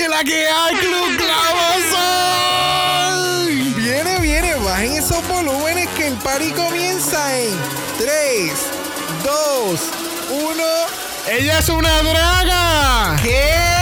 que la que hay, Club Clavazón. Viene, viene, bajen esos volúmenes que el party comienza en 3, 2, 1. Ella es una draga. ¿Qué?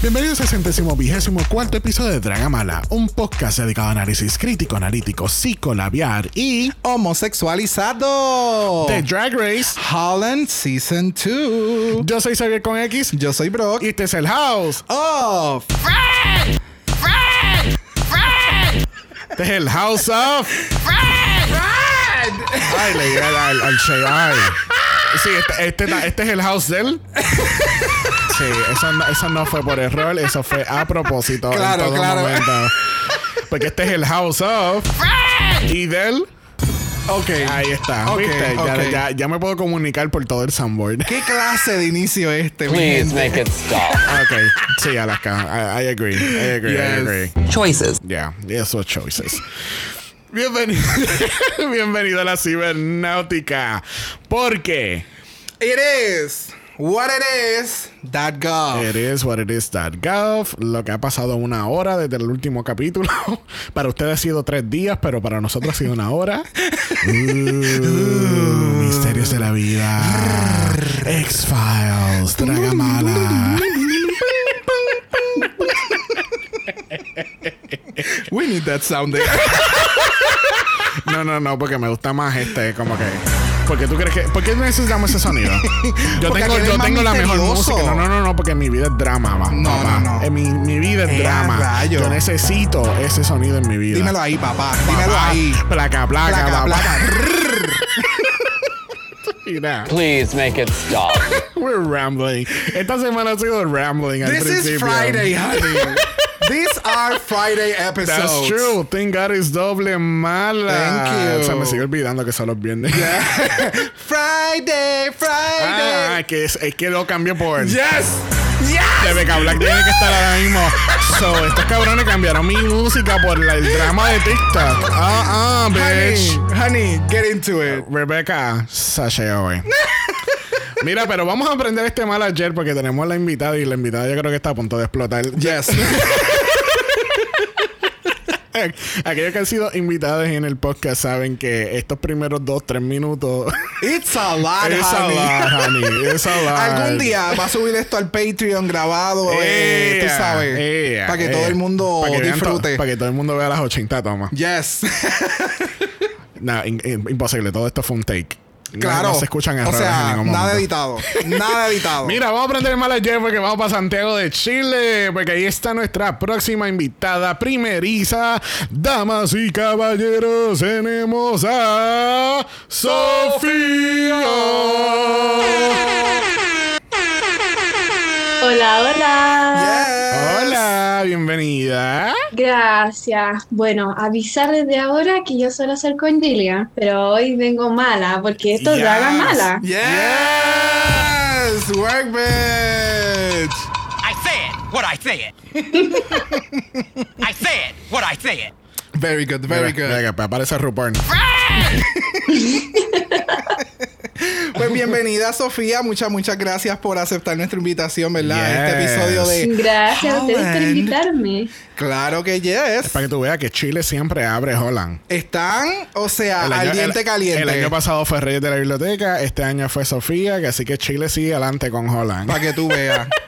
Bienvenidos al centésimo vigésimo cuarto episodio de Dragamala, un podcast dedicado a análisis crítico, analítico, psicolabiar y Homosexualizado. de Drag Race. Holland Season 2. Yo soy Xavier con X Yo soy Brock. y este es el House. Oh, Este es el House of Ay, le al, al, Shay- ay. Sí, este, este, este es el house de él. Sí, eso no, eso no fue por error, eso fue a propósito. en Claro, todo claro. momento. Porque este es el house of y del. Ok. Ahí está. Ok, ¿viste? Ya, ya, ya me puedo comunicar por todo el soundboard. ¿Qué clase de inicio este, Please make it stop. Ok, sí, Alaska. I, I agree. I agree. I agree. Choices. Yeah, esos choices. Bienvenido, bienvenido a la cibernáutica. Porque It is what it is. That gov. it is what it is that gov. Lo que ha pasado una hora desde el último capítulo. Para ustedes ha sido tres días, pero para nosotros ha sido una hora. Uh, misterios de la vida. X-Files. Dragamala. We need that sound there. No, no, no, porque me gusta más este, como que. Porque tú crees que. ¿Por qué necesitamos ese sonido? Yo Porque tengo, yo tengo la mejor música. No, no, no, no, porque mi vida es drama, va. No, papá. no, no. Eh, Mi, mi vida es Eh, drama. rayo. Yo necesito ese sonido en mi vida. Dímelo ahí, papá. Papá, Dímelo ahí. Placa, placa, Placa, papá. placa. Mira, Please make it stop. we're rambling. Esta semana ha sido rambling. al This is principio. Friday, honey. These are Friday episodes. That's true. Thank God is doble mala. Thank you. Se me sigue olvidando que son los viernes. Friday, Friday. Ah, que es, es que lo cambió por. Yes. Yes. De Beca Black tiene que estar ahora mismo. So, estos cabrones cambiaron mi música por la- el drama de TikTok. Ah, ah, bitch. Honey, honey, get into it. Rebecca Sasha hoy. Mira, pero vamos a aprender este mal ayer porque tenemos la invitada y la invitada yo creo que está a punto de explotar. Yes. Aquellos que han sido invitados en el podcast saben que estos primeros dos, tres minutos. It's a lot, It's a honey. lot, honey. It's a lot. Algún día va a subir esto al Patreon grabado, eh, tú sabes, ea, para que todo el mundo Pa' disfrute. Para que todo el mundo vea las 80 tomas. Yes. In- imposible. Todo esto fue un take. Claro. No, se escuchan o errores en sea, ningún nada editado. Nada editado. Mira, vamos a aprender mal ayer porque vamos para Santiago de Chile. Porque ahí está nuestra próxima invitada primeriza. Damas y caballeros, tenemos a Sofía. Hola, hola. Yes. Hola, bienvenida. Gracias. Bueno, avisar desde ahora que yo suelo ser con Gillian, pero hoy vengo mala porque esto es Yes. draga mala. Yes. Work, bitch. I said what I said. I said what I said. Very good, very Mira, good. que aparece. Pues bienvenida, Sofía. Muchas, muchas gracias por aceptar nuestra invitación, ¿verdad? Este Yes. episodio de. Gracias a ustedes por invitarme. Claro que yes. Para que tú veas que Chile siempre abre Holland. Están, o sea, año- al diente el- caliente. El año pasado fue Reyes de la Biblioteca, este año fue Sofía, que así que Chile sigue adelante con Holland. Para que tú veas.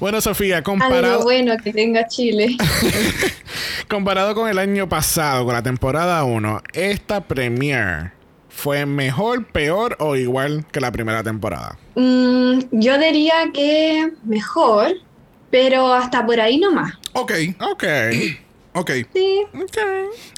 Bueno, Sofía, Algo comparado, bueno que tenga Chile. comparado con el año pasado, con la temporada 1, esta premiere fue mejor, peor o igual que la primera temporada. Mm, yo diría que mejor, pero hasta por ahí nomás. ok. Ok. Ok. Sí.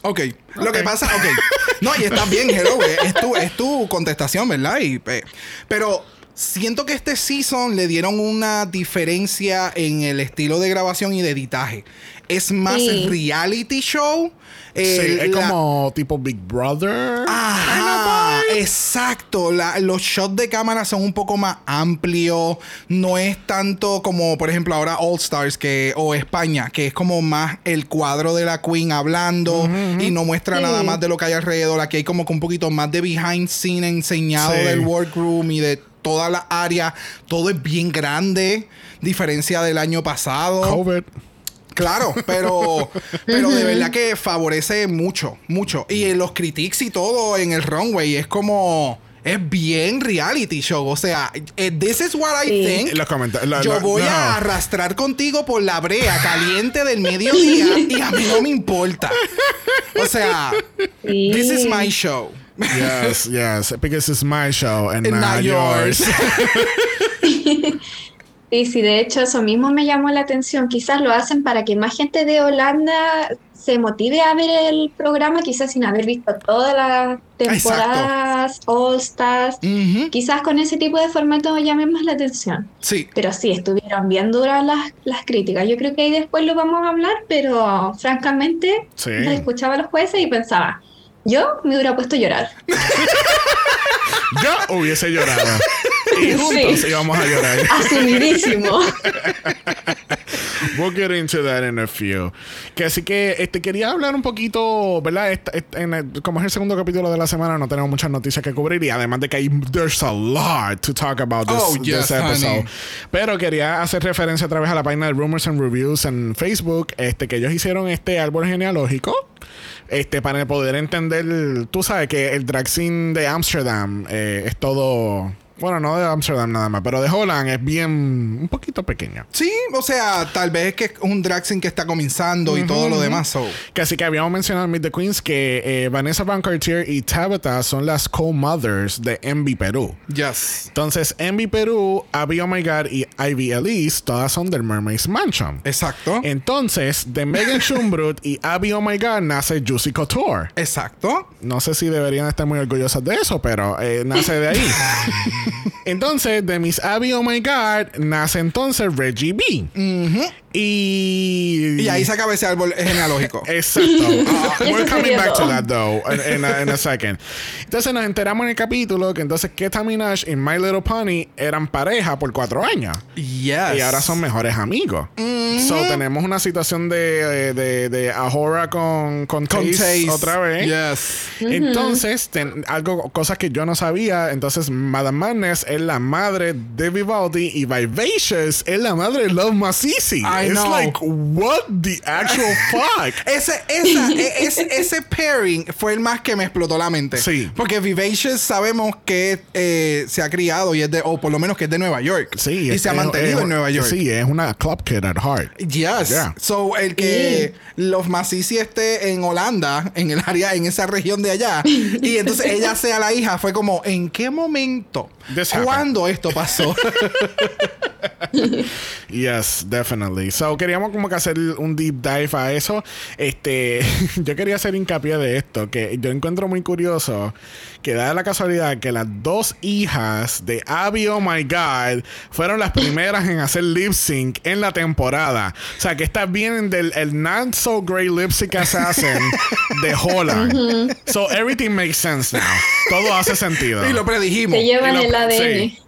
Ok. Lo que pasa, ok. No, y está bien, hello. eh, Es tu, es tu contestación, ¿verdad? Y, eh, pero siento que este season le dieron una diferencia en el estilo de grabación y de editaje. Es más Sí. reality show. Sí, eh, es la- como tipo Big Brother. Ajá, exacto. La- los shots de cámara son un poco más amplios. No es tanto como, por ejemplo, ahora All Stars que, o España, que es como más el cuadro de la Queen hablando y no muestra Sí. nada más de lo que hay alrededor. Aquí hay como que un poquito más de behind scene enseñado Sí. del workroom y de toda la área. Todo es bien grande, diferencia del año pasado. COVID. Claro, pero, pero de verdad que favorece mucho, mucho. Y en los critiques y todo en el runway es como. Es bien reality show. O sea, eh, this is what I Sí. think. Los comentarios. la- Yo la- voy no. a arrastrar contigo por la brea caliente del mediodía y a mí no me importa. O sea, Sí. this is my show. Yes, yes. Because it's my show and, And not, not yours. yours. Sí, sí, de hecho eso mismo me llamó la atención. Quizás lo hacen para que más gente de Holanda se motive a ver el programa, quizás sin haber visto todas las temporadas, All Stars. Ujú, Quizás con ese tipo de formato llamen más la atención. Sí. Pero sí, estuvieron bien duras las, las críticas. Yo creo que ahí después lo vamos a hablar, pero francamente Sí. las escuchaba a los jueces y pensaba, yo me hubiera puesto a llorar. Yo hubiese llorado. Y juntos Sí. íbamos a llorar. Asumidísimo. We'll get into that in a few. Que así que este quería hablar un poquito, ¿verdad? Esta- esta- en el- como es el segundo capítulo de la semana, no tenemos muchas noticias que cubrir y además de que hay there's a lot to talk about this, Oh, yes, this episode. honey. Pero quería hacer referencia a través a la página de Rumors and Reviews en Facebook, este que ellos hicieron este árbol genealógico. Este, para poder entender, tú sabes que el drag scene de Amsterdam eh, es todo, bueno, no de Amsterdam nada más, pero de Holland es bien, un poquito pequeño. Sí, o sea, tal vez es que es un drag scene que está comenzando y todo lo demás. so. Que así que habíamos mencionado en Meet the Queens que eh, Vanessa Van Cartier y Tabitha son las co-mothers de Envy Perú. Yes. Entonces, Envy Perú, Abby Oh My God y Ivy Elise, todas son del Mermaid's Mansion. Exacto. Entonces, de Megan Schumbrut y Abby Oh My God nace Juicy Couture. Exacto. No sé si deberían estar muy orgullosas de eso, pero eh, nace de ahí. entonces, de Miss Abby Oh My God, nace entonces Reggie B. Y... Y ahí se acaba ese árbol genealógico. Exacto. Uh, Y we're coming back to that though in, in a, in a second. Entonces nos enteramos en el capítulo que entonces Keta Minaj y My Little Pony eran pareja por cuatro años. Yes. Y ahora son mejores amigos. So tenemos una situación de, de, de Ahora con, con, con Taze Taze. otra vez. Yes. Entonces, ten- algo, cosas que yo no sabía. Entonces, Madame Madness es la madre de Vivaldi y Vivacious es la madre de Love Masisi. I It's know. like, what the actual fuck? Ese, esa, e- ese, ese pairing fue el más que me explotó la mente. Sí. Porque Vivacious sabemos que eh, se ha criado y es de, o por lo menos que es de Nueva York. Sí, Y es- se ha es- mantenido es- en Nueva York. Sí, es una club kid at heart. Yes. Yeah. So, el que los Masisi esté en Holanda, en el área, en esa región de allá, y entonces ella sea la hija, fue como, ¿en qué momento? This happened. ¿Cuándo esto pasó? Yes, definitely. So queríamos como que hacer un deep dive a eso. Este, yo quería hacer hincapié de esto, que yo encuentro muy curioso que da la casualidad que las dos hijas de Abby Oh My God fueron las primeras en hacer lip sync en la temporada. O sea, que estas vienen del el not so great lip sync assassin de Holland. So everything makes sense now. Todo hace sentido. y lo predijimos. Se llevan Y lo- el ADN. sí.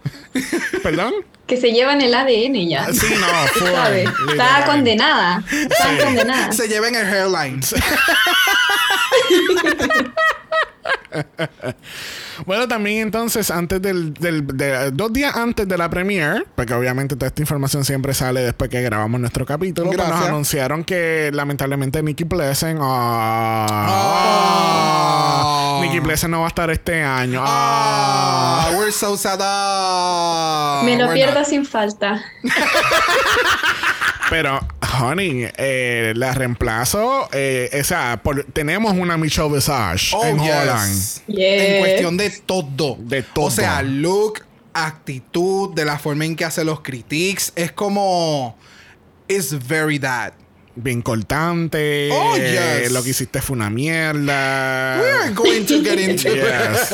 ¿Perdón? Que se llevan el ADN ya. Sí, no, full, sabes. Estaba condenada. Estaba Sí. condenada. Se lleven el hairline. Bueno, también entonces, antes del, del- de- dos días antes de la premiere, porque obviamente toda esta información siempre sale después que grabamos nuestro capítulo, pues nos anunciaron que lamentablemente Nikki Pleasant, ah, Ah. Nikki Pleasant no va a estar este año. Ah. We're so sad. Me lo we're pierdo not. sin falta. Pero, honey, eh, la reemplazo, eh, o sea, por- tenemos una Michelle Visage Oh, en yes. Holland. Yes. En cuestión de todo. De todo. O sea, look, actitud, de la forma en que hace los critiques. Es como. It's very that. Bien cortante. Oh, eh, yes. Lo que hiciste fue una mierda. We are going to get into it. Yes.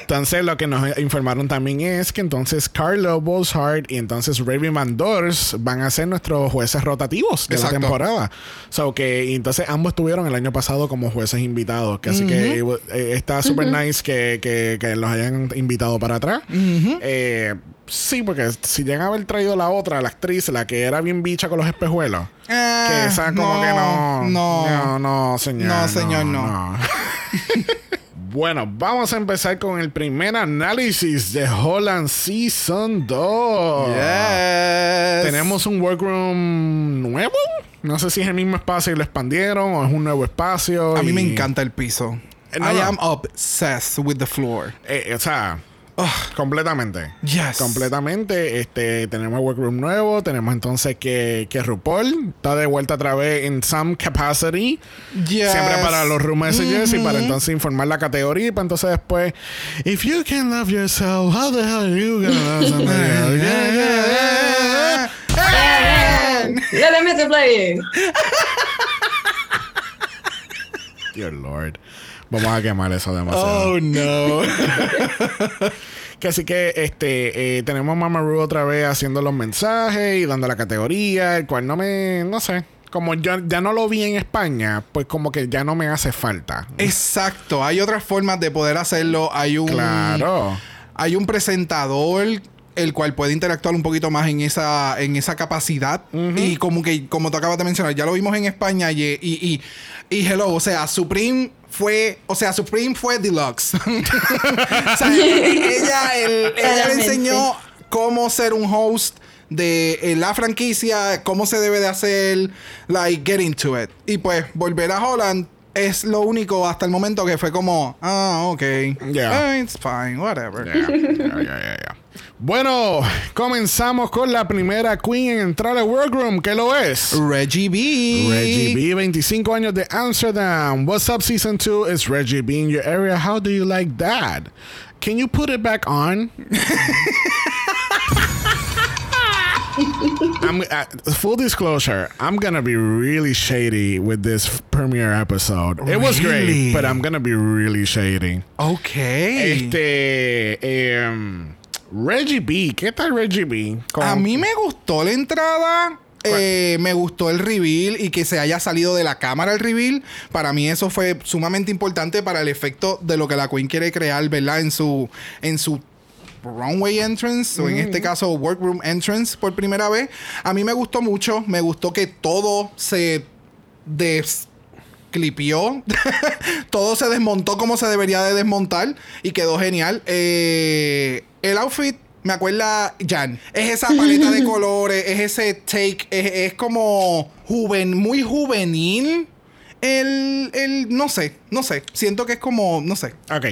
Entonces, lo que nos informaron también es que entonces Carlo Bolshard y entonces Raven Mandors van a ser nuestros jueces rotativos de Exacto. la temporada. So que entonces ambos estuvieron el año pasado como jueces invitados. Que así que eh, está súper nice que, que, que los hayan invitado para atrás. Eh, sí, porque si llegan a haber traído la otra, la actriz, la que era bien bicha con los espejuelos. Ah, que esa como que no. No. No, no, señor. No, señor, no. bueno, vamos a empezar con el primer análisis de Holland Season 2. Yes. Tenemos un workroom nuevo. No sé si es el mismo espacio y lo expandieron o es un nuevo espacio. A mí me encanta el piso. Eh, no, I am obsessed with the floor. Eh, o sea, completamente. Yes. Completamente. Este, tenemos workroom nuevo. Tenemos entonces que, que RuPaul está de vuelta otra vez en some capacity. Yes. Siempre para los room messages y para entonces informar la categoría. Y para entonces después, if you can love yourself, how the hell are you gonna love somebody else? Yeah, yeah, yeah. Let. Dear Lord. Vamos a quemar eso demasiado. Oh no. Que así que este eh, tenemos a Mama Ru otra vez haciendo los mensajes y dando la categoría, el cual no me, no sé, como yo ya no lo vi en España, pues como que ya no me hace falta. Exacto. Hay otras formas de poder hacerlo. Hay un. Claro. Hay un presentador el cual puede interactuar un poquito más en esa, en esa capacidad. Y como que, como tú acabas de mencionar, ya lo vimos en España y, y, y, y hello, o sea, Supreme fue, o sea, Supreme fue deluxe. o sea, ella, el- ella le enseñó cómo ser un host de eh, la franquicia, cómo se debe de hacer, like, get into it. Y pues, volver a Holland es lo único hasta el momento que fue como, ah, ok. Yeah. Eh, it's fine, whatever. Ya, ya. Bueno, comenzamos con la primera queen en entrar al workroom, que lo es. Reggie B. Reggie B, 25 años de Amsterdam. What's up, season 2? It's Reggie B in your area. How do you like that? Can you put it back on? I'm, uh, full disclosure, I'm gonna be really shady with this premiere episode. It was great, but I'm gonna be really shady. Ok. Este, em, Reggie B, ¿qué tal Reggie B? Con- A mí me gustó la entrada. eh, me gustó el reveal y que se haya salido de la cámara el reveal. Para mí eso fue sumamente importante para el efecto de lo que la Queen quiere crear, ¿verdad? En su, en su runway entrance, o en este caso workroom entrance por primera vez. A mí me gustó mucho. Me gustó que todo se desclipió. todo se desmontó como se debería de desmontar y quedó genial. Eh, el outfit me acuerda Jan. Es esa paleta de colores, es ese take, es, es como juven, muy juvenil. El, el, no sé, no sé. Siento que es como, no sé. Ok.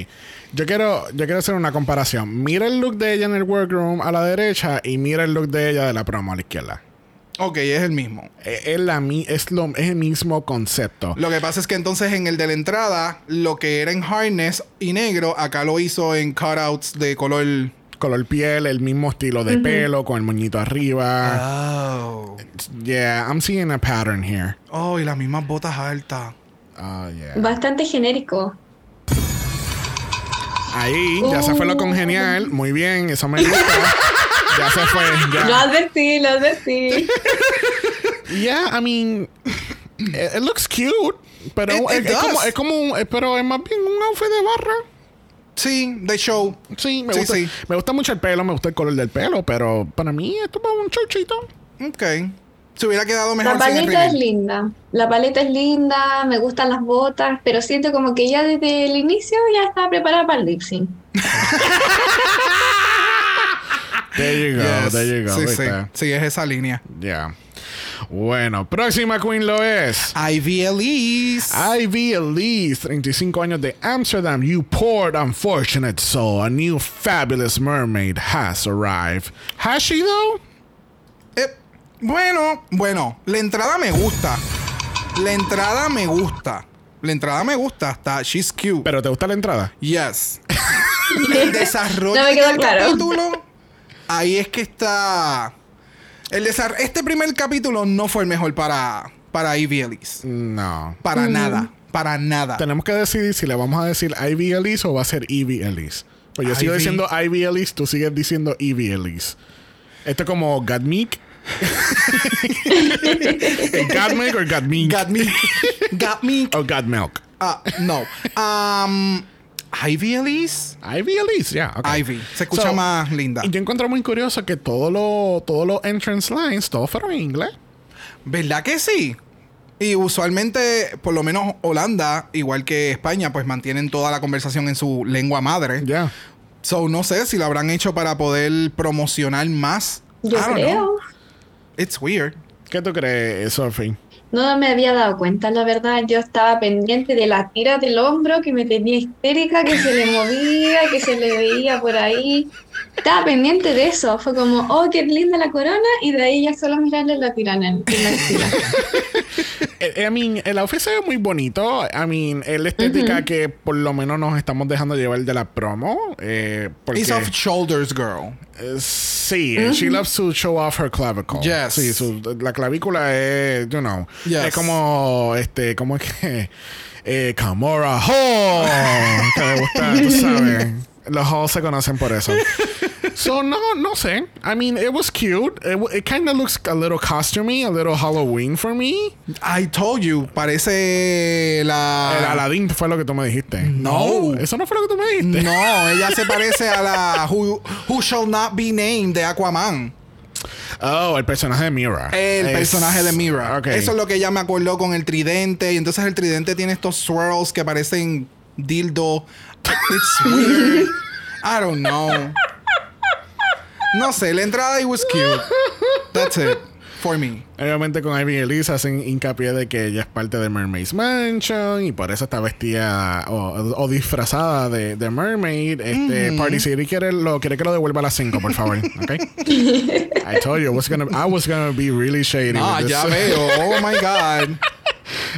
Yo quiero, yo quiero hacer una comparación. Mira el look de ella en el workroom a la derecha y mira el look de ella de la promo a la izquierda. Ok, es el mismo. Es, es la, es, lo, es el mismo concepto. Lo que pasa es que entonces en el de la entrada, lo que era en harness y negro, acá lo hizo en cutouts de color. Color piel, el mismo estilo de pelo, con el moñito arriba. Oh. Yeah, I'm seeing a pattern here. Oh, y las mismas botas altas. Oh, yeah. Bastante genérico. Ahí, ya se fue lo congenial. Muy bien, eso me gusta. ya se fue. Lo Ya. advertí, lo advertí. Yeah, I mean, it, it looks cute. Pero It- es, it es como, es como un- pero es más bien un outfit de barra. Sí, de show. Sí, me Sí, gusta. sí. Me gusta mucho el pelo, me gusta el color del pelo, pero para mí esto es un chorchito. Ok. Se hubiera quedado mejor La paleta es linda. La paleta es linda, me gustan las botas, pero siento como que ya desde el inicio ya estaba preparada para el lip sync. There you go, Yes. there you go. Sí, sí. Sí, es esa línea. Yeah. Bueno, próxima queen lo es. Ivy Elise. Ivy Elise, 35 años de Amsterdam. You poor unfortunate soul. A new fabulous mermaid has arrived. Has she though? Eh, bueno, bueno, la entrada me gusta. La entrada me gusta. La entrada me gusta. Está, she's cute. ¿Pero te gusta la entrada? Yes. el desarrollo No me quedó del claro. capítulo. Ahí es que está. El desar- este primer capítulo no fue el mejor para, para Ivy Elise. No. Para nada. Para nada. Tenemos que decidir si le vamos a decir Ivy Elise o va a ser Ivy Elise. Pues yo sigo diciendo Ivy Elise, tú sigues diciendo Ivy Elise. Esto es como Gatmeek. Gatmeek o me. Got me. O Gatmilk. Ah, no. Um, Ivy Elise. Ivy Elise, ya. okay. Ivy. Se escucha So, más linda. Y yo encuentro muy curioso que todos los todos los entrance lines, todos fueron en inglés. ¿Verdad que sí? Y usualmente, por lo menos Holanda, igual que España, pues mantienen toda la conversación en su lengua madre. Ya. So, no sé si lo habrán hecho para poder promocionar más. Yo I don't creo. know. It's weird. ¿Qué tú crees, Sophie? No me había dado cuenta, la verdad. Yo estaba pendiente de la tira del hombro que me tenía histérica, que se le movía, que se le veía por ahí. Estaba pendiente de eso. Fue como, oh, qué linda la corona. Y de ahí ya solo mirarle la tirana en, la axila. Eh, I mean, el outfit se ve muy bonito. I mean, es la estética que por lo menos nos estamos dejando llevar de la promo. Eh, porque, It's off shoulders, girl. eh, sí, she loves to show off her clavicle. Yes. Sí, su- la clavícula es, you know, Yes. es como, este, como es que, eh, Camora Hall. que me gusta, tú sabes. Los Halls se conocen por eso. So, no, no sé. I mean, it was cute. It, kind of looks a little costumey, a little Halloween for me. I told you, parece la. El Aladdin fue lo que tú me dijiste. No. Eso no fue lo que tú me dijiste. No, ella se parece a la Who, Who Shall Not Be Named de Aquaman. Oh, el personaje de Mira. El Es- personaje de Mira. Ok. Eso es lo que ella me acordó con el tridente. Y entonces el tridente tiene estos swirls que parecen dildo. It's weird. I don't know. No sé, la entrada it was cute. That's it. For me. Obviamente con Ivy Elise hacen hincapié de que ella es parte de Mermaid's Mansion y por eso está vestida o, o disfrazada de, de Mermaid. Este, Party City quiere, lo, quiere que lo devuelva a las 5, por favor. ¿Ok? I told you I was gonna, I was gonna be really shady. Ah, with this. ya veo. Oh my God.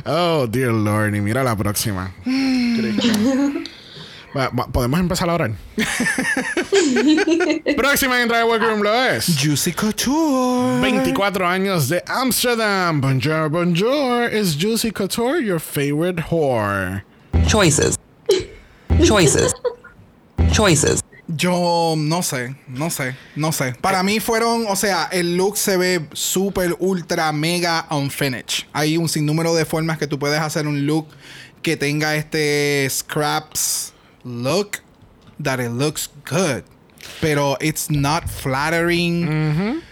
Oh, dear Lord. Y mira la próxima. ¿Podemos empezar a orar? próxima en Drive Walker Room lo es. Juicy Couture. 24 años de Amsterdam. Bonjour, bonjour. Is Juicy Couture your favorite whore? Choices. Choices. Choices. Yo no sé, no sé, no sé. Para mí fueron, o sea, el look se ve súper, ultra, mega unfinished. Hay un sinnúmero de formas que tú puedes hacer un look que tenga este scraps look that it looks good. Pero it's not flattering.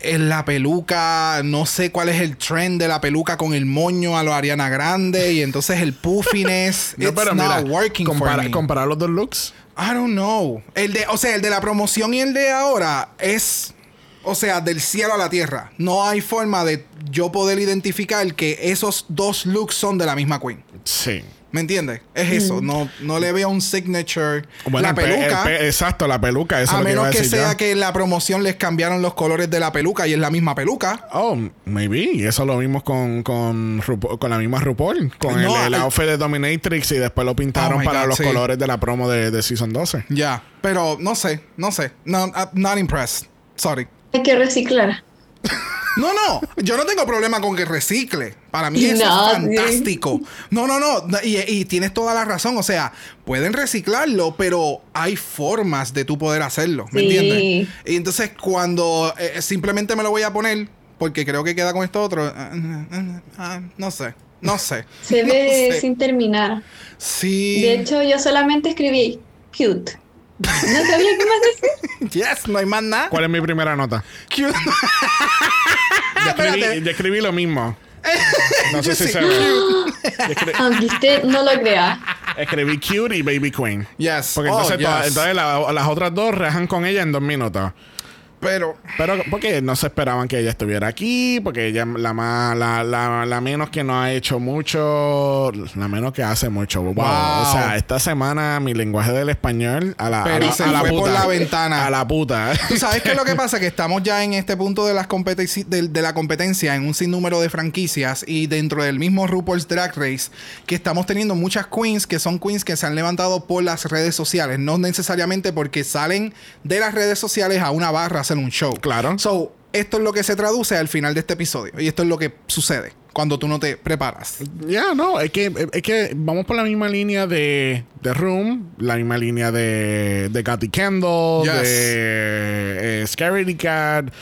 En la peluca, no sé cuál es el trend de la peluca con el moño a lo Ariana Grande y entonces el puffiness. No, it's pero not mira, working for me. comparar los dos looks. I don't know. El de, o sea, el de la promoción y el de ahora es, o sea, del cielo a la tierra. No hay forma de yo poder identificar que esos dos looks son de la misma queen. Sí. ¿Me entiendes? Es eso. No, no le veo un signature. Bueno, la el pe- peluca. el pe- exacto, la peluca. Eso a es lo que iba menos que sea yo. que en la promoción les cambiaron los colores de la peluca y es la misma peluca. Oh, maybe. Y eso lo vimos con, con, RuPaul- con la misma RuPaul. Con No, el, el el- outfit de Dominatrix y después lo pintaron Oh my para God, los sí. colores de la promo de, de Season 12. Ya. Pero no sé, no sé. No, I'm not impressed. Sorry. Hay que reciclar. No, no, yo no tengo problema con que recicle. Para mí eso No, es fantástico. No, no, no. no, Y, y tienes toda la razón. O sea, pueden reciclarlo, pero hay formas de tú poder hacerlo. ¿Me Sí. entiendes? Y entonces cuando eh, simplemente me lo voy a poner, porque creo que queda con esto otro. ah, ah, no sé. No sé. Se No ve sé. sin terminar. Sí. De hecho, yo solamente escribí cute. No sabía qué más decir. Yes, no hay más nada. ¿Cuál es mi primera nota? Cute. Yo escribí, Espérate. yo escribí lo mismo. No sé si Sí. se ve. Aunque usted no lo crea. escribí Cute y Baby Queen. Yes. Porque Oh, entonces, todas- yes. entonces la- las otras dos rejan con ella en dos minutos. Pero. Pero porque no se esperaban que ella estuviera aquí, porque ella la más, la, la, la menos que no ha hecho mucho, la menos que hace mucho. Wow. Wow. O sea, esta semana mi lenguaje del español a la, a Pero la, se a la fue puta. por la ventana. A la puta. ¿Tú sabes qué es lo que pasa? Que estamos ya en este punto de, las de, de la competencia en un sinnúmero de franquicias y dentro del mismo RuPaul's Drag Race que estamos teniendo muchas queens que son queens que se han levantado por las redes sociales, no necesariamente porque salen de las redes sociales a una barra a hacer un show. Claro. So, esto es lo que se traduce al final de este episodio y esto es lo que sucede cuando tú no te preparas. Ya, no, es que, es que vamos por la misma línea de, de Room, la misma línea de, de Cathy Kendall, Yes. de eh, Scary Cat.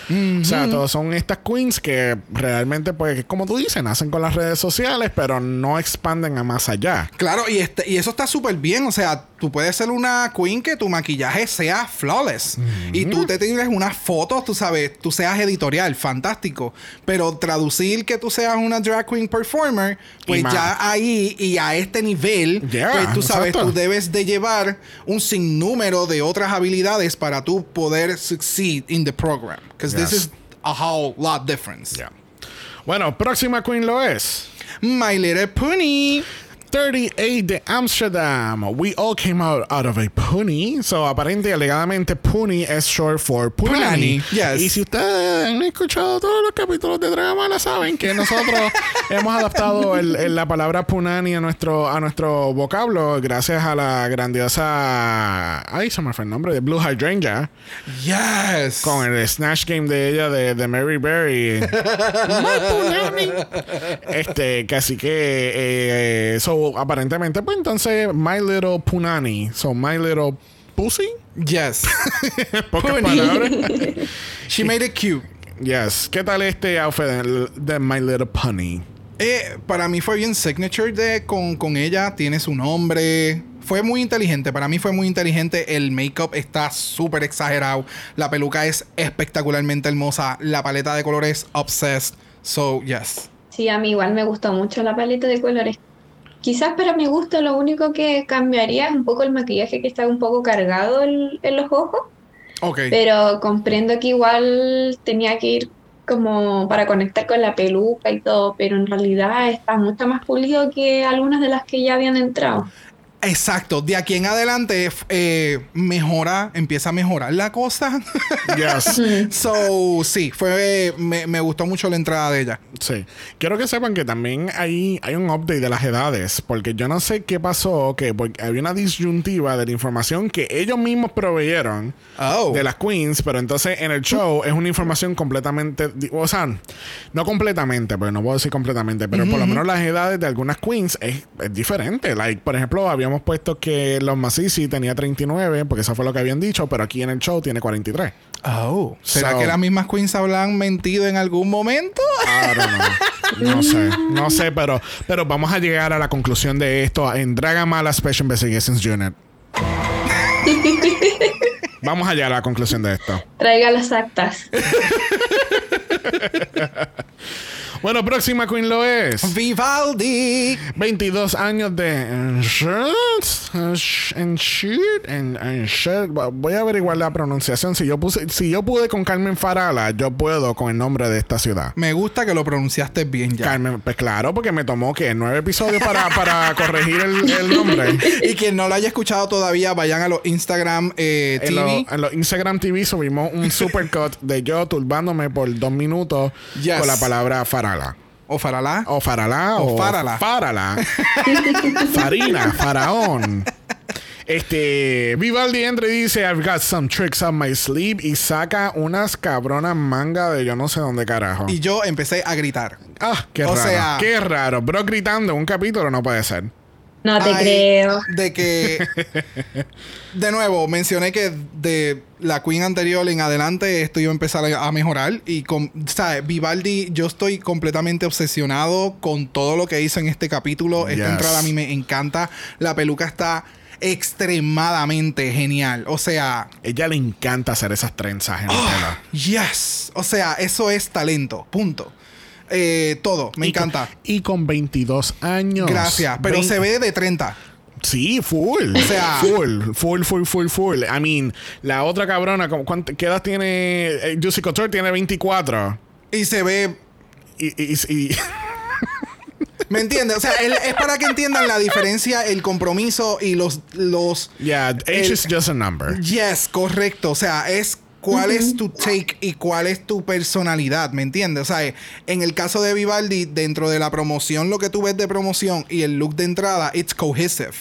O sea, todos son estas queens que realmente, pues, como tú dices, nacen con las redes sociales, pero no expanden a más allá. Claro, y, este, y eso está súper bien. O sea, tú puedes ser una queen que tu maquillaje sea flawless. Y tú te tienes unas fotos, tú sabes, tú seas editorial, fantástico. Pero traducir que tú seas una drag queen performer, pues ya ahí y a este nivel, Yeah, pues tú sabes, exacto. tú debes de llevar un sinnúmero de otras habilidades para tú poder succeed in the program. Because this is a whole lot difference. Bueno, próxima queen lo es. My Little Pony. 38 de Amsterdam. We all came out, out of a pony. So, aparente y alegadamente, pony es short for punani. Punani, yes. Y si ustedes han escuchado todos los capítulos de Dragamala, saben que nosotros hemos adaptado el- el- la palabra punani a nuestro, a nuestro vocablo gracias a la grandiosa. Ay, se me fue el nombre de Blue Hydrangea. Yes. Con el Snatch Game de ella de, de Mary Berry. My punani. Este, casi que. eh, so, aparentemente, pues entonces, My Little Punani. So, My Little Pussy. Yes. Pocas palabras. She made it cute. Yes. ¿Qué tal este outfit de, de My Little Pony? Eh, para mí fue bien signature de con, con ella. Tiene su nombre. Fue muy inteligente. Para mí fue muy inteligente. El make-up está súper exagerado. La peluca es espectacularmente hermosa. La paleta de colores obsessed. So, yes. Sí, a mí igual me gustó mucho la paleta de colores. Quizás para mi gusto lo único que cambiaría es un poco el maquillaje que está un poco cargado en, en los ojos, pero comprendo que igual tenía que ir como para conectar con la peluca y todo, pero en realidad está mucho más pulido que algunas de las que ya habían entrado. Exacto. De aquí en adelante eh, mejora, empieza a mejorar la cosa. Yes. so, sí, fue, me, me gustó mucho la entrada de ella. Sí. Quiero que sepan que también hay, hay un update de las edades, porque yo no sé qué pasó, que porque había una disyuntiva de la información que ellos mismos proveyeron Oh. de las queens, pero entonces en el show es una información completamente, o sea, no completamente, pero no puedo decir completamente, pero por lo menos las edades de algunas queens es, es diferente. Like, por ejemplo, habíamos puesto que los Masisi tenía 39, porque eso fue lo que habían dicho, pero aquí en el show tiene 43. Oh. ¿Será So- que las mismas queens habrán mentido en algún momento? No sé, no sé, pero, pero vamos a llegar a la conclusión de esto en Dragamala Special Investigations Unit. Vamos a llegar a la conclusión de esto. Traiga las actas. Bueno, próxima Queen lo es. Vivaldi. 22 años de. Voy a averiguar la pronunciación. Si yo puse, si yo pude con Carmen Farala, yo puedo con el nombre de esta ciudad. Me gusta que lo pronunciaste bien ya. Carmen, pues claro, porque me tomó que nueve episodios para, para corregir el, el nombre. Y quien no lo haya escuchado todavía, vayan a los Instagram eh, En, lo- TV. en los Instagram TV subimos un supercut de yo turbándome por dos minutos Yes. con la palabra farala. O Farala. O farala O o, farala. farala. Farina, faraón. Este, Vivaldi entra y dice, I've got some tricks up my sleeve y saca unas cabronas manga de yo no sé dónde carajo. Y yo empecé a gritar. ah, qué o raro. sea- qué raro. Bro gritando un capítulo no puede ser. No te Ay, creo. De que. de nuevo, mencioné que de la Queen anterior en adelante esto iba a empezar a, mejorar. Y con. ¿Sabes? Vivaldi, yo estoy completamente obsesionado con todo lo que hizo en este capítulo. Esta entrada a mí me encanta. La peluca está extremadamente genial. O sea. Ella le encanta hacer esas trenzas en el Ah. pelo. Yes. O sea, eso es talento. Punto. Eh, todo. Me Y con- encanta. y con 22 años. Gracias. Pero se ve de 30. Sí, full. O sea- full, full, full, full, full. I mean, la otra cabrona, ¿cómo- cuánto- ¿qué edad tiene? Eh, Juicy Couture tiene 24. Y se ve Y, y- y- ¿Me entiendes? O sea, el- es para que entiendan la diferencia, el compromiso y los... los yeah, age El- is just a number. yes, correcto. O sea, es cuál es tu take y cuál es tu personalidad, ¿me entiendes? O sea, en el caso de Vivaldi, dentro de la promoción, lo que tú ves de promoción y el look de entrada, it's cohesive.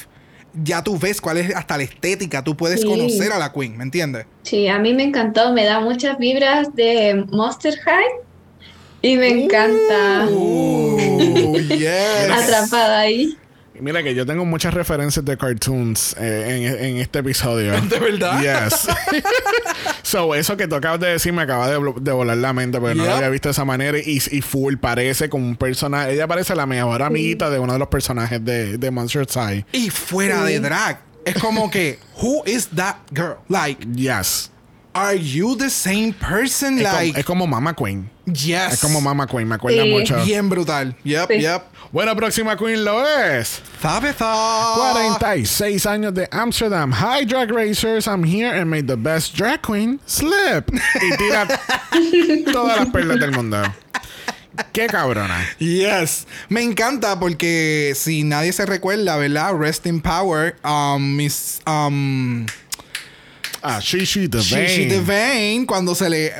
Ya tú ves cuál es hasta la estética, tú puedes Sí. conocer a la Queen, ¿me entiendes? Sí, a mí me encantó, me da muchas vibras de Monster High. Y me encanta. Uh, yes. Atrapada ahí. Mira que yo tengo muchas referencias de cartoons eh, en, en este episodio. ¿De verdad? Yes. so, eso que tú acabas de decir me acaba de, volar la mente porque no lo había visto de esa manera y, y full parece como un personaje. Ella parece la mejor amiguita de uno de los personajes de, de Monster High. Y fuera de drag. Es como que, who is that girl? Like, Yes. are you the same person? Es, like, como, es como Mama Queen. Yes. Es como Mama Queen, me acuerda Sí. mucho. Bien brutal. Yep, Sí. yep. Bueno, próxima Queen lo es. Tabitha. 46 años de Amsterdam. Hi, drag racers. I'm here and made the best drag queen slip. Y tira todas las perlas del mundo. Qué cabrona. Yes. Me encanta porque si nadie se recuerda, ¿verdad? Rest in Power. Um, Miss. Um, Ah, Shishi the Shishi Devane, cuando se le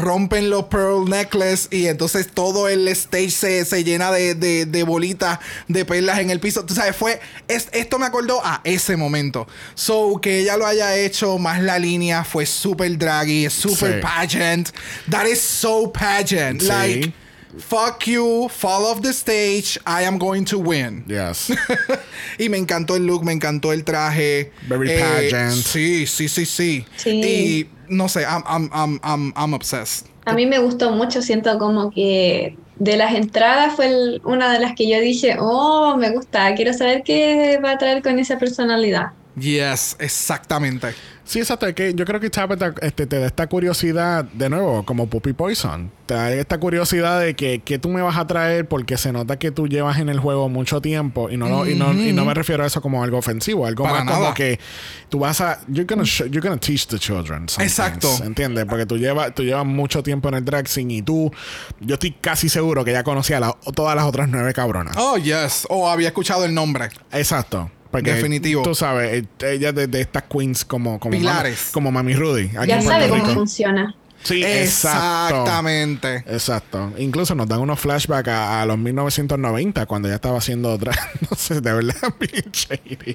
rompen los pearl necklace y entonces todo el stage se, se llena de, de, de bolitas de perlas en el piso. Tú sabes, fue. es- esto me acordó a ese momento. So, que ella lo haya hecho más la línea fue super draggy, super Sí. pageant. That is so pageant. Sí. Like, fuck you, fall off the stage, I am going to win. Yes. Y me encantó el look, me encantó el traje. Very pageant. Sí, sí, sí, sí. Sí. Y no sé, I'm, I'm, I'm, I'm, I'm obsessed. A mí me gustó mucho, siento como que de las entradas fue el- una de las que yo dije, oh, me gusta, quiero saber qué va a traer con esa personalidad. Yes, exactamente. Sí, exacto. Es que yo creo que Tabitha este, te da esta curiosidad, de nuevo, como Puppy Poison. Te da esta curiosidad de que, que tú me vas a traer porque se nota que tú llevas en el juego mucho tiempo. Y no, lo- y no, y no me refiero a eso como algo ofensivo. Algo Para más como que tú vas a... You're gonna, you're gonna teach the children. Exacto. ¿Entiendes? Porque tú llevas, tú llevas mucho tiempo en el drag scene y tú... Yo estoy casi seguro que ya conocía la- todas las otras nueve cabronas. Oh, yes. Oh, había escuchado el nombre. Exacto. Porque Definitivo. Tú sabes, eh, ella de, de estas queens como, como, Pilares. Mami, como Mami Rudy. Ya sabe cómo funciona. Sí, exacto. Exactamente. Exacto. Incluso nos dan unos flashbacks a, a los 1990 cuando ella estaba haciendo otra. No sé, de verdad,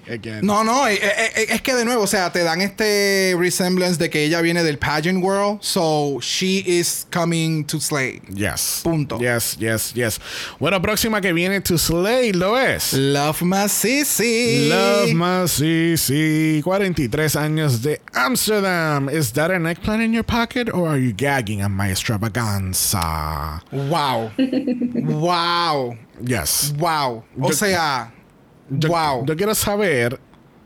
again. No, no, eh, eh, eh, es que de nuevo, o sea, te dan este resemblance de que ella viene del pageant world, so she is coming to slay. Yes. Punto. Yes, yes, yes. Bueno, próxima que viene to Slay lo es. Love my sissy. Love my CC. 43 años de Amsterdam. Is that an eggplant in your pocket or are you gagging at my extravaganza? Wow. wow. Yes. Wow. O Yo- sea, Yo, wow. yo quiero saber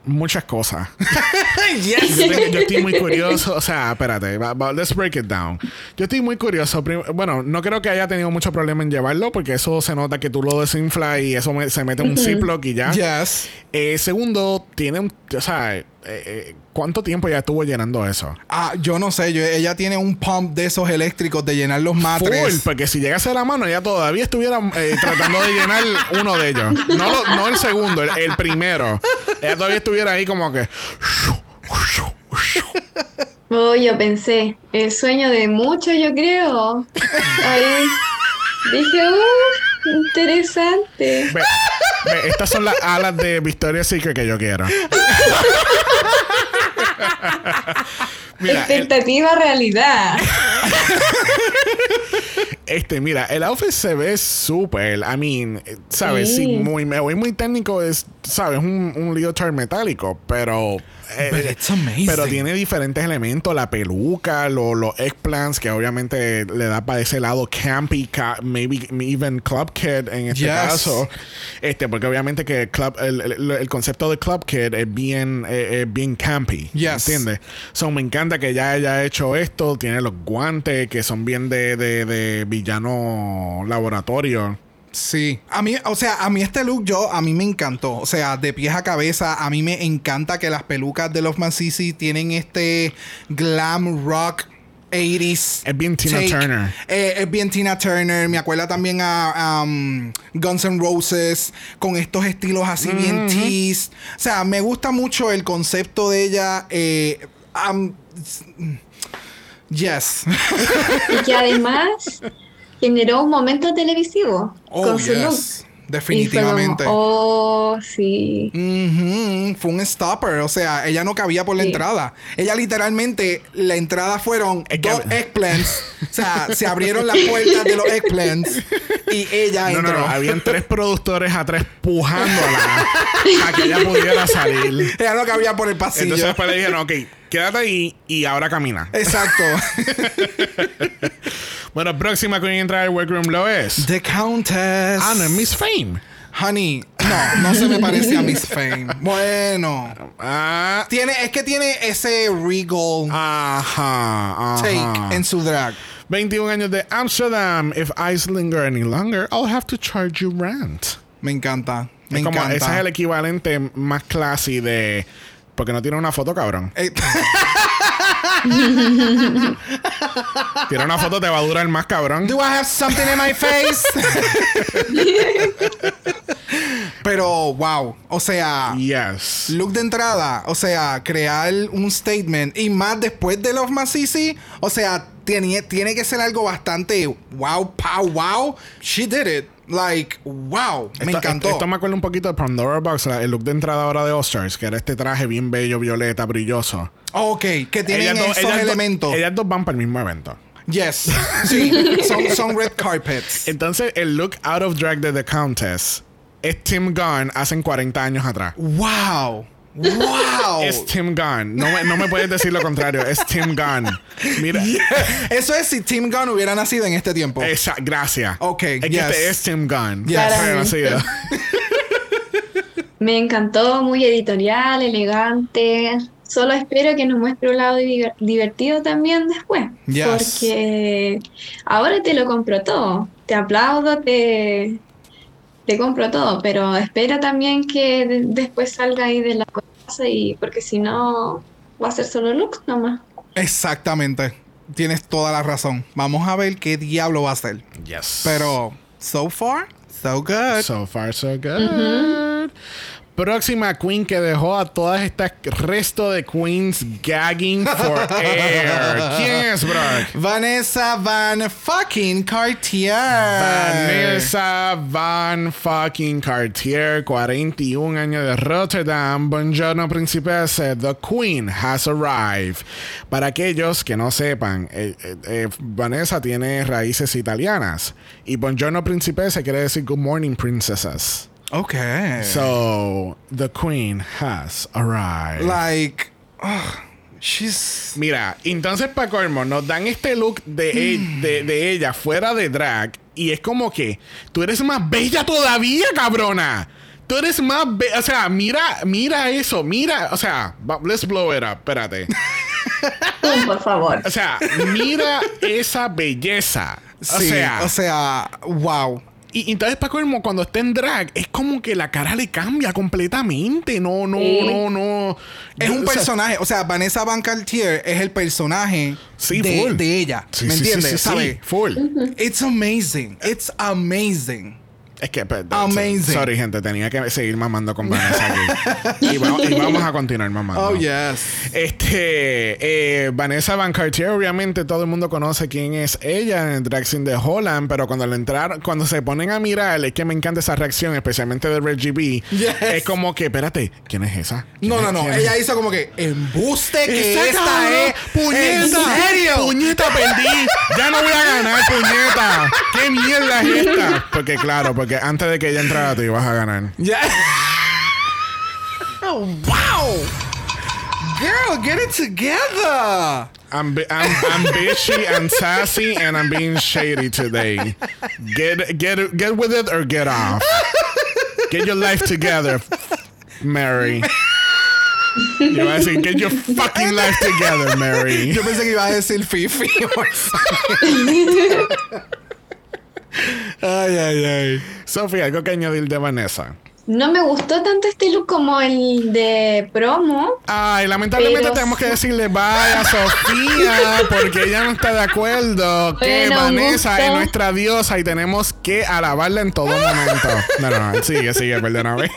muchas cosas. yes. Yo, estoy muy curioso. O sea, espérate. let's break it down. Yo estoy muy curioso. Bueno, no creo que haya tenido mucho problema en llevarlo porque eso se nota que tú lo desinflas y eso me- se mete en un Ziploc y ya. Yes. Eh, segundo, tiene un. O sea, eh, eh, ¿cuánto tiempo ya estuvo llenando eso? Ah, yo no sé, yo- ella tiene un pump de esos eléctricos de llenar los Full, matres. porque si llegase a la mano, ella todavía estuviera eh, tratando de llenar uno de ellos. No, lo- no el segundo, el, el primero. Ella todavía estuviera ahí como que. Oh, yo pensé, el sueño de muchos, yo creo. Ahí dije, uh, interesante. Ve, ve, estas son las alas de Victoria's Secret que yo quiero. Mira, el- Expectativa realidad. este, mira, el outfit se ve súper. I mean, ¿sabes? Sí. Sí, muy, me voy muy técnico, es, ¿sabes? Un, un leotard metálico, pero. Eh, But it's amazing. Pero tiene diferentes elementos: la peluca, lo- los eggplants, que obviamente le da para ese lado campy, ca- maybe even club kid en este Yes. caso. Este, porque obviamente que club, el, el- el concepto de club kid es bien, eh, es bien campy. Yes. ¿Entiendes? So, me encanta que ya haya hecho esto. Tiene los guantes que son bien de, de, de villano laboratorio. Sí. A mí, o sea, a mí este look yo, a mí me encantó. O sea, de pies a cabeza, a mí me encanta que las pelucas de Love Sissy tienen este glam rock 80s. Es bien Tina Turner. Eh, es bien Tina Turner. Me acuerda también a um, Guns N' Roses con estos estilos así bien teased. O sea, me gusta mucho el concepto de ella. eh, um, yes. Y que además generó un momento televisivo Oh, con su look. yes. definitivamente. Y fue como, oh, sí. Fue un stopper, o sea, ella no cabía por la Sí. entrada. Ella literalmente, la entrada fueron Es que- dos eggplants. o sea, se abrieron las puertas de los eggplants y ella No, no, entró. no. Habían tres productores atrás pujándola a que ella pudiera salir. Ella no cabía por el pasillo. Entonces después le dijeron, ok, quédate ahí y ahora camina. Exacto. Bueno, próxima que entra al workroom lo es. The Countess. Ah, no, Miss Fame. Honey, no, no se me parece a Miss Fame. Bueno. Ah, Tiene, es que tiene ese regal ajá, ajá. take en su drag. 21 años de Amsterdam. If I linger any longer, I'll have to charge you rent. Me encanta. Me Es como, encanta. ese es el equivalente más classy de... Porque no tiene una foto, cabrón. Eh, Tiene una foto, te va a durar más, cabrón. Do I have something in my face? Pero, wow. O sea, Yes. look de entrada. O sea, crear un statement. Y más después de Love Masisi. O sea, tiene, tiene que ser algo bastante wow, pow, wow. She did it. Like, wow. Me Esto- encantó. Esto me acuerda un poquito de Pandora Box, el look de entrada ahora de All Stars, que era este traje bien bello, violeta, brilloso. ok, que tienen Ellas esos ellas elementos. ellas dos van para el mismo evento. Yes. Sí, son, son red carpets. Entonces, el look out of drag de The Countess es Tim Gunn hace 40 años atrás. Wow. Wow. Es Tim Gunn. No me, no me puedes decir lo contrario. Es Tim Gunn. Mira. Eso es si Tim Gunn hubiera nacido en este tiempo. Esa, gracias. Ok, Es que yes. este es Tim Gunn. Yes. Yo. Me encantó, muy editorial, elegante. Solo espero que nos muestre un lado diver- divertido también después. Yes. Porque ahora te lo compro todo. Te aplaudo, te, te compro todo. Pero espero también que de- después salga ahí de la casa y porque si no va a ser solo looks nomás. Exactamente. Tienes toda la razón. Vamos a ver qué diablo va a hacer. Yes. Pero, so far, so good. So far, so good. Próxima queen que dejó a todas estas resto de queens gagging for air. ¿Quién es, Brock? Vanessa Van fucking Cartier. Vanessa Van fucking Cartier, 41 años de Rotterdam. Buongiorno, principessa. The Queen has arrived. Para aquellos que no sepan, eh, eh, eh, Vanessa tiene raíces italianas. Y Buongiorno, principessa quiere decir Good morning, princesses. Ok. So, the Queen has arrived. like, ugh, she's. Mira, entonces para colmo nos dan este look de, e- de, de ella fuera de drag y es como que tú eres más bella todavía, cabrona. Tú eres más bella, o sea, mira, mira eso, mira, o sea, let's blow it up, espérate. Por favor. O sea, mira esa belleza. O sí, sea, o sea, wow. Y, y entonces para colmo cuando está en drag es como que la cara le cambia completamente. No, no, Sí. no, no. Es un O sea, personaje, o sea, Vanessa Van Cartier es el personaje Sí, de, full. de ella. Sí, ¿Me sí, sí, entiendes? sí, sí, ¿Sabes? full. It's amazing. It's amazing. Es que, pe- Amazing. Sorry, gente, tenía que seguir mamando con Vanessa aquí. y, va- y vamos a continuar mamando. Oh, yes. Este, eh, Vanessa Van Cartier, obviamente todo el mundo conoce quién es ella en el drag scene de Holland, pero cuando le entraron, cuando se ponen a mirar, es que me encanta esa reacción, especialmente de Reggie B. Yes. Es como que, espérate, ¿quién es esa? ¿Quién No, es- no, no. es? Ella hizo como que embuste que esta cabrón, es. puñeta, ¿En serio? puñeta, perdí. Ya no voy a ganar, puñeta. ¿Qué mierda es esta? Porque claro, porque antes de que ella entrara tú ibas a ganar. Yeah. oh, wow. Girl, get it together. I'm, I'm, I'm bitchy and sassy and I'm being shady today. Get get get with it or get off. Get your life together, Mary. Yo iba a decir, get your fucking life together, Mary. Yo pensé que iba a decir Fifi. ay, ay, ay. Sofía, algo que añadir de Vanessa. No me gustó tanto este look como el de promo. Ay, lamentablemente Pero tenemos que decirle bye a Sofía porque ella no está de acuerdo que Bueno, Vanessa gusto. es nuestra diosa y tenemos que alabarla en todo momento. No, no, no, sigue, sigue, perdóname.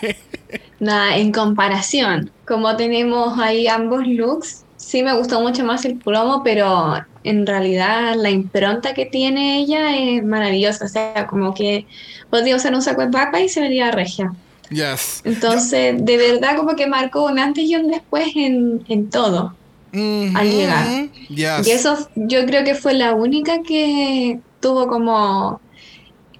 Nada, en comparación, como tenemos ahí ambos looks, sí me gustó mucho más el promo, pero en realidad la impronta que tiene ella es maravillosa. O sea, como que podría usar un saco de papa y se vería regia. Yes. Entonces, de verdad como que marcó un antes y un después en, en todo. Mhm. al llegar. Yes. Y eso yo creo que fue la única que tuvo como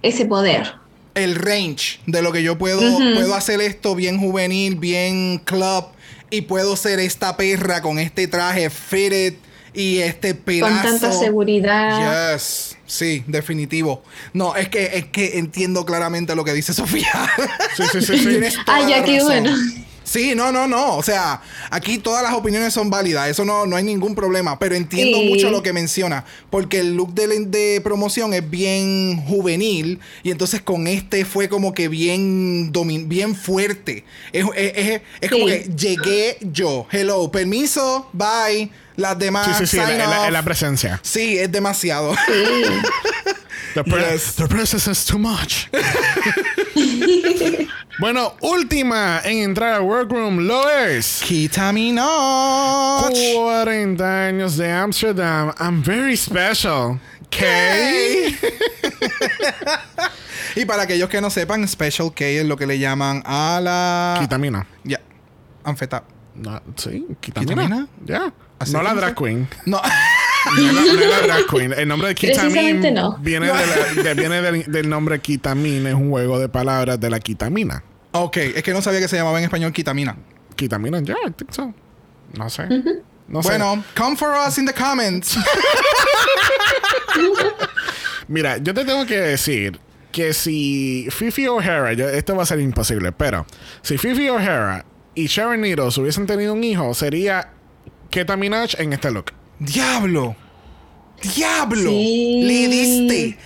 ese poder. el range de lo que yo puedo, puedo hacer esto bien juvenil, bien club y puedo ser esta perra con este traje fitted y este pelazo. Con tanta seguridad. Yes, sí, definitivo. No, es que es que entiendo claramente lo que dice Sofía. Sí, sí, sí, Ah, ya, qué bueno. Sí, no, no, no. O sea, aquí todas las opiniones son válidas. Eso no, no hay ningún problema. Pero entiendo Sí. mucho lo que menciona. Porque el look de, de promoción es bien juvenil. Y entonces con este fue como que bien, domin- bien fuerte. Es, es- es- es como Sí. que llegué yo. Hello, permiso, bye. Las demás. Sí, sí, sí, sign la, presencia. Sí, es demasiado. Sí. The, pre- Yes. the presence is too much. bueno, última en entrar al workroom lo es. Notch. 40 años de Amsterdam. I'm very special. ¿Qué? y para aquellos que no sepan, Special K es lo que le llaman a la. Kitamina. Ya. Anfeta. No, sí, Kitamina. ¿Kitamina? Ya. ¿Así No la drag queen. No. No la, no la drag queen. El nombre de Kitamin no. viene, de la- de- viene del, del nombre Kitamin. Es un juego de palabras de la Kitamina. ok, es que no sabía que se llamaba en español Kitamina. Kitamina, ya, I think so. No sé. No sé. Bueno, come for us in the comments. Mira, yo te tengo que decir que si Fifi O'Hara, esto va a ser imposible, pero si Fifi O'Hara y Sharon Needles hubiesen tenido un hijo, sería Keta Minaj en este look. Diablo. Diablo. Sí. Le diste.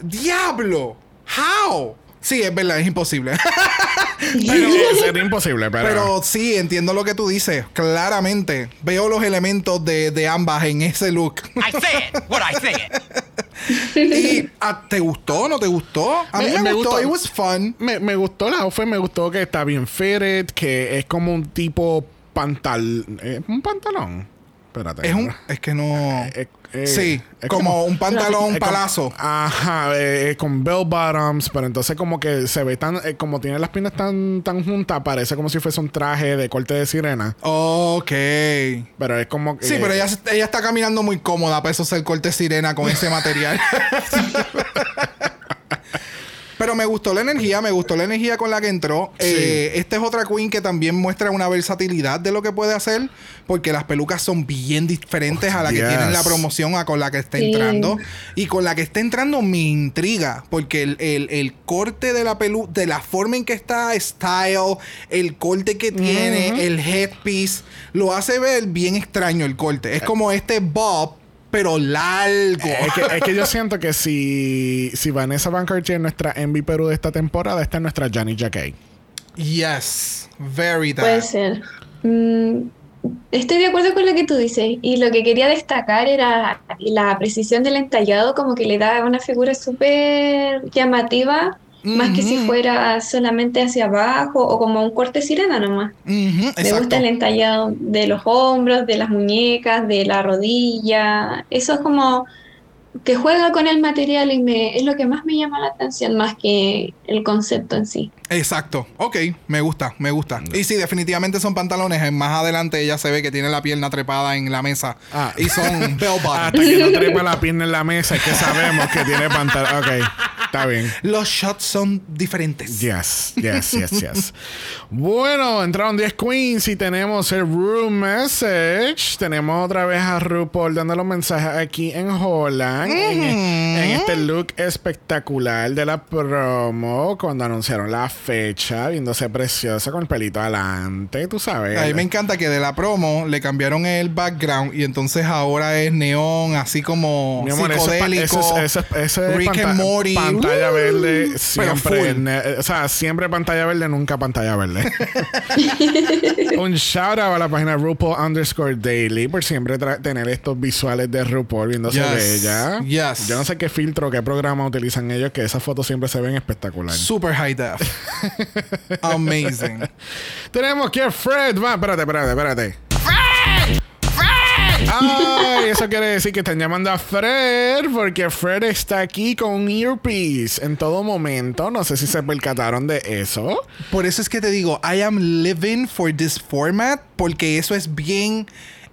Diablo. How? Sí, es verdad, es imposible. Pero sería imposible, pero, Pero sí, entiendo lo que tú dices. Claramente. Veo los elementos de, de ambas en ese look. I said what I said. ¿Y ah, te gustó? ¿No te gustó? A mí Me- me, me gustó. gustó. It was fun. me, me gustó la outfit, me gustó que está bien fitted, que es como un tipo pantal... eh, un pantalón. Espérate. Es un. Es que no. Eh, eh, sí, es como, como- un pantalón como- palazo. Ajá, eh, con bell bottoms, pero entonces como que se ve tan, eh, como tiene las piernas tan, tan juntas, parece como si fuese un traje de corte de sirena. Ok. Pero es como. Sí, pero ella, ella está caminando muy cómoda para eso ser corte sirena con ese material. Pero me gustó la energía, me gustó la energía con la que entró. Eh, esta es otra queen que también muestra una versatilidad de lo que puede hacer, porque las pelucas son bien diferentes a la que tienen la promoción, a con la que está Sí. entrando. Y con la que está entrando me intriga, porque el, el- el corte de la pelu, de la forma en que está style, el corte que tiene, el headpiece, lo hace ver bien extraño el corte. Es como este bob, pero largo. Es que, es que yo siento que si, si Vanessa Van Cartier es nuestra Envy Perú de esta temporada, esta es nuestra Johnny Jacquet. Yes, very that. Puede ser. Mm, estoy de acuerdo con lo que tú dices. Y lo que quería destacar era la precisión del entallado, como que le da una figura súper llamativa, más que si fuera solamente hacia abajo o como un corte sirena nomás. Me gusta el entallado de los hombros, de las muñecas, de la rodilla. Eso es como que juega con el material y me, es lo que más me llama la atención, más que el concepto en sí. Exacto. Ok, me gusta, me gusta. Y sí, definitivamente son pantalones. En Más adelante ella se ve que tiene la pierna trepada en la mesa. Ah. Y son bell. Hasta que no trepa la pierna en la mesa, es que sabemos que tiene pantalón. Ok, está bien. Los shots son diferentes. Yes, yes, yes, yes. bueno, entraron 10 queens y tenemos el room message. Tenemos otra vez a RuPaul dando los mensajes aquí en Holland. en, en este look espectacular de la promo. Cuando anunciaron la fecha, viéndose preciosa con el pelito adelante. Tú sabes. A mí me encanta que de la promo le cambiaron el background y entonces ahora es neón, así como Mi amor, psicodélico. eso es- eso es- eso es Rick and Morty. Pantalla verde siempre. ne- o sea, siempre pantalla verde, nunca pantalla verde. Un shout out a la página RuPaul underscore daily por siempre tener estos visuales de RuPaul viéndose Yes. bella. Yes. Yo no sé qué filtro, qué programa utilizan ellos, que esas fotos siempre se ven espectacular. Super high def. Amazing. Tenemos que Fred va. Espérate, espérate, espérate. Ay, eso quiere decir que están llamando a Fred porque Fred está aquí con un earpiece en todo momento. No sé si se percataron de eso. Por eso es que te digo, I am living for this format, porque eso es bien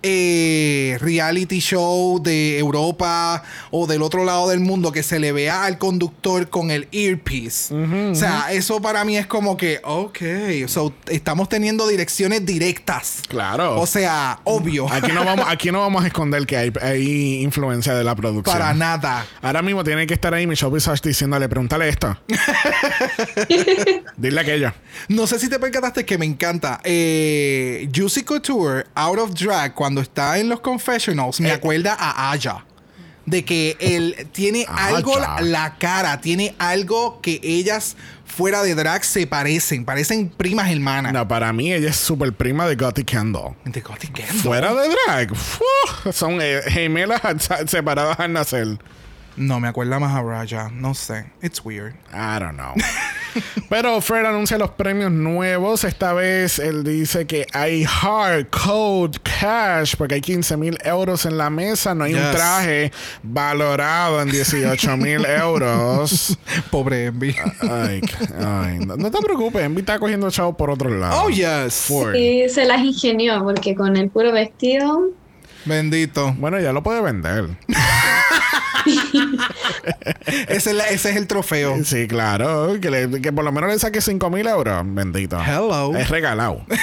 eh, reality show de Europa o del otro lado del mundo que se le vea al conductor con el earpiece. o sea, eso para mí es como que, ok, so, estamos teniendo direcciones directas. Claro. O sea, obvio. Aquí no vamos, aquí no vamos a esconder que hay, hay influencia de la producción. Para nada. Ahora mismo tiene que estar ahí Michelle Visage diciéndole, pregúntale esto. Dile aquello. No sé si te percataste que me encanta. Eh, Juicy Couture, Out of Drag, cuando está en los confessionals, me Eh. acuerda a Aya. De que él tiene Aya. algo, la, la cara, tiene algo que ellas fuera de drag se parecen. Parecen primas hermanas. No, para mí ella es súper prima de Gotti Kendall. De Gothic Kendall. Fuera de drag. ¡fu! son eh, gemelas separadas al nacer. No, me acuerda más a Raya. No sé. It's weird. I don't know. Pero Fred anuncia los premios nuevos. Esta vez él dice que hay hard code cash porque hay 15 mil euros en la mesa. No hay un traje valorado en 18 mil euros. Pobre Envy. Ay, ay, no, no te preocupes. Envy está cogiendo chavo por otro lado. oh, yes. Ford. Y se las ingenió porque con el puro vestido Bendito. Bueno, ya lo puede vender. Ese, es la- ese es el trofeo. Sí, claro. Que, le- que por lo menos le saque 5 mil euros. Bendito. Hello. Es regalado.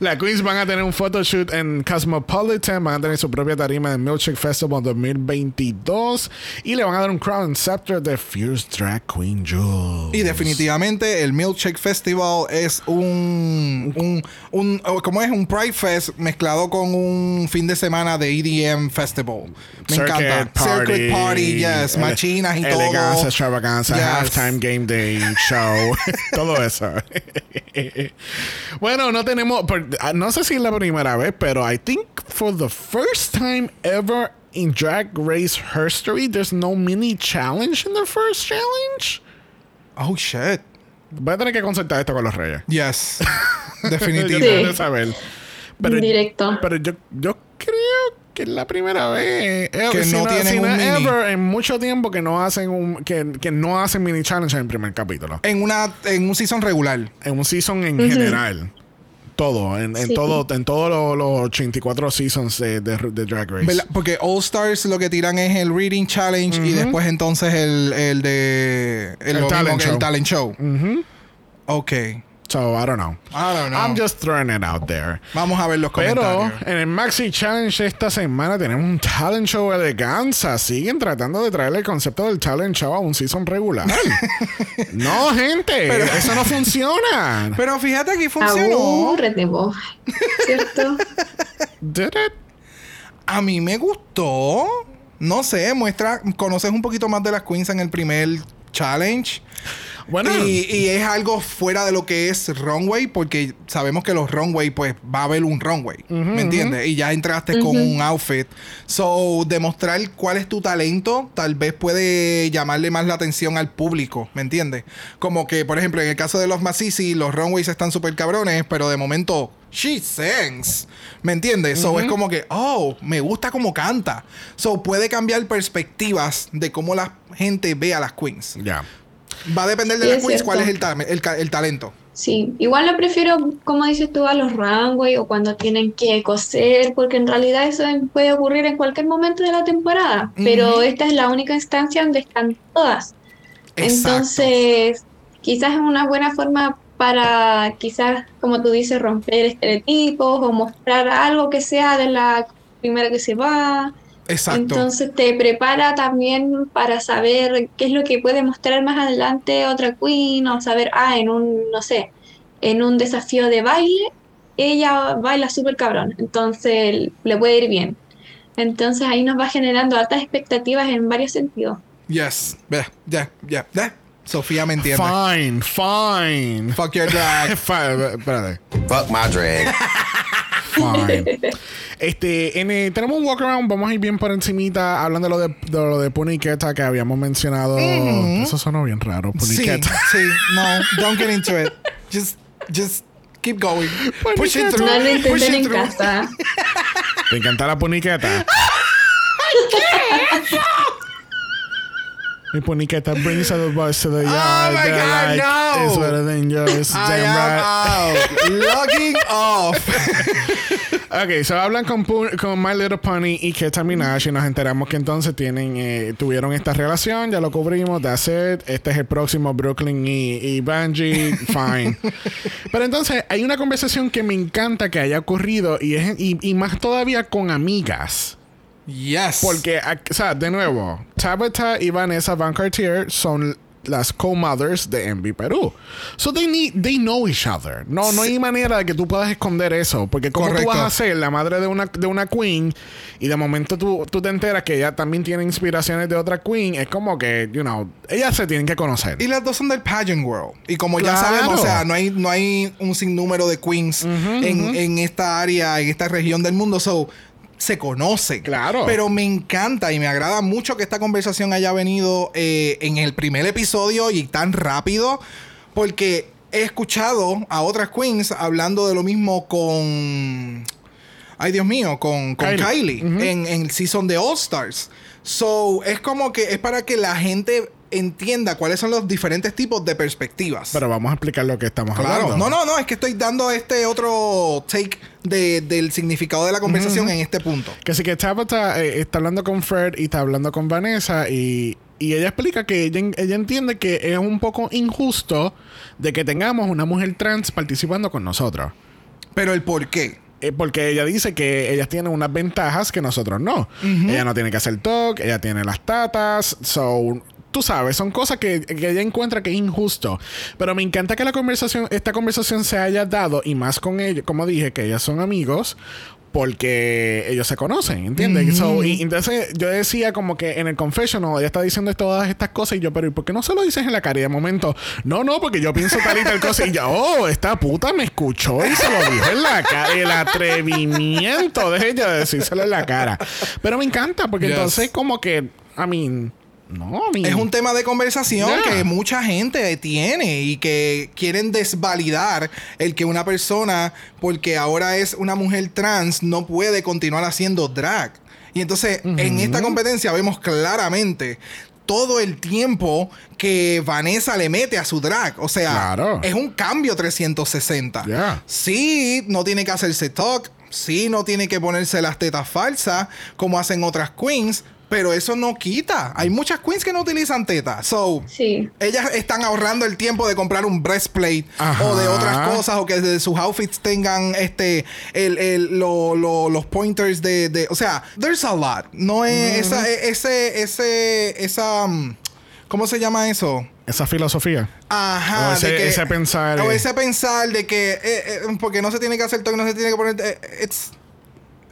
Las Queens van a tener un photoshoot en Cosmopolitan. Van a tener su propia tarima en Milkshake Festival 2022. Y le van a dar un Crown Scepter de Fierce Drag Queen Jules. Y definitivamente el Milkshake Festival es un, un, un ¿cómo es? Un Pride Fest mezclado con un fin de semana de EDM Festival. Me Circuit encanta. Party, Circuit Party, yes. Machinas y Elegancia, todo. extravaganza, Yes. halftime game day show, todo eso. bueno, no tenemos, ah, no sé si es la primera vez, pero I think for the first time ever in Drag Race history, there's no mini challenge in the first challenge. Oh, shit. Voy a tener que consultar esto con los reyes. Yes. Definitivo. Sí. saber. Pero, directo. pero yo, yo creo que es la primera vez eh, Que si no tienen si un mini. ever en mucho tiempo que no hacen un que, que no hacen mini challenge en el primer capítulo En una en un season regular. en un season en general todo en, en Sí. todo en todos los, los 84 seasons de, de, de Drag Race ¿Verdad? Porque All Stars lo que tiran es el Reading Challenge y después entonces el, el de el, El lo mismo talent show. el talent show. Ok. So I don't know I don't know. I'm just throwing it out there Vamos a ver los pero comentarios. en el Maxi Challenge esta semana tenemos un talent show eleganza. Siguen tratando de traerle el concepto del talent show a un season regular. no, gente, eso no funciona. Pero fíjate que funcionó. Abúrrete vos. ¿Cierto? Did it? A mí me gustó. No sé, muestra, conoces un poquito más de las queens en el primer challenge. Bueno, Y, y es algo fuera de lo que es runway, porque sabemos que los runway, pues va a haber un runway. ¿Me entiendes? Y ya entraste con un outfit. So, demostrar cuál es tu talento, tal vez puede llamarle más la atención al público. ¿Me entiendes? Como que, por ejemplo, en el caso de los Massisi, los runways están súper cabrones, pero de momento. She sings. ¿Me entiendes? So es como que, oh, me gusta cómo canta. So puede cambiar perspectivas de cómo la gente ve a las queens. ya. Va a depender de queens cierto. cuál es el, ta- el, talento. Sí, igual lo prefiero, como dices tú, a los runway o cuando tienen que coser, porque en realidad eso puede ocurrir en cualquier momento de la temporada, pero esta es la única instancia donde están todas. Exacto. Entonces, quizás es una buena forma para, quizás, como tú dices, romper estereotipos o mostrar algo que sea de la primera que se va. Exacto. Entonces te prepara también para saber qué es lo que puede mostrar más adelante otra queen o saber, ah, en un, no sé, en un desafío de baile, ella baila súper cabrón, entonces le puede ir bien. Entonces ahí nos va generando altas expectativas en varios sentidos. yes. Ya, ya, ya, ya. Sofía me entiende. Fine, fine. Fuck your drag. Fine, espérate. Fuck my drag. Fine. Este, en el- tenemos un walk around, vamos a ir bien por encimita hablando de lo de, de lo de Puniqueta que habíamos mencionado. Eso sonó bien raro, sí, Puniqueta. sí. No, don't get into it. Just, just Keep going. Pues Push it through. No lo Push it en through. casa. ¿Te encanta la poniqueta? Mi poniqueta brings the boys to the yard. my They're God, like, no. It's better than yours. I Damn am right. out. Logging off. Ok, so hablan con, con My Little Pony y Keta Minaj y nos enteramos que entonces tienen, eh, tuvieron esta relación, ya lo cubrimos, that's it. Este es el próximo Brooklyn y, y Bungie, fine. Pero entonces hay una conversación que me encanta que haya ocurrido y, es, y, y más todavía con amigas. Yes. Porque, o sea, de nuevo, Tabitha y Vanessa Van Cartier son las co-mothers de Envy Perú. So they need, they know each other. No, no hay manera de que tú puedas esconder eso. Porque como tú Correcto. vas a ser la madre de una, de una queen y de momento tú, tú te enteras que ella también tiene inspiraciones de otra queen, es como que, you know, ellas se tienen que conocer. Y las dos son del pageant world. Y como ya Claro. sabemos, o sea, no hay, no hay un sinnúmero de queens en, en esta área, en esta región del mundo. So, se conoce. Claro. Pero me encanta y me agrada mucho que esta conversación haya venido eh, en el primer episodio y tan rápido. Porque he escuchado a otras queens hablando de lo mismo con. Ay, Dios mío, con, con Kylie. Kylie, en, en el season de All Stars. So, es como que es para que la gente entienda cuáles son los diferentes tipos de perspectivas. Pero vamos a explicar lo que estamos Claro, hablando. no, no, no, es que estoy dando este otro take de- del significado de la conversación en este punto. Que sí que Tabitha eh, está hablando con Fred y está hablando con Vanessa y, y ella explica que ella, ella entiende que es un poco injusto de que tengamos una mujer trans participando con nosotros. Pero el por qué. Eh, porque ella dice que ellas tienen unas ventajas que nosotros no. Ella no tiene que hacer talk, ella tiene las tatas, so... Tú sabes, son cosas que, que ella encuentra que es injusto. Pero me encanta que la conversación, esta conversación se haya dado, y más con ellos, como dije, que ellas son amigos, porque ellos se conocen, ¿entiendes? So, y entonces yo decía como que en el confessional ella está diciendo todas estas cosas y yo, pero ¿y por qué no se lo dices en la cara? Y de momento, no, no, porque yo pienso tal y tal cosa. Y yo, oh, esta puta me escuchó y se lo dijo en la cara. El atrevimiento de ella de decírselo en la cara. Pero me encanta porque Yes. entonces como que, I mean, no, Es un tema de conversación Yeah. que mucha gente tiene y que quieren desvalidar el que una persona, porque ahora es una mujer trans, no puede continuar haciendo drag. Y entonces, en esta competencia vemos claramente todo el tiempo que Vanessa le mete a su drag. O sea, Claro. es un cambio 360. Yeah. Sí, no tiene que hacerse talk. Sí, no tiene que ponerse las tetas falsas como hacen otras queens. Pero eso no quita. Hay muchas queens que no utilizan tetas. So, Sí. ellas están ahorrando el tiempo de comprar un breastplate Ajá. o de otras cosas o que de sus outfits tengan este el, el- lo- lo- los pointers de, de- o sea there's a lot no es esa e- ese ese esa um, ¿cómo se llama eso? esa filosofía. Ajá, O ese- de que, ese pensar, o ese pensar de que eh, eh, porque no se tiene que hacer todo y no se tiene que poner eh, it's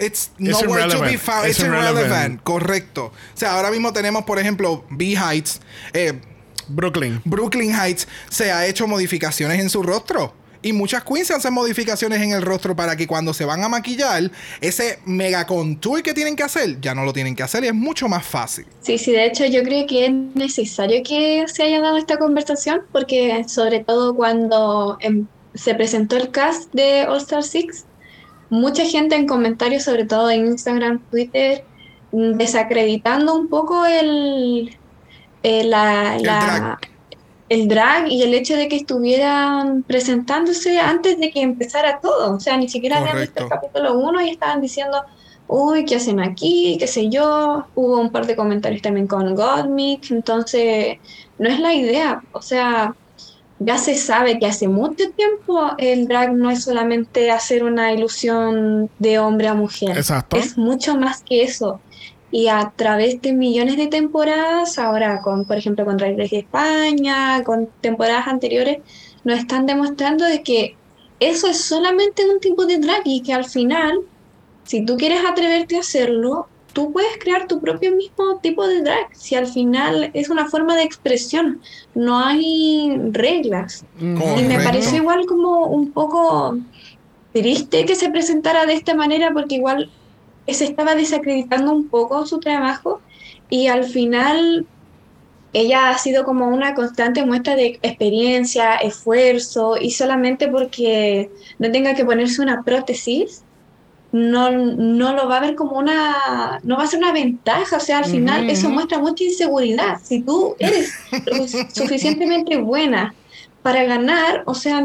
It's nowhere to be found. It's It's irrelevant. irrelevant. Correcto. O sea, ahora mismo tenemos, por ejemplo, B Heights. eh, Brooklyn. Brooklyn Heights se ha hecho modificaciones en su rostro. Y muchas queens se hacen modificaciones en el rostro para que cuando se van a maquillar, ese mega contour que tienen que hacer, ya no lo tienen que hacer y es mucho más fácil. Sí, sí, de hecho yo creo que es necesario que se haya dado esta conversación porque sobre todo cuando em, se presentó el cast de All Star Six, mucha gente en comentarios, sobre todo en Instagram, Twitter, desacreditando un poco el, eh, la, El la- drag. el drag y el hecho de que estuvieran presentándose antes de que empezara todo. O sea, ni siquiera habían visto el capítulo 1 y estaban diciendo, uy, ¿qué hacen aquí? ¿Qué sé yo? Hubo un par de comentarios también con Godmix, entonces no es la idea. O sea, ya se sabe que hace mucho tiempo el drag no es solamente hacer una ilusión de hombre a mujer. Exacto. Es mucho más que eso. Y a través de millones de temporadas, ahora con, por ejemplo, con Drag Race España, con temporadas anteriores, nos están demostrando de que eso es solamente un tipo de drag y que al final, si tú quieres atreverte a hacerlo, tú puedes crear tu propio mismo tipo de drag. Si al final es una forma de expresión, no hay reglas. Y me pareció igual como un poco triste que se presentara de esta manera porque igual se estaba desacreditando un poco su trabajo y al final ella ha sido como una constante muestra de experiencia, esfuerzo, y solamente porque no tenga que ponerse una prótesis, no, no lo va a ver como una, no va a ser una ventaja, o sea, al final eso muestra mucha inseguridad. Si tú eres suficientemente buena para ganar, o sea,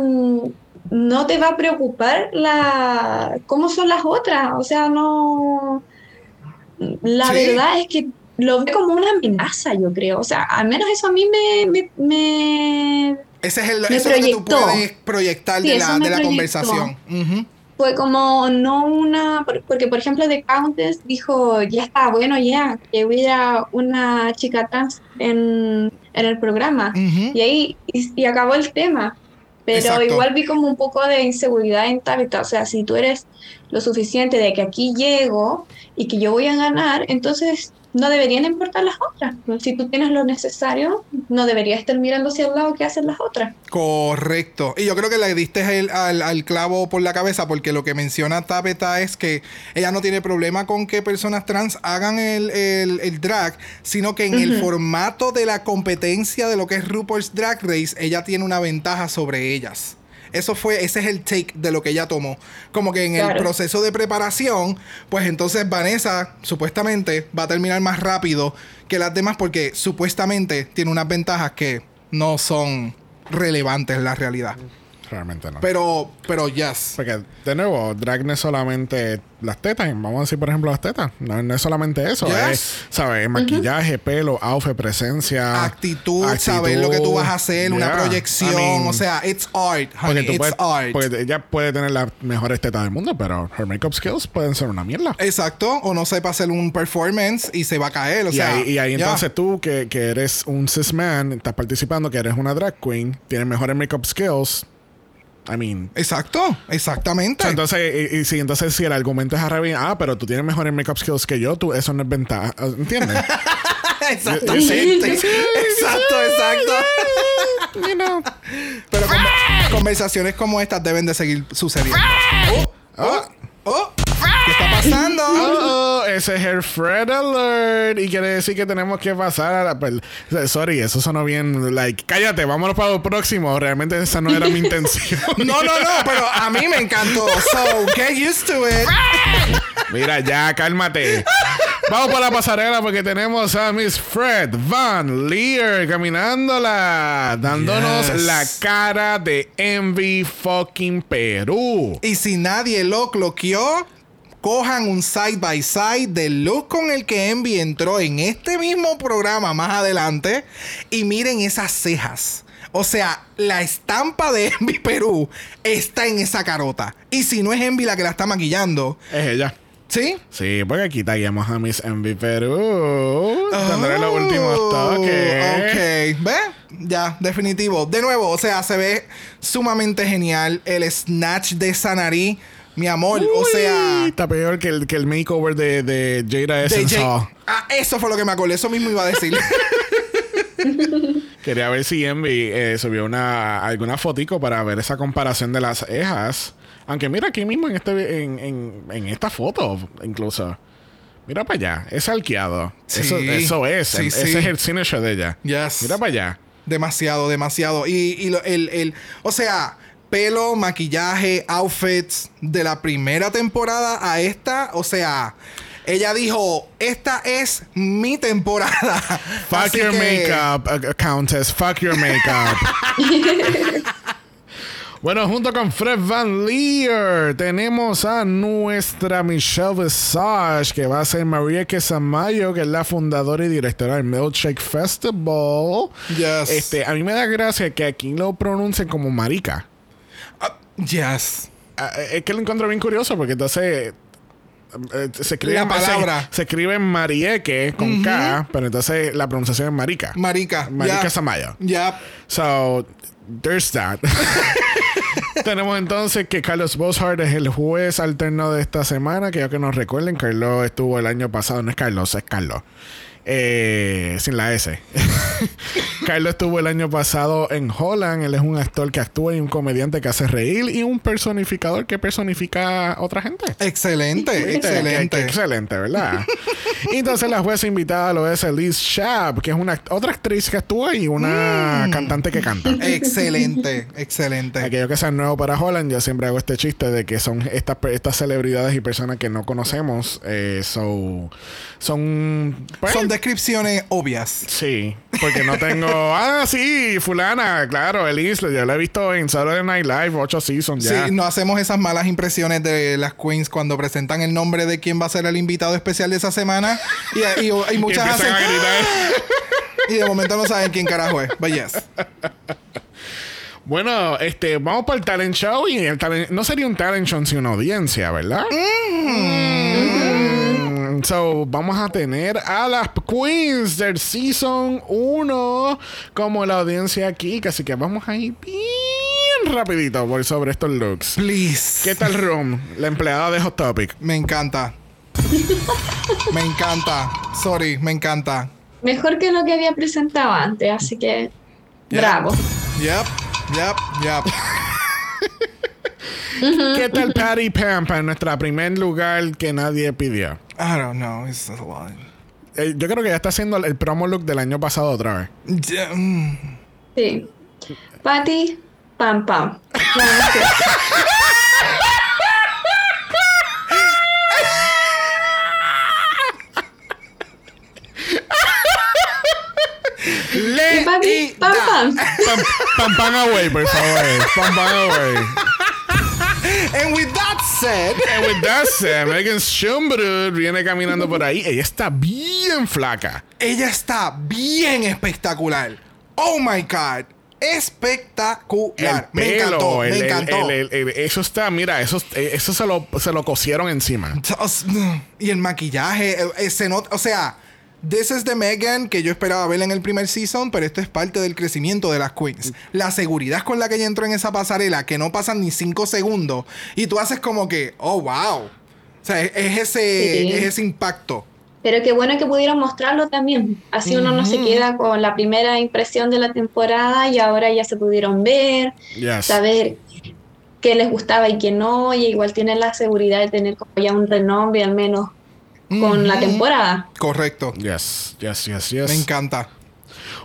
no te va a preocupar la cómo son las otras, o sea, no la Sí. verdad es que lo ve como una amenaza, yo creo. O sea, al menos eso a mí me, me, me- Ese es el, Me eso es lo que tú puedes proyectar Sí, de la, de la conversación. Fue como no una, por- porque por ejemplo The Countess dijo, ya está, bueno, ya, que hubiera una chica trans en, en el programa. Y ahí, y, y acabó el tema. Pero Exacto. igual vi como un poco de inseguridad en Tabitha. O sea, si tú eres lo suficiente de que aquí llego y que yo voy a ganar, entonces no deberían importar las otras. Si tú tienes lo necesario, no deberías estar mirando hacia el lado que hacen las otras. Correcto. Y yo creo que le diste el- al, al clavo por la cabeza porque lo que menciona Tapeta es que ella no tiene problema con que personas trans hagan el, el- el drag, sino que en el formato de la competencia de lo que es RuPaul's Drag Race, ella tiene una ventaja sobre ellas. Eso fue, ese es el take de lo que ella tomó. Como que en el proceso de preparación, pues entonces Vanessa supuestamente va a terminar más rápido que las demás porque supuestamente tiene unas ventajas que no son relevantes en la realidad. Realmente no. Pero, pero yes. Porque, de nuevo, drag no es solamente las tetas. Vamos a decir, por ejemplo, las tetas. No, no es solamente eso. Yes. Es, ¿sabes? Maquillaje, pelo, outfit, presencia. Actitud, saber lo que tú vas a hacer, una proyección. I mean, o sea, it's art, porque honey. tú It's puedes- art. Porque ella puede tener las mejores tetas del mundo, pero her makeup skills pueden ser una mierda. Exacto. O no sepa hacer un performance y se va a caer. O y, sea, ahí, y ahí entonces tú, que, que eres un cis man, estás participando, que eres una drag queen, tienes mejores makeup skills. I mean, Exacto, exactamente. O sea, entonces, y, y si entonces si el argumento es a revés, ah, pero tú tienes mejores makeup skills que yo, tú, eso no es ventaja, ¿entiendes? exacto, Yo- yo- sí, exacto, sí. exacto, exacto. You know. Pero con- conversaciones como estas deben de seguir sucediendo. Oh, oh, oh. ¿Qué está pasando? Oh, oh, ese es el Fred Alert. Y quiere decir que tenemos que pasar a la. Sorry, eso sonó bien. Like, cállate, vámonos para lo próximo. Realmente esa no era mi intención. No, no, no, pero a mí me encantó. So, get used to it. Mira, ya, cálmate. Vamos para la pasarela porque tenemos a Miss Fred Van Leer caminándola, dándonos Yes. la cara de Envy fucking Perú. Y si nadie lo cloqueó, cojan un side by side del look con el que Envy entró en este mismo programa más adelante y miren esas cejas. O sea, la estampa de Envy Perú está en esa carota. Y si no es Envy la que la está maquillando, Es ella. ¿Sí? Sí, porque aquí taguemos a Miss Envy Perú. dándole los últimos toques. Oh, Ok, ¿ve? Ya, definitivo. De nuevo, o sea, se ve sumamente genial el snatch de Sanari. Mi amor, o sea... Está peor que el, que el makeover de, de Jada Essence Hall. Ah, eso fue lo que me acordé. Eso mismo iba a decir. Quería ver si Envy eh, subió una, alguna fotico para ver esa comparación de las cejas. Aunque mira aquí mismo en, este, en, en, en esta foto, incluso. Mira para allá, es arqueado. Sí. Eso, eso es. Sí, ese sí. es el signature de ella. Yes. Mira para allá. demasiado, demasiado. Y, y lo- el, el- o sea, pelo, maquillaje, outfits de la primera temporada a esta, o sea, ella dijo, esta es mi temporada. Fuck Así your que- makeup, uh, Countess. Fuck your makeup. bueno, junto con Fred Van Leer, tenemos a nuestra Michelle Visage, que va a ser María Quesamayo, que es la fundadora y directora del Milkshake Festival. Yes. Este, a mí me da gracia que aquí lo pronuncien como marica. Ah, yes. Ah, Es que lo encuentro bien curioso porque entonces eh, se escribe, La palabra. Se, se escribe Marieque con K, pero entonces la pronunciación es marica. Marica. Marica ya. Samayo. Ya. So, there's that. Tenemos entonces que Carlos Boshart es el juez alterno de esta semana. Que ya que nos recuerden, Carlos estuvo el año pasado. No es Carlos, es Carlos. Eh, sin la S. Carlos estuvo el año pasado en Holland. Él es un actor que actúa y un comediante que hace reír y un personificador que personifica a otra gente. Excelente, excelente. Excelente, ¿verdad? y entonces la jueza invitada lo es Elise Schaap, que es una act- otra actriz que actúa y una cantante que canta. Excelente, excelente. Aquello que sea nuevo para Holland, yo siempre hago este chiste de que son estas estas celebridades y personas que no conocemos, eh, so- son... pues, Son descripciones obvias. Sí, porque no tengo... ah, sí, fulana, claro, Elise, yo la he visto en Saturday Night Live, ocho seasons ya. Sí, no hacemos esas malas impresiones de las queens cuando presentan el nombre de quién va a ser el invitado especial de esa semana. Y, y- y Y muchas hacen... empiezan a gritar. Y de momento no saben quién carajo es. But yes. Bueno, este, vamos para el talent show y el talent, no sería un talent show sin una audiencia, ¿verdad? Mm, So, vamos a tener a las queens del season 1 como la audiencia aquí, así que vamos a ir bien rapidito por sobre estos looks. Please. ¿Qué tal Room? La empleada de Hot Topic. Me encanta. Me encanta. Sorry, me encanta. Mejor que lo que había presentado antes, así que bravo. Yep, yep, yep. ¿Qué tal Patty Pampa en nuestra primer lugar que nadie pidió? I don't know. It's a lot. Eh, yo creo que ya está haciendo el, promo look del año pasado otra vez. Yeah, mm. Sí. Patty, pam pam. Que- Y Patty, pam pam. Pam, pam, pam away, por favor. Pam, pam away. And with that said, And with that said, Megan Schumbrud viene caminando por ahí. Ella está bien flaca. ella está bien espectacular. Oh my god. Espectacular. El me pelo, encantó. el- me encantó. el- eso está, mira, eso, eso se, lo, se lo cosieron encima. Y el maquillaje, eh, eh, se nota, o sea, this is the Megan que yo esperaba ver en el primer season, pero esto es parte del crecimiento de las queens. La seguridad con la que ella entró en esa pasarela, que no pasan ni cinco segundos, y tú haces como que, oh, wow. O sea, es, es ese, Sí. es ese impacto. Pero qué bueno que pudieron mostrarlo también. Así uno no se queda con la primera impresión de la temporada y ahora ya se pudieron ver, Yes. saber qué les gustaba y qué no, y igual tienen la seguridad de tener como ya un renombre al menos con la temporada. Correcto. Yes, yes, yes, yes. Me encanta.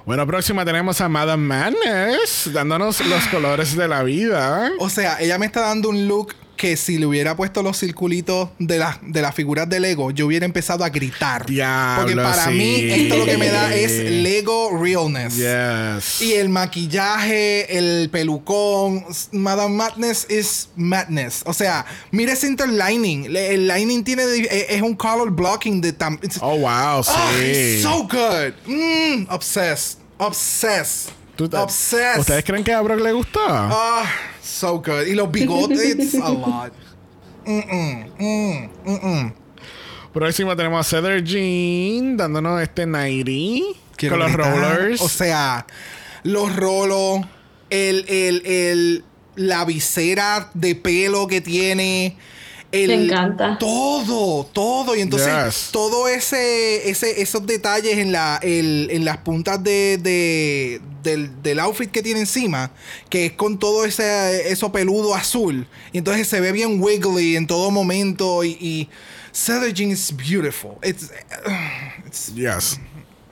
Bueno, próxima tenemos a Madame Madness dándonos los colores de la vida. O sea, ella me está dando un look que si le hubiera puesto los circulitos de, las de las figuras de Lego, yo hubiera empezado a gritar. Diablo, Porque para sí. mí esto lo que me da es Lego realness. Yes. Y el maquillaje, el pelucón, Madame Madness is madness. O sea, mira ese interlining. El lining tiene eh, es un color blocking de tam Oh, wow, sí. It's so good. Mm, obsessed. Obsessed. ¿Tú te- obsessed. ¿Ustedes creen que a Brock le gustó? Ah, so good. Y los bigotes, it's a lot. Mm-mm, mm, mm-mm. Próxima tenemos a Cedar Jean dándonos este 90 Quiero con los gritar. rollers. O sea, los rolos, el, el, el, la visera de pelo que tiene. El, Me encanta. Todo, todo. Y entonces, Yes. todo ese, ese, esos detalles en, la, el- en las puntas de, de- del, del outfit que tiene encima, que es con todo ese eso peludo azul. Y entonces se ve bien wiggly en todo momento. Y, y Jean is beautiful. It's, it's yes.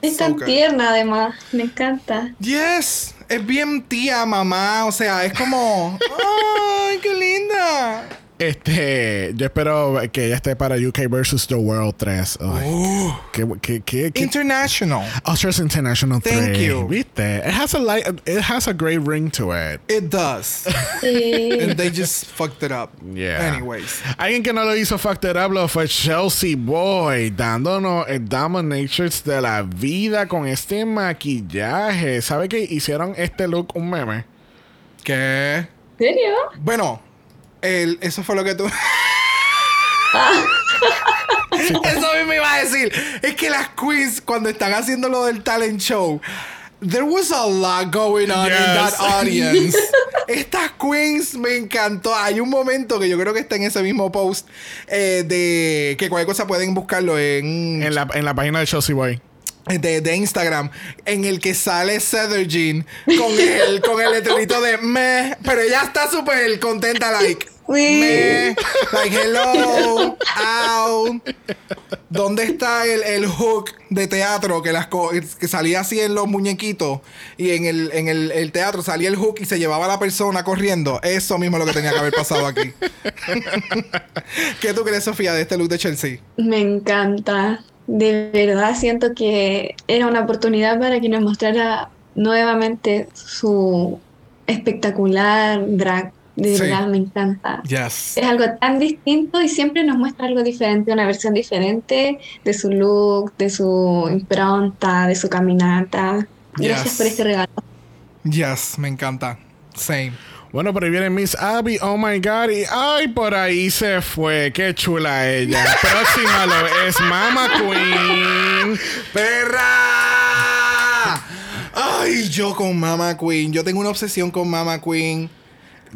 Es So tan good. tierna además, me encanta. Yes, es bien tía, mamá, o sea, es como, ay, qué linda. Este, yo espero que ella esté para UK versus The World 3. Ay, Oh. qué, qué, qué, qué- International, Oscars International Thank 3. you. ¿Viste? It has a light, it has a great ring to it. it does, Sí. and they just fucked it up. Yeah. Anyways, Alguien que no lo hizo Factor Up fue Chelsea Boy, dándonos el Dominatrix de la vida con este maquillaje. ¿Sabe que hicieron este look un meme? ¿qué? ¿En serio? Bueno, el, eso fue lo que tú. Eso mismo iba a decir. Es que las queens, cuando están haciendo lo del talent show, there was a lot going on in that audience. Estas queens me encantó. Hay un momento que yo creo que está en ese mismo post eh, de que cualquier cosa pueden buscarlo en, En la, en la página de Chelsea Boy. De, de Instagram en el que sale Jean con el con el letrerito de me, pero ella está súper contenta like me, like hello, ow. ¿Dónde está el, el hook de teatro que las co- que salía así en los muñequitos y en el en el, el teatro salía el hook y se llevaba a la persona corriendo? Eso mismo es lo que tenía que haber pasado aquí. ¿Qué tú crees, Sofía, de este look de Chelsea? Me encanta. De verdad siento que era una oportunidad para que nos mostrara nuevamente su espectacular drag. De Sí. verdad me encanta. Yes. Es algo tan distinto y siempre nos muestra algo diferente, una versión diferente de su look, de su impronta, de su caminata. Gracias Yes. por este regalo. Yes, me encanta. Same. Bueno, por ahí viene Miss Abby, oh my god, y ay, por ahí se fue, qué chula ella. Próxima lo es Mama Queen. ¡Perra! Ay, yo con Mama Queen. Yo tengo una obsesión con Mama Queen.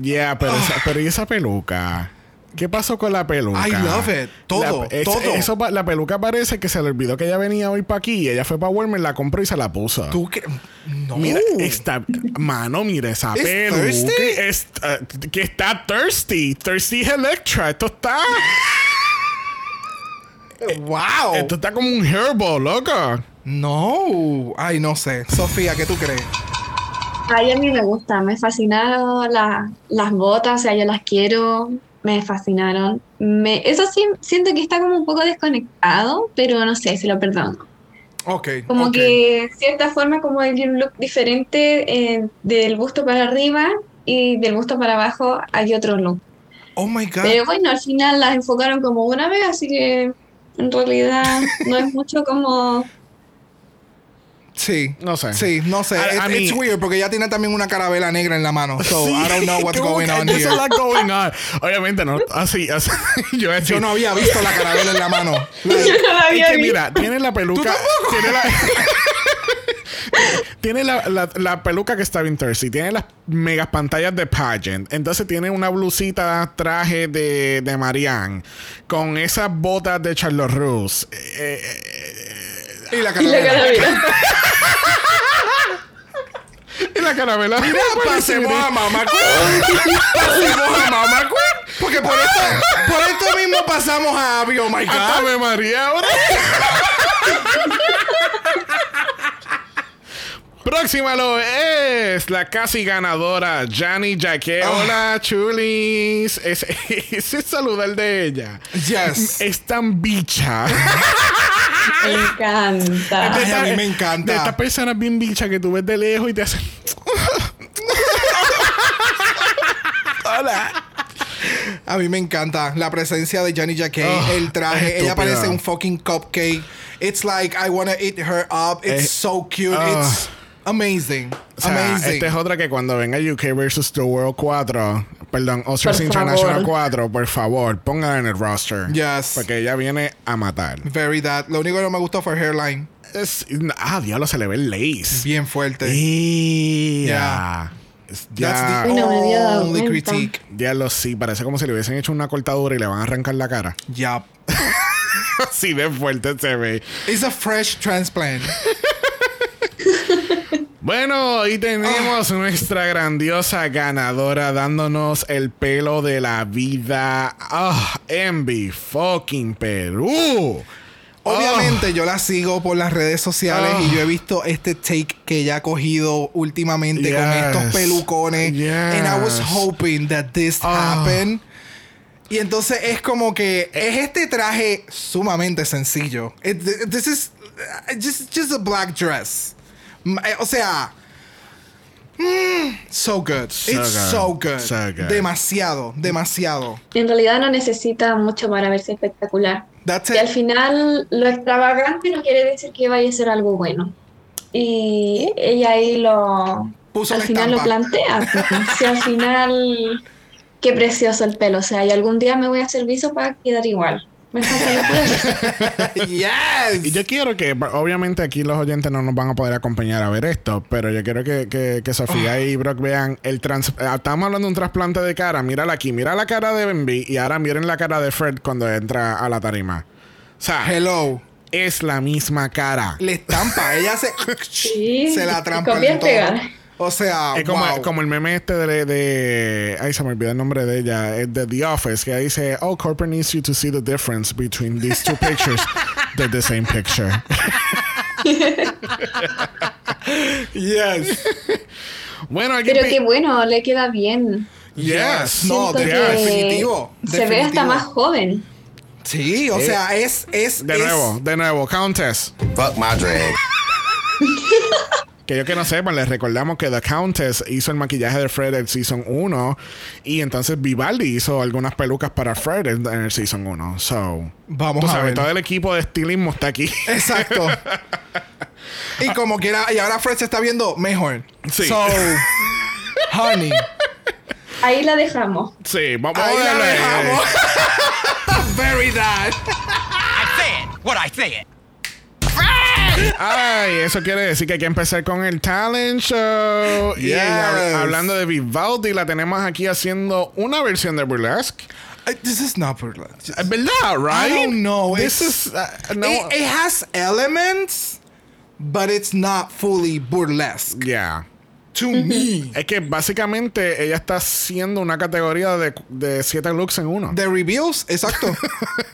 Yeah, pero, esa, pero ¿y esa peluca? ¿Qué pasó con la peluca? I love it. Todo, La- es- todo. eso la peluca parece que se le olvidó que ella venía hoy para aquí y ella fue para Walmart, la compró y se la puso. ¿Tú qué? No. Mira, esta mano, mira esa ¿Es peluca. thirsty? Es, uh, que está thirsty. Thirsty Electra. Esto está. ¡Wow! Esto está como un herbal, loca. No. Ay, no sé. Sofía, ¿qué tú crees? Ay, a mí me gusta, me fascinaron la- las botas, o sea, yo las quiero, me fascinaron. Me, eso sí, siento que está como un poco desconectado, pero no sé, se lo perdono. Ok. Como ok. que, de cierta forma, como hay un look diferente eh, del busto para arriba y del busto para abajo hay otro look. Oh my God. Pero bueno, al final las enfocaron como una vez, así que en realidad no es mucho como... Sí. No sé. Sí, no sé. A It- mí- it's weird porque ella tiene también una carabela negra en la mano. So, Sí. I don't know what's ¿Cómo going on there's here. a lot going on? Obviamente no. Así, así. Yo, voy a decir- Yo no había visto la carabela en la mano. Like, no la Es había que visto. mira, tiene la peluca. Tiene la. tiene la, la- la peluca que está bien thirsty. Tiene las megas pantallas de pageant. Entonces tiene una blusita traje de, de Marianne. Con esas botas de Charlotte Russe. Eh, eh, y la Y la carabela. y la caramela. Mira, pasemos a Mama Queen. pasemos a Mama Queen. Porque por esto, por esto mismo pasamos a Abby. Oh my God. Ave María ahora. Próxima lo es la casi ganadora Jani Jaque. Hola, chulis. Ese, ese es saludar de ella. Yes. Es tan bicha. Me encanta. Ay, a mí me De encanta. estas personas bien bicha que tú ves de lejos y te hacen. Hola. A mí me encanta la presencia de Johnny Jacquet, Oh, el traje. Ella parece un fucking cupcake. It's like I wanna eat her up. It's Eh, so cute. oh. It's amazing. O sea, amazing. esta es otra que cuando venga UK vs. The World 4, perdón, Oscars Por International favor. 4, por favor, pónganla en el roster. Yes. Porque ella viene a matar. Very that. Lo único que no me gustó fue el hairline. Es- ah, diablo, se le ve el lace. Bien fuerte. Yeah. That's Ya, the no había dado only critique. ya lo sí, parece como si le hubiesen hecho una cortadura y le van a arrancar la cara. Yup. Así de fuerte se ve. It's a fresh transplant. Bueno, y tenemos Ah. nuestra grandiosa ganadora dándonos el pelo de la vida. Ah, Envy fucking Perú. Obviamente yo la sigo por las redes sociales Oh. y yo he visto este take que ella ha cogido últimamente con estos pelucones. Yes. And I was hoping that this Oh. happened. Y entonces es como que es este traje sumamente sencillo. It- this is just, just a black dress. Eh, O sea, mm, so good. So It's good. so good. So good. Demasiado, demasiado. En realidad no necesita mucho para verse espectacular. That's Y al final lo extravagante no quiere decir que vaya a ser algo bueno. Y ella ahí lo... Puso al final lo estampa. plantea. pues. Si al final... Qué precioso el pelo. O sea, y algún día me voy a hacer viso para quedar igual. Me yes. Y yo quiero que, obviamente aquí los oyentes no nos van a poder acompañar a ver esto, pero yo quiero que, que, que Sofía y Brock vean el trans... eh, Estamos hablando de un trasplante de cara, mírala aquí, mira la cara de Benby y ahora miren la cara de Fred cuando entra a la tarima. O sea, Hello. es la misma cara. Le estampa. Ella se, Sí, se la trampa. O sea, Es como, wow. como el meme este de, de. Ay, se me olvidó el nombre de ella. Es de The Office, que dice: Oh, corporate needs you to see the difference between these two pictures. They're the same picture. Yes. bueno. Pero qué bueno, le queda bien. Yes. No, de- que definitivo. Se ve hasta más joven. Sí, o Eh, sea, es. es De es- nuevo, de nuevo, Countess. Fuck my drag. Que yo que no sepan, les recordamos que The Countess hizo el maquillaje de Fred en Season 1 y entonces Vivaldi hizo algunas pelucas para Fred en, en el Season 1. So, Vamos tú a sabes, ver. todo el equipo de estilismo está aquí. Exacto. y como quiera, y ahora Fred se está viendo mejor. Sí. So, honey, Ahí la dejamos. sí, vamos ahí a la dejamos. Very bad. I said what I said. Ay, eso quiere decir que hay que empezar con el talent show. Y Yes. hab- hablando de Vivaldi, la tenemos aquí haciendo una versión de Burlesque. This is not burlesque. Es verdad, right? I don't know. This It's- is uh, no. It, it has elements, but it's not fully burlesque yeah. To me. Es que básicamente ella está haciendo una categoría de, de siete looks en uno. The reveals, exacto.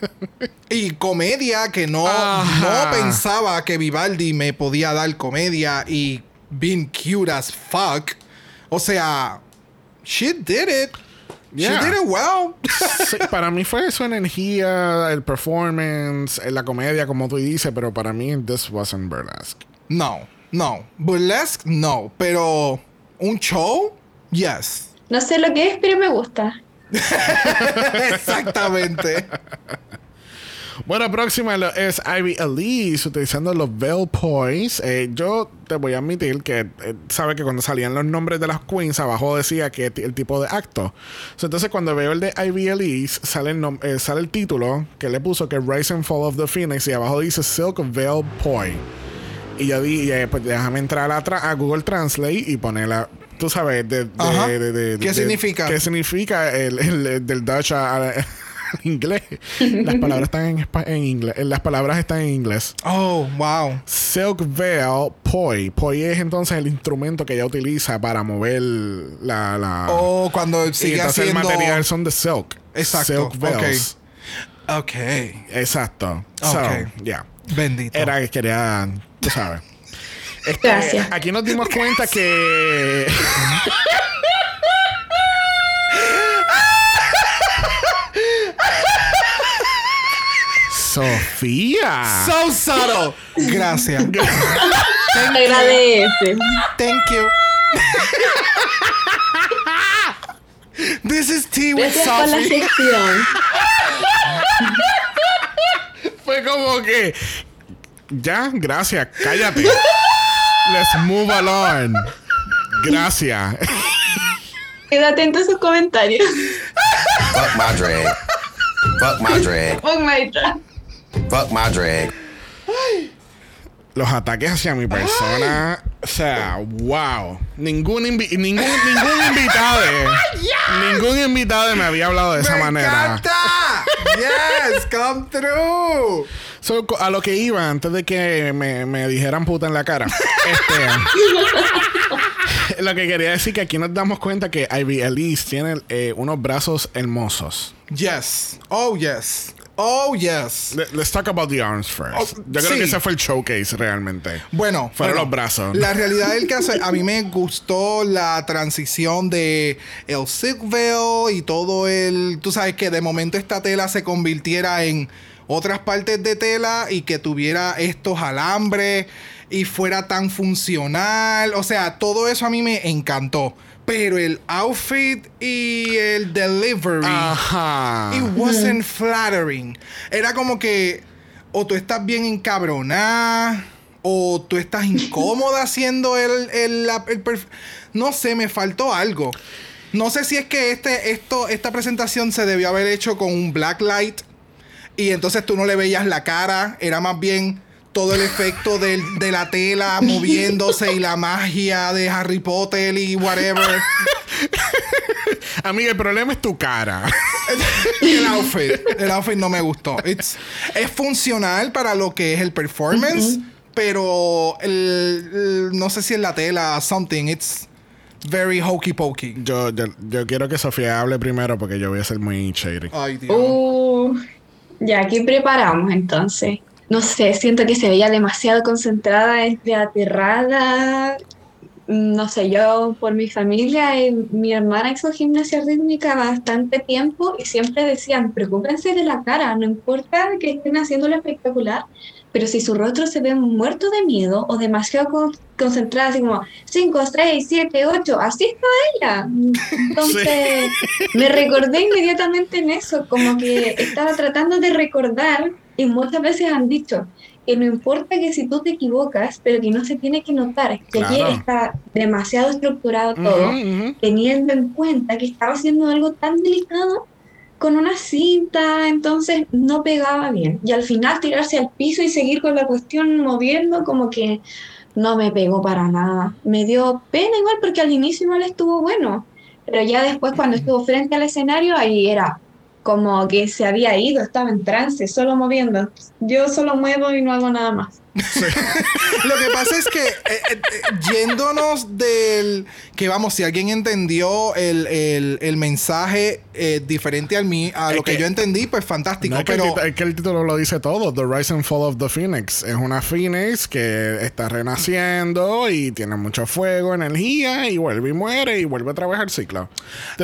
y comedia que no, Ajá. no pensaba que Vivaldi me podía dar comedia y being cute as fuck. O sea, she did it. Yeah. She did it well. Sí, para mí fue su energía, el performance, la comedia, como tú dices, pero para mí this wasn't burlesque. no, no. Burlesque, no. Pero un show, yes. No sé lo que es, pero me gusta. Exactamente. Bueno, próxima es Ivy Elise utilizando los Veil Poise. Eh, yo te voy a admitir que eh, sabe que cuando salían los nombres de las queens abajo decía que el tipo de acto. So, entonces cuando veo el de Ivy Elise sale el, eh, sale el título que le puso que es Rise and Fall of the Phoenix y abajo dice Silk Veil Poi. Y yo di, eh, pues déjame entrar a, tra- a Google Translate y ponerla. Tú sabes, de, de- Ajá. de- de- ¿Qué de- significa? ¿Qué significa el, el- el del Dutch a- a- al inglés? Las palabras están en, en inglés. Las palabras están en inglés. Oh, wow. Silk Veil Poi. Poi es entonces el instrumento que ella utiliza para mover la. la Oh, cuando y sigue entonces haciendo. el material son de silk. Exacto, Silk veils. Ok. Exacto. So, Ok. yeah. Bendito. Era que quería, tú sabes. Este, Gracias. Aquí nos dimos cuenta que. Sofía. So subtle. Gracias. Agradece. Thank you. This is tea with Sophie. Fue como que. Ya, gracias, cállate. Let's move along. Gracias. Queda atento a sus comentarios. Fuck my drag. Fuck my drag. Oh my God. Fuck my drag. Los ataques hacia mi persona. O sea, wow. Ningún, invi- ningún, ningún invitado. Ningún invitado me había hablado de esa ¡Me manera. encanta! Yes, come through. So, a lo que iba antes de que me, me dijeran puta en la cara. este, lo que quería decir que aquí nos damos cuenta que Ivy Elise tiene eh, unos brazos hermosos. Yes. Oh, yes. Oh, yes. Le- Let's talk about the arms first. Oh, Yo creo sí. que ese fue el showcase realmente. Bueno, Fueron bueno, los brazos. La realidad del caso, a mí me gustó la transición de el silk veil y todo el, tú sabes que de momento esta tela se convirtiera en otras partes de tela y que tuviera estos alambres y fuera tan funcional, o sea, todo eso a mí me encantó. Pero el outfit y el delivery Ajá. It wasn't flattering. Era como que o tú estás bien encabronada o tú estás incómoda haciendo el, el, el perf- no sé, me faltó algo. No sé si es que este, esto, esta presentación se debió haber hecho con un black light Y entonces tú no le veías la cara, era más bien todo el efecto del- de la tela moviéndose y la magia de Harry Potter y whatever. Amiga, el problema es tu cara. Y el outfit. El outfit no me gustó. It's- es funcional para lo que es el performance, pero el, el- no sé si es la tela, something. It's very hokey pokey. Yo, yo, yo quiero que Sofía hable primero porque yo voy a ser muy shady. Ay, Dios. Uh, ya, ¿qué preparamos entonces? No sé, siento que se veía demasiado concentrada, entre aterrada. Mm, No sé, yo por mi familia, eh, mi hermana hizo gimnasia rítmica bastante tiempo y siempre decían, preocúpense de la cara, no importa que estén haciéndolo espectacular, pero si su rostro se ve muerto de miedo o demasiado con- concentrada, así como 5, 6, 7, 8, así estaba ella. Entonces me recordé inmediatamente en eso, como que estaba tratando de recordar y muchas veces han dicho que no importa que si tú te equivocas, pero que no se tiene que notar, que aquí está demasiado estructurado todo, teniendo en cuenta que estaba haciendo algo tan delicado con una cinta, entonces no pegaba bien. Y al final tirarse al piso y seguir con la cuestión moviendo, como que no me pegó para nada. Me dio pena igual porque al inicio igual estuvo bueno, pero ya después cuando estuvo frente al escenario, ahí era como que se había ido, estaba en trance, solo moviendo. Yo solo muevo y no hago nada más. Lo que pasa es que, eh, eh, yéndonos del. Que vamos, si alguien entendió el, el- el mensaje eh, diferente al mí, a lo que, que- yo entendí, pues fantástico. No, es, que el es que el título lo dice todo. The Rise and Fall of the Phoenix. Es una Phoenix que está renaciendo y tiene mucho fuego, energía y vuelve y muere y vuelve a trabajar el ciclo.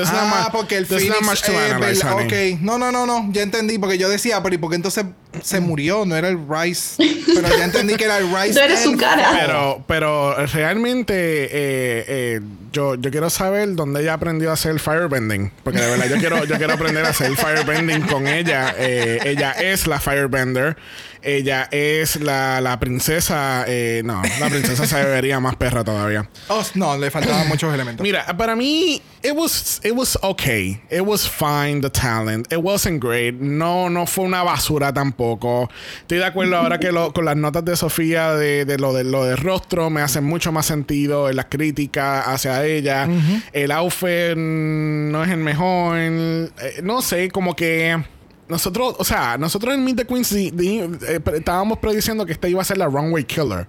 Ah, porque el not Phoenix much to es analyze, verdad, honey. Ok, no, no, no, no, ya entendí, porque yo decía, pero ¿y por qué entonces se murió? No era el Rice, pero ya entendí que era el Rice. No era su cara. Pero, pero realmente eh, eh, yo, yo quiero saber dónde ella aprendió a hacer firebending. Porque de verdad yo quiero, yo quiero aprender a hacer firebending con ella. Eh, ella es la firebender. Ella es la, la princesa. eh, no, la princesa se vería más perra todavía. Oh, no, le faltaban muchos elementos. Mira, para mí, it was, it was okay. It was fine, the talent. It wasn't great. No, no fue una basura tampoco. Estoy de acuerdo ahora que lo- con las notas de Sofía de, de lo de lo de rostro me hace mucho más sentido en las críticas hacia ella. El outfit mm, no es el mejor. Eh, no sé, como que. Nosotros, o sea, nosotros en Meet the Queens di- di- eh, estábamos prediciendo que esta iba a ser la runway killer.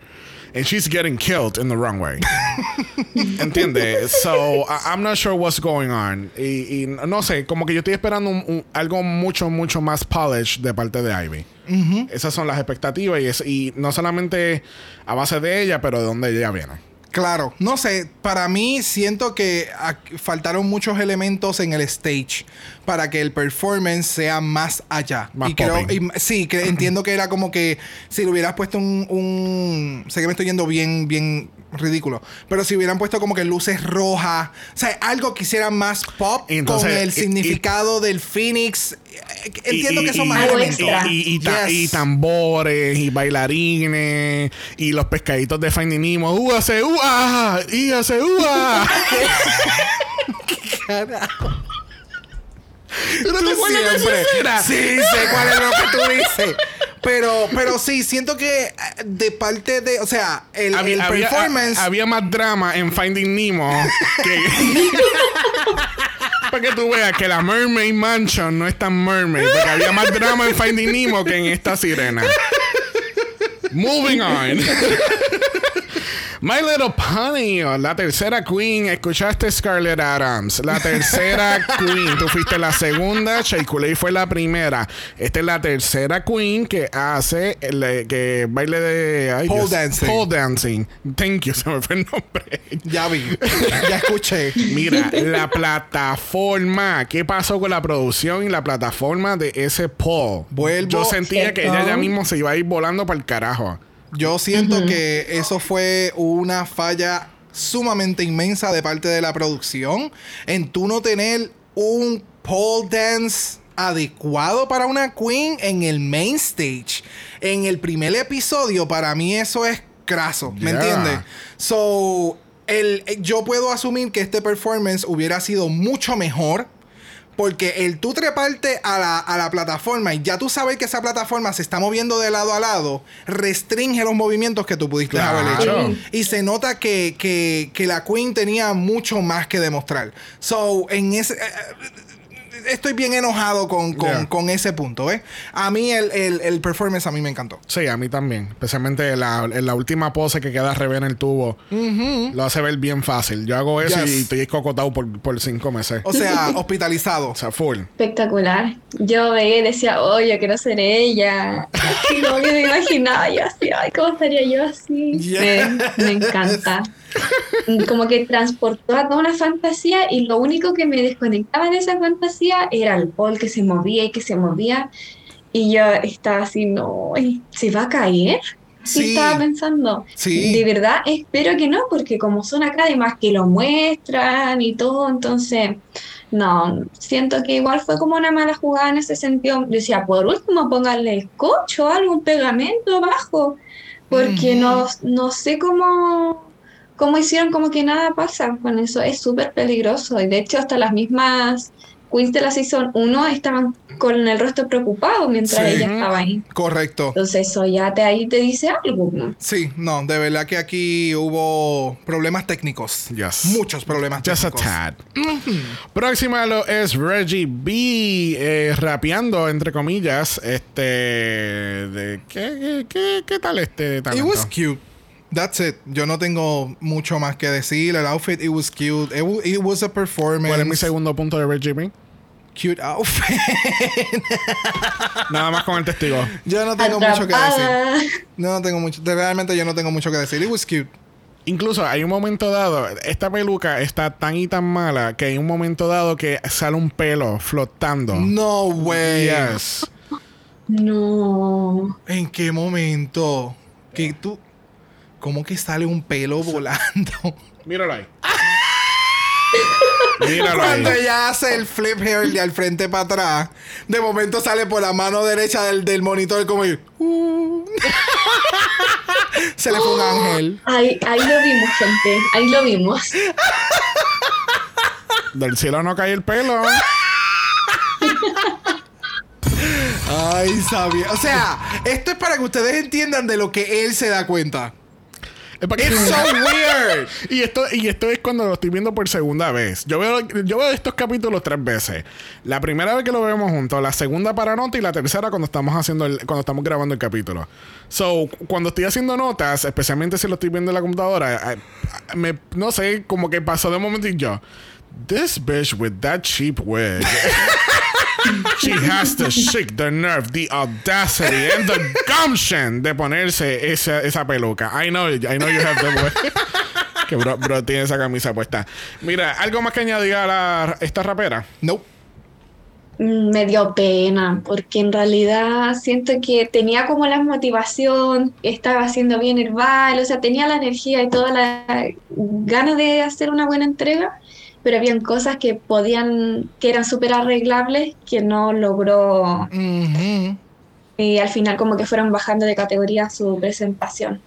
And she's getting killed in the runway. ¿Entiendes? So, I- I'm not sure what's going on. Y, y no sé, como que yo estoy esperando un- un- algo mucho, mucho más polished de parte de Ivy. Esas son las expectativas y, es- y no solamente a base de ella, pero de donde ella viene. Claro, no sé, para mí siento que faltaron muchos elementos en el stage para que el performance sea más allá. Más y creo, y- sí, que entiendo que era como que si le hubieras puesto un, un- sé que me estoy yendo bien, bien ridículo, pero si hubieran puesto como que luces rojas, o sea, algo que hiciera más pop Entonces, con el y- significado del Phoenix. eh, Entiendo Y- que son y- más y-. Y, y ta- Yes. y tambores, y bailarines, y los pescaditos de Finding Nemo. ¡Ua, se ua! ¡Ia, se ua! ¿Tú no te acuerdas de esa Siempre. Sí, sé cuál es lo que tú dices. Pero, pero sí, siento que eh, de parte de, o sea, el, el había, había- performance. había más drama en Finding Nemo que. Para que tú veas que la Mermaid Mansion no es tan mermaid, porque había más drama en Finding Nemo que en esta sirena. Moving on. My Little Pony, la tercera queen. Escuchaste Scarlett Adams. La tercera queen. Tú fuiste la segunda. Shea Coulee fue la primera. Esta es la tercera queen que hace el, que baile de ay, Pole Dios, dancing. Pole dancing. Thank you. Se me fue el nombre. Ya vi, ya escuché. Mira, la plataforma. ¿Qué pasó con la producción y la plataforma de ese pole? Vuelvo- Yo sentía que ella ya mismo se iba a ir volando para el carajo. Yo siento que eso fue una falla sumamente inmensa de parte de la producción en tú no tener un pole dance adecuado para una queen en el main stage. En el primer episodio, para mí eso es craso, ¿me Yeah. entiendes? So, el, yo puedo asumir que este performance hubiera sido mucho mejor Porque el tú treparte a la, a la plataforma y ya tú sabes que esa plataforma se está moviendo de lado a lado, restringe los movimientos que tú pudiste haber hecho. Claro. Y se nota que, que, que la Queen tenía mucho más que demostrar. So, en ese. eh, eh, Estoy bien enojado con, con, Yeah. con ese punto, ¿eh? A mí el, el, el performance a mí me encantó. Sí, a mí también. Especialmente la, en la última pose que queda revés en el tubo. Lo hace ver bien fácil. Yo hago eso Yes. y estoy cocotado por, por cinco meses. O sea, hospitalizado. O sea, full. Espectacular. Yo veía y decía, oh, yo quiero ser ella. Y que me imaginaba yo así, ay, ¿cómo estaría yo así? Yes. Me, me encanta. Como que transportó a toda una fantasía y lo único que me desconectaba de esa fantasía era el Paul que se movía y que se movía. Y yo estaba así, no, ¿se va a caer? Sí, Sí. estaba pensando. Sí. De verdad, espero que no, porque como son acá, además que lo muestran y todo, entonces, no, siento que igual fue como una mala jugada en ese sentido. Yo decía, por último, pónganle scotch o algo, un pegamento abajo, porque no, no sé cómo, cómo hicieron como que nada pasa con eso, es súper peligroso. Y de hecho, hasta las mismas queens de la Season 1 estaban con el rostro preocupado mientras Sí. ella estaba ahí. Correcto. Entonces, eso ya te, ahí te dice algo. ¿no? Sí, no, de verdad que aquí hubo problemas técnicos. Yes. Muchos problemas Just a técnicos. tad. Próxima lo es Reggie B. eh, rapeando, entre comillas. Este. De, ¿qué, qué, qué tal este It talento? was cute. That's it. Yo no tengo mucho más que decir. El outfit, it was cute. It, it was a performance. ¿Cuál es mi segundo punto de Reggie B? Cute outfit. Nada más con el testigo. yo no tengo mucho que decir. No, no tengo mucho. Realmente yo no tengo mucho que decir. It was cute. Incluso hay un momento dado, esta peluca está tan y tan mala que hay un momento dado que sale un pelo flotando. No way. Yes. No. ¿En qué momento? Que tú. ¿Cómo que sale un pelo volando? Míralo ahí. Míralo Cuando ahí. ella hace el flip hair de al frente para atrás, de momento sale por la mano derecha del, del monitor como y- uh. Se le fue un ángel. Ahí, ahí lo vimos, gente. Ahí lo vimos. Del cielo no cae el pelo. Ay, sabía. O sea, esto es para que ustedes entiendan de lo que él se da cuenta. Es para que- It's so weird. Y esto, y esto es cuando lo estoy viendo por segunda vez. Yo veo, yo veo estos capítulos tres veces. La primera vez que lo vemos juntos, la segunda para nota y la tercera cuando estamos haciendo el, cuando estamos grabando el capítulo. So, cuando estoy haciendo notas, especialmente si lo estoy viendo en la computadora, eh, me, no sé, como que pasó de momento y yo. This bitch with that cheap wig. She has to shake the nerve, the audacity, and the gumption de ponerse esa, esa peluca. I know, I know you have the Que bro, bro tiene esa camisa puesta. Mira, algo más que añadir a la- esta rapera. No. Mm, Me dio pena, porque en realidad siento que tenía como la motivación, estaba haciendo bien el baile, o sea, tenía la energía y toda la ganas de hacer una buena entrega, pero habían cosas que podían, que eran súper arreglables, que no logró, y al final como que fueron bajando de categoría su presentación.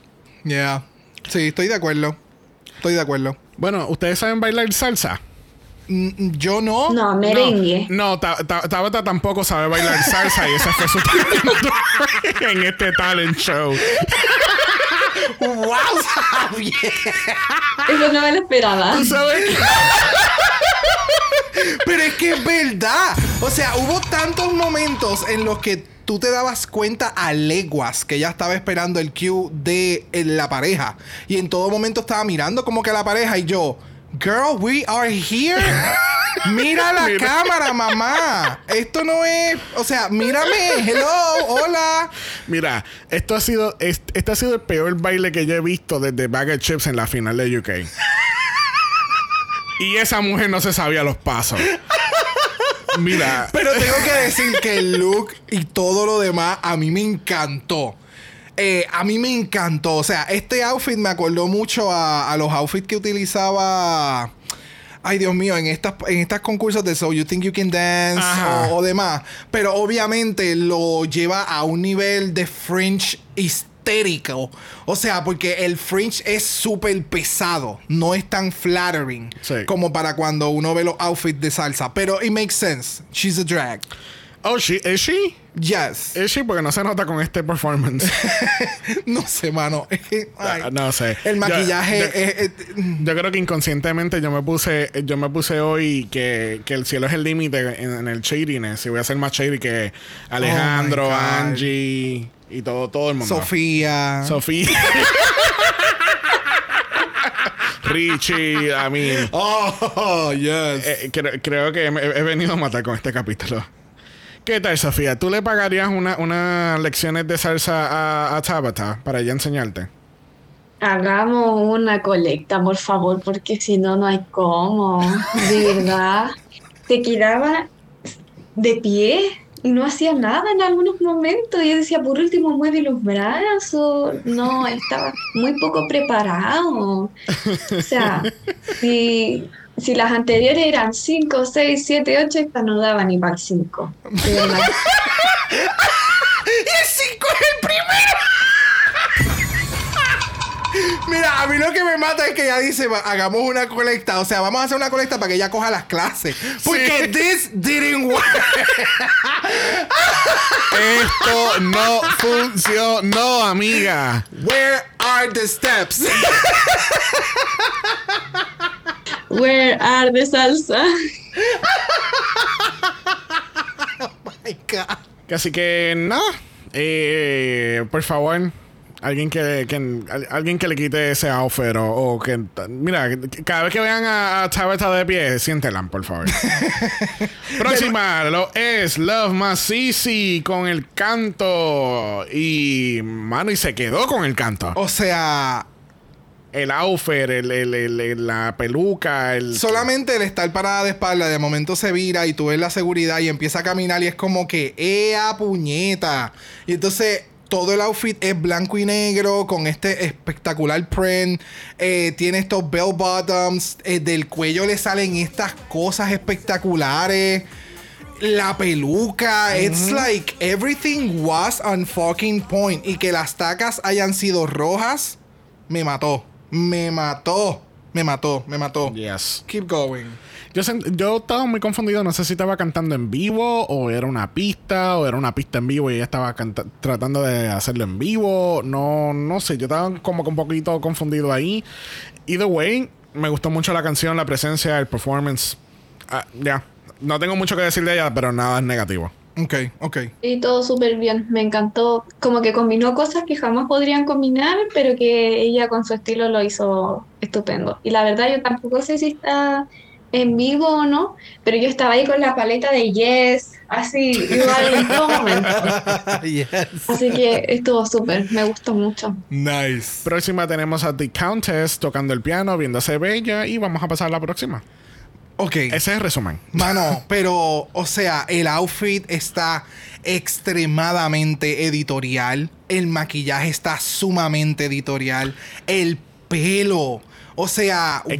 Yeah. Sí, estoy de acuerdo. Estoy de acuerdo. Bueno, ¿ustedes saben bailar salsa? Mm, Yo no. No, merengue. No, Ta- Ta- Tabata tampoco sabe bailar salsa y ese fue su talento en este talent show. ¡Wow, Javier! Eso no me lo esperaba. ¿Tú sabes? Pero es que es verdad. O sea, hubo tantos momentos en los que tú te dabas cuenta a leguas que ella estaba esperando el cue de eh, la pareja. Y en todo momento estaba mirando como que a la pareja y yo, girl, we are here. Mira la Mira. cámara, mamá. Esto no es, o sea, mírame. Hello, hola. Mira, esto ha sido es- este ha sido el peor baile que yo he visto desde Bag of Chips en la final de UK. y esa mujer no se sabía los pasos. Mira, Pero tengo que decir que el look y todo lo demás a mí me encantó. Eh, a mí me encantó. O sea, este outfit me acordó mucho a, a los outfits que utilizaba. Ay, Dios mío, en estas, en estas concursos de So You Think You Can Dance o, o demás. Pero obviamente lo lleva a un nivel de hysterical histérico. O sea, porque el fringe es súper pesado. No es tan flattering Sí. como para cuando uno ve los outfits de salsa. Pero it makes sense. She's a drag. Oh, she, ¿es she? Yes. ¿Es she? Porque no se nota con este performance. no sé, mano. Ay, Ah, no sé. El maquillaje yo- es- es- Yo creo que inconscientemente yo me puse, yo me puse hoy que, que el cielo es el límite en, en el shadiness. Y voy a ser más shady que Alejandro, Oh. Angie y todo, todo el mundo. Sofía. Sofía. Richie, a mí. oh, yes. Eh, cre- creo que he venido a matar con este capítulo. ¿Qué tal, Sofía? ¿Tú le pagarías una- unas lecciones de salsa a, a Tabata para ella enseñarte? Hagamos una colecta, por favor, porque si no, no hay cómo. De verdad. Te quedaba de pie y no hacía nada en algunos momentos. Yo decía, por último, mueve los brazos. No, estaba muy poco preparado. O sea, si, si las anteriores eran 5, 6, 7, 8, esta no daba ni para el 5. De verdad. ¡Y el 5 es el primero! Mira, a mí lo que me mata es que ella dice, "Va- hagamos una colecta. O sea, vamos a hacer una colecta para que ella coja las clases. Porque this didn't work. Esto no funcionó, amiga. Where are the steps? Where are the salsa? My God. Así que no. Eh, por favor, alguien que, que- al- alguien que le quite ese outfit o, o que mira, cada vez que vean a, a Tabitha de pie, siéntela, por favor. Próxima lo es Love Masisi con el canto y mano y se quedó con el canto. O sea, El outfit, el, el- el- la peluca, el solamente el estar parada de espalda, de momento se vira y tú ves la seguridad y empieza a caminar y es como que, ¡ea puñeta! Y entonces todo el outfit es blanco y negro con este espectacular print. Eh, tiene estos bell bottoms. eh, del cuello le salen estas cosas espectaculares. La peluca, it's like everything was on fucking point. Y que las tacas hayan sido rojas, me mató. Me mató. Me mató, me mató. Yes. Keep going. Yo, estaba muy confundido, no sé si estaba cantando en vivo o era una pista o era una pista en vivo y ella estaba tratando de hacerlo en vivo. No, no sé, yo estaba como que un poquito confundido ahí. Either way, me gustó mucho la canción, la presencia, el performance. Ah, ya, no tengo mucho que decir de ella, pero nada es negativo. Ok, ok. Y todo súper bien, me encantó. Como que combinó cosas que jamás podrían combinar, pero que ella con su estilo lo hizo estupendo. Y la verdad yo tampoco sé si está en vivo o no, pero yo estaba ahí con la paleta de Yes, así, igual en todo momento. yes. Así que estuvo súper, me gustó mucho. Nice. Próxima tenemos a The Countess tocando el piano, viéndose bella y vamos a pasar a la próxima. Ok. Ese es el resumen. Mano, pero, o sea, el outfit está extremadamente editorial. El maquillaje está sumamente editorial. El pelo. O sea, wow.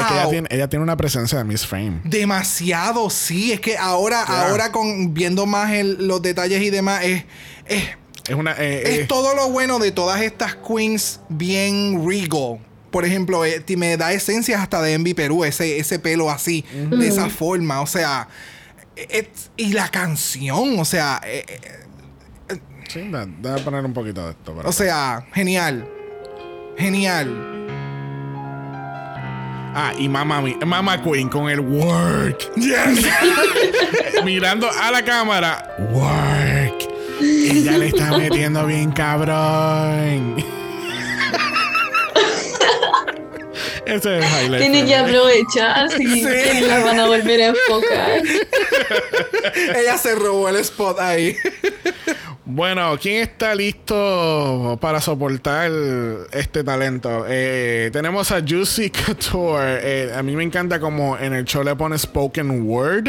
Es que ella tiene, ella tiene una presencia de Miss Fame. Demasiado, sí. Es que ahora, Yeah. ahora con viendo más el- los detalles y demás, es, es, Es una. eh, es eh, todo lo bueno de todas estas queens bien regal. Por ejemplo, eh, ti- me da esencias hasta de Envy Perú, ese, ese pelo así, de esa forma. O sea, eh, es- y la canción, o sea, eh, eh, sí, da- déjame poner un poquito de esto. para- o sea, genial. Genial. Ah, y Mama, Mi- Mama Queen con el work. Mirando a la cámara. Work. Ella le está metiendo bien cabrón. Ese es el highlight. Tiene que aprovechar Sí. que la van a volver a enfocar. Ella se robó el spot ahí. Bueno, ¿quién está listo para soportar este talento? Eh, tenemos a Juicy Couture. Eh, a mí me encanta como en el show le pone spoken word.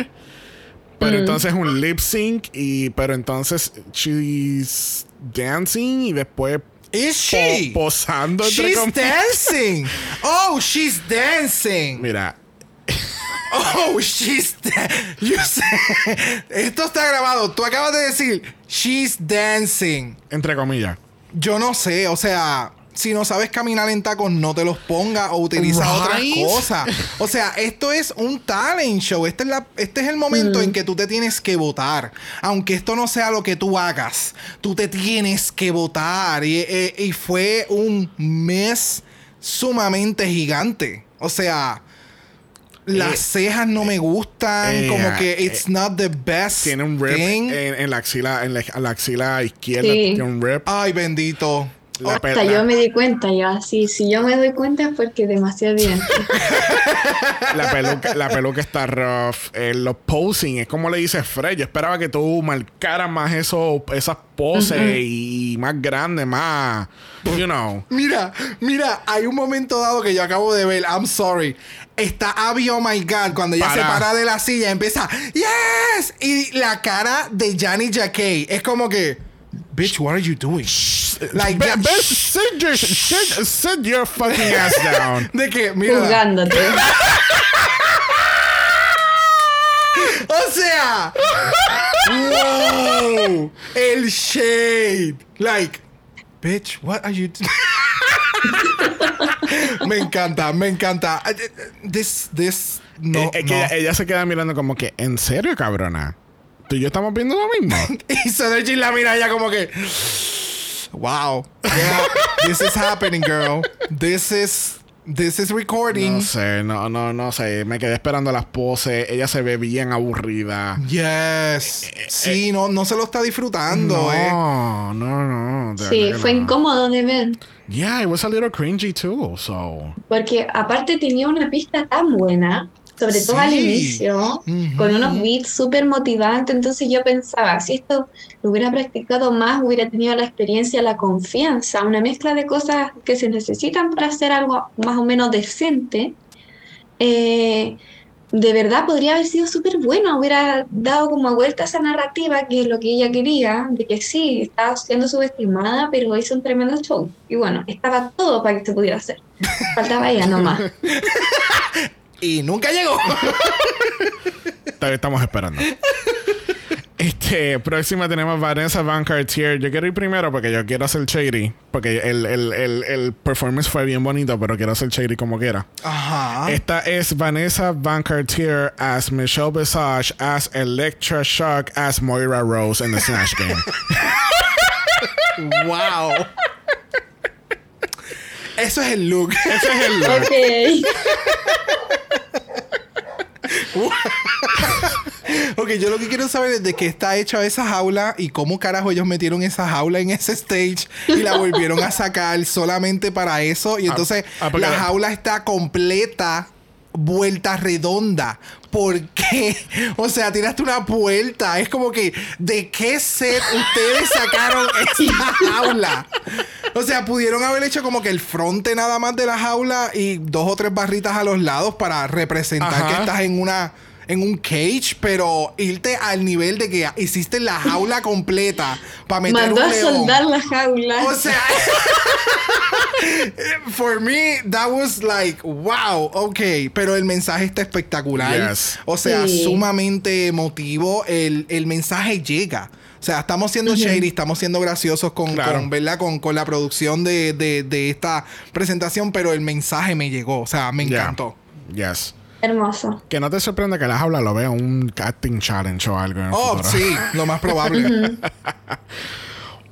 Pero entonces un lip sync. Y, pero entonces she's dancing y después Is she? po- posando entre She's dancing. Oh, she's dancing. Mira, Oh, she's Esto está grabado. Tú acabas de decir she's dancing. entre comillas. Yo no sé, o sea, si no sabes caminar en tacos, no te los ponga o utiliza otras cosas. O sea, esto es un talent show. Este es, la- este es el momento en que tú te tienes que votar. Aunque esto no sea lo que tú hagas, tú te tienes que votar. Y, eh, y fue un mes sumamente gigante. O sea, las Eh, cejas no me gustan. eh, como que eh, it's not the best. Tiene un rip thing. en, en la axila, en la, en la axila izquierda. Sí. Tiene un rip. Ay, bendito. La Hasta yo me di cuenta ya. Sí, si yo me doy cuenta es porque es demasiado evidente. La peluca, la peluca está rough. Eh, los posing, es como le dice Fred. Yo esperaba que tú marcaras más eso, esas poses y más grandes, más. You know. Mira, mira, hay un momento dado que yo acabo de ver, I'm sorry. Está Abby, oh my god, cuando ella se Para. para de la silla, empieza, yes, y la cara de Johnny Jacquet es como que, bitch, what are you doing? Like, Be- that- be- sit, your, sit, sit your fucking ass down. de que, mira, o sea, wow, el shade, like, bitch, what are you doing? me encanta, me encanta. This, this, no, Eh, que no. ella, ella se queda mirando como que, ¿en serio, cabrona? ¿Tú y yo estamos viendo lo mismo? Y Soderchi la mira ella como que. Wow. Yeah, this is happening, girl. This is. This is recording. No sé, no, no, no sé. Me quedé esperando las poses. Ella se ve bien aburrida. Yes. Sí, no, no se lo está disfrutando, eh. No, no, no. de Sí, fue no. incómodo de ver. Yeah, it was a little cringy too, so. Porque aparte tenía una pista tan buena, sobre todo al inicio, con unos beats súper motivantes. Entonces yo pensaba, si esto lo hubiera practicado más, hubiera tenido la experiencia, la confianza, una mezcla de cosas que se necesitan para hacer algo más o menos decente. eh, de verdad podría haber sido súper bueno, hubiera dado como vuelta a esa narrativa que es lo que ella quería, de que sí, estaba siendo subestimada, pero hizo un tremendo show. Y bueno, estaba todo para que se pudiera hacer. Faltaba ella nomás. Y nunca llegó. Todavía estamos esperando. Este, próxima tenemos Vanessa Van Cartier. Yo quiero ir primero porque yo quiero hacer Shady. Porque el, el, el, el performance fue bien bonito, pero quiero hacer Shady como quiera. Ajá. Esta es Vanessa Van Cartier as Michelle Visage as Electra Shock as Moira Rose in the Snatch Game. Wow. Eso es el look. Ese es el look. Ok. ok, yo lo que quiero saber es de qué está hecha esa jaula y cómo carajo ellos metieron esa jaula en ese stage y la volvieron a sacar solamente para eso. Y entonces ah, la jaula está completa, vuelta redonda. ¿Por qué? O sea, tiraste una vuelta. Es como que, ¿de qué set ustedes sacaron esa jaula? O sea, pudieron haber hecho como que el fronte nada más de la jaula y dos o tres barritas a los lados para representar Ajá. que estás en una en un cage, pero irte al nivel de que hiciste la jaula completa para meter Mandó un a león. soldar la jaula. O sea, for me that was like wow, ok, pero el mensaje está espectacular. Yes. O sea, Sí. sumamente emotivo. El, el mensaje llega. O sea, estamos siendo shady, estamos siendo graciosos con, Claro. con, ¿verdad? Con, con la producción de, de- de esta presentación, pero el mensaje me llegó. O sea, me Yeah. encantó. Yes. Hermoso. Que no te sorprenda que la jaula lo vea un acting challenge o algo en el Oh, futuro. sí, lo más probable.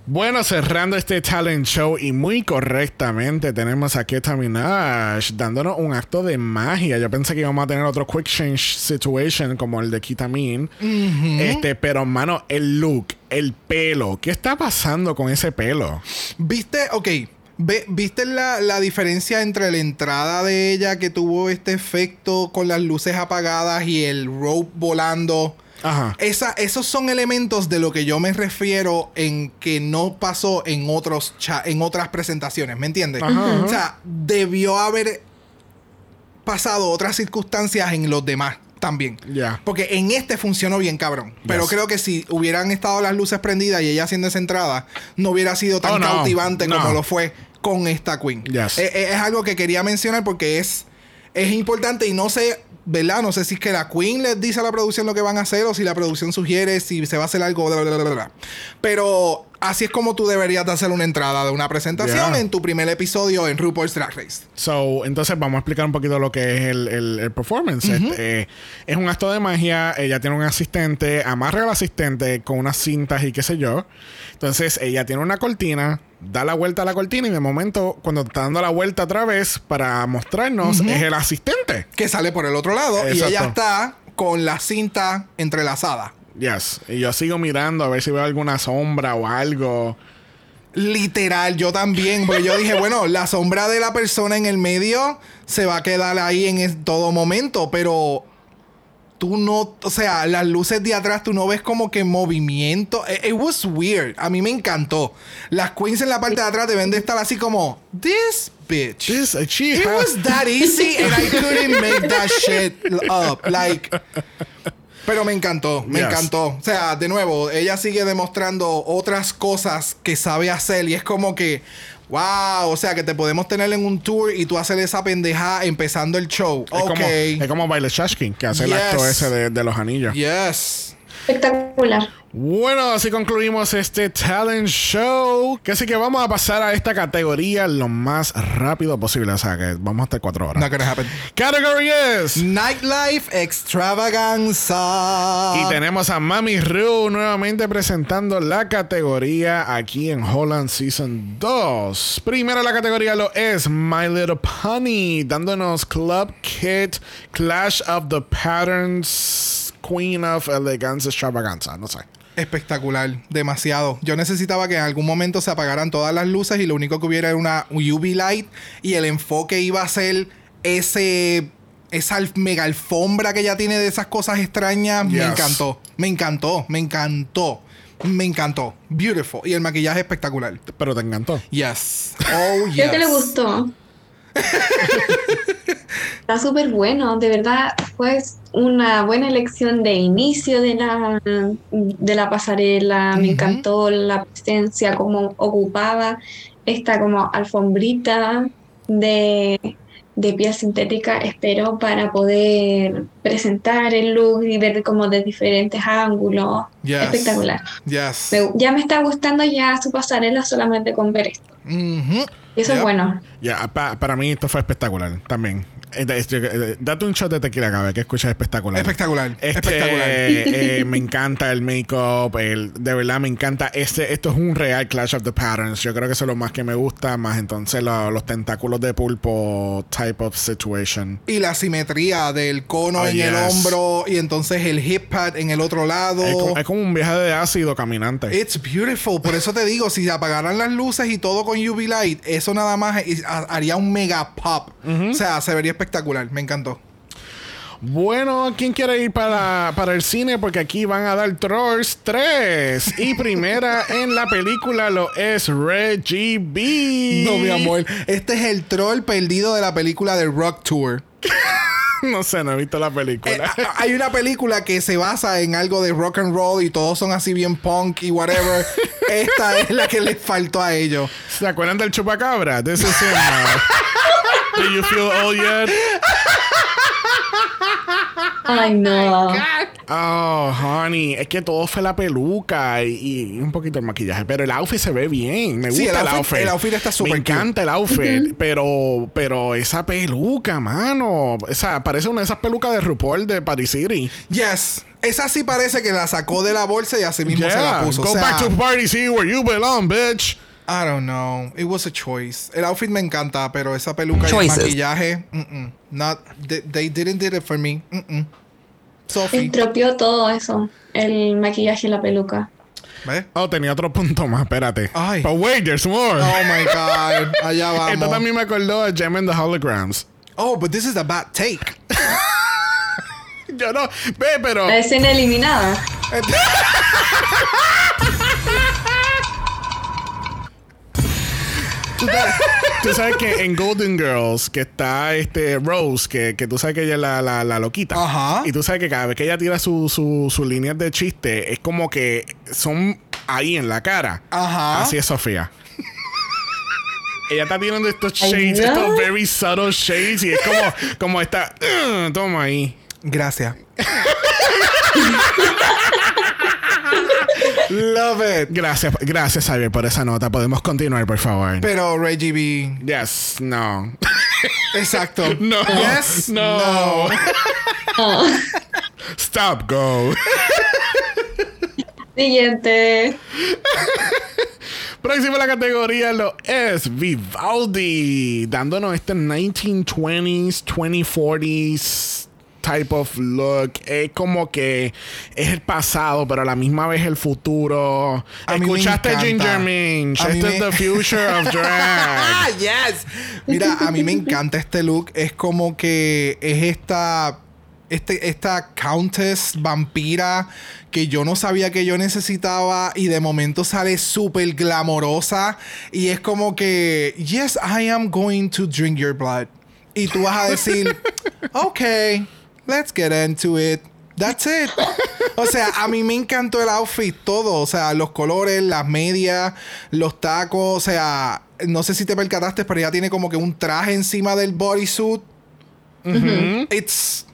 Bueno, cerrando este talent show y muy correctamente tenemos a Keta Minaj dándonos un acto de magia. Yo pensé que íbamos a tener otro quick change situation como el de Kitamin. Este, pero mano, el look, el pelo, ¿qué está pasando con ese pelo? ¿Viste? Ok. ¿Viste la, la diferencia entre la entrada de ella que tuvo este efecto con las luces apagadas y el rope volando? Ajá. Esa, esos son elementos de lo que yo me refiero en que no pasó en otros cha- en otras presentaciones, ¿me entiendes? Ajá, ajá. O sea, debió haber pasado otras circunstancias en los demás también. Ya. Porque en este funcionó bien cabrón. Pero Yes. creo que si hubieran estado las luces prendidas y ella haciendo esa entrada, no hubiera sido tan Oh, no. cautivante No. como lo fue con esta Queen. Yes. Eh, eh, es algo que quería mencionar porque es, es importante y no sé, ¿verdad? No sé si es que la Queen les dice a la producción lo que van a hacer o si la producción sugiere si se va a hacer algo, bla, bla, bla, bla. Pero Así es como tú deberías de hacer una entrada de una presentación Yeah. en tu primer episodio en RuPaul's Drag Race. So, entonces vamos a explicar un poquito lo que es el, el- el performance. Este, eh, es un acto de magia. Ella tiene un asistente, amarra al asistente con unas cintas y qué sé yo. Entonces, ella tiene una cortina, da la vuelta a la cortina y de momento, cuando está dando la vuelta otra vez para mostrarnos, es el asistente. Que sale por el otro lado y ella está con la cinta entrelazada. Yes. Y yo sigo mirando a ver si veo alguna sombra o algo. Literal, yo también, porque yo dije, bueno, la sombra de la persona en el medio se va a quedar ahí en todo momento, pero tú no, o sea, las luces de atrás tú no ves como que movimiento. It, it was weird. A mí me encantó. Las queens en la parte de atrás deben de estar así como, this bitch. This, she It was that easy and I couldn't make that shit up. Like. Pero me encantó, me Yes. encantó. O sea, de nuevo, ella sigue demostrando otras cosas que sabe hacer y es como que, wow, o sea, que te podemos tener en un tour y tú hacer esa pendeja empezando el show. Es ok. como, es como Baile Shashkin, que hace el acto ese de, de los anillos. Yes. Espectacular. Bueno, así concluimos este talent show. Que así que vamos a pasar a esta categoría lo más rápido posible. O sea que vamos a estar cuatro horas. Not gonna happen. Category es. Nightlife extravaganza. Y tenemos a Mami Ru nuevamente presentando la categoría aquí en Holland Season 2. Primero la categoría lo es My Little Pony, dándonos Club Kit, Clash of the Patterns, Queen of Elegance Extravaganza. No sé. Espectacular, demasiado. Yo necesitaba que en algún momento se apagaran todas las luces y lo único que hubiera era una UV light y el enfoque iba a ser ese esa mega alfombra que ella tiene de esas cosas extrañas. Me encantó, me encantó, me encantó, me encantó. Beautiful y el maquillaje espectacular. Pero te encantó. Yes. Oh yes. Creo que le gustó. Está súper bueno, de verdad fue una buena elección de inicio de la, de la pasarela, me encantó la presencia, cómo ocupaba esta como alfombrita de, de piel sintética, espero, para poder presentar el look y ver como de diferentes ángulos. Yes. Espectacular. Yes. Me- ya me está gustando ya su pasarela solamente con ver esto. Ujú. Y eso Yep. es bueno. Ya, pa- para mí esto fue espectacular también. Este, eh, Date un shot de tequila, cabe, que escuchas espectacular. Espectacular. Este, Espectacular. eh, me encanta el make-up, el- de verdad me encanta. Este, esto es un real Clash of the Patterns. Yo creo que eso es lo más que me gusta, más entonces lo- los tentáculos de pulpo type of situation. Y la simetría del cono Oh, en el yes. hombro y entonces el hip pad en el otro lado. Es, como, es como un viaje de ácido caminante. It's beautiful. Por eso te digo, si apagaran las luces y todo con UV light, eso nada más haría un mega pop. O sea, se vería espectacular. Me encantó. Bueno, ¿quién quiere ir para, para el cine? Porque aquí van a dar Trolls 3. Y primera en la película lo es Reggie B. No, mi amor. Este es el troll perdido de la película de Rock Tour. No sé, no he visto la Eh, película. a- hay una película que se basa en algo de rock and roll y todos son así bien punk y whatever. Esta es la que les faltó a ellos. ¿Se acuerdan del chupacabra? Him now. Do you feel old yet? Ay, no. Oh, honey. Es que todo fue la peluca y, y un poquito el maquillaje. Pero el outfit se ve bien. Me Sí, gusta el el outfit- outfit. el outfit está súper Me cute. encanta el outfit. pero, pero esa peluca, mano. Esa, parece una de esas pelucas de RuPaul de Paris City. Yes. Esa sí parece que la sacó de la bolsa y así mismo se la Yeah. puso. Go O sea, back to Party City where you belong, bitch. I don't know. It was a choice. El outfit me encanta, pero esa peluca y el Choices. maquillaje, mm-mm. not they, they didn't did it for me. Mm-mm. Sophie, Estropeó todo eso, el maquillaje y la peluca. ¿ves? Oh, tenía otro punto más, espérate. Ay. But wait, there's more. Oh my god, allá vamos. Esto también me acordó a Gem and the Holograms. Oh, but this is a bad take. Yo no, ve, pero. La escena eliminada. Tú sabes que en Golden Girls, que está este Rose, que, que tú sabes que ella es la, la, la loquita. Ajá. Y tú sabes que cada vez que ella tira sus su, sus líneas de chiste, es como que son ahí en la cara. Ajá. Así es Sofía. ella está tirando estos shades, estos very subtle shades, y es como, como esta. "Uh, toma ahí. Gracias. Love it. Gracias, gracias, Xavier, por esa nota. Podemos continuar, por favor. Pero Reggie B. yes, no. Exacto. No. Yes. No. Stop, go. Siguiente. Próximo la categoría lo es Vivaldi, dándonos este 1920s, 2040s type of look. Es como que es el pasado, pero a la misma vez el futuro. A mí me Escuchaste encanta. Ginger Minch. A Este me- the future of Ah, drag. yes. Mira, a mí me encanta este look. Es como que es esta. Este, esta countess vampira que yo no sabía que yo necesitaba y de momento sale súper glamorosa y es como que yes I am going to drink your blood y tú vas a decir ok let's get into it that's it o sea a mí me encantó el outfit todo o sea los colores las medias los tacos o sea no sé si te percataste pero ella tiene como que un traje encima del bodysuit it's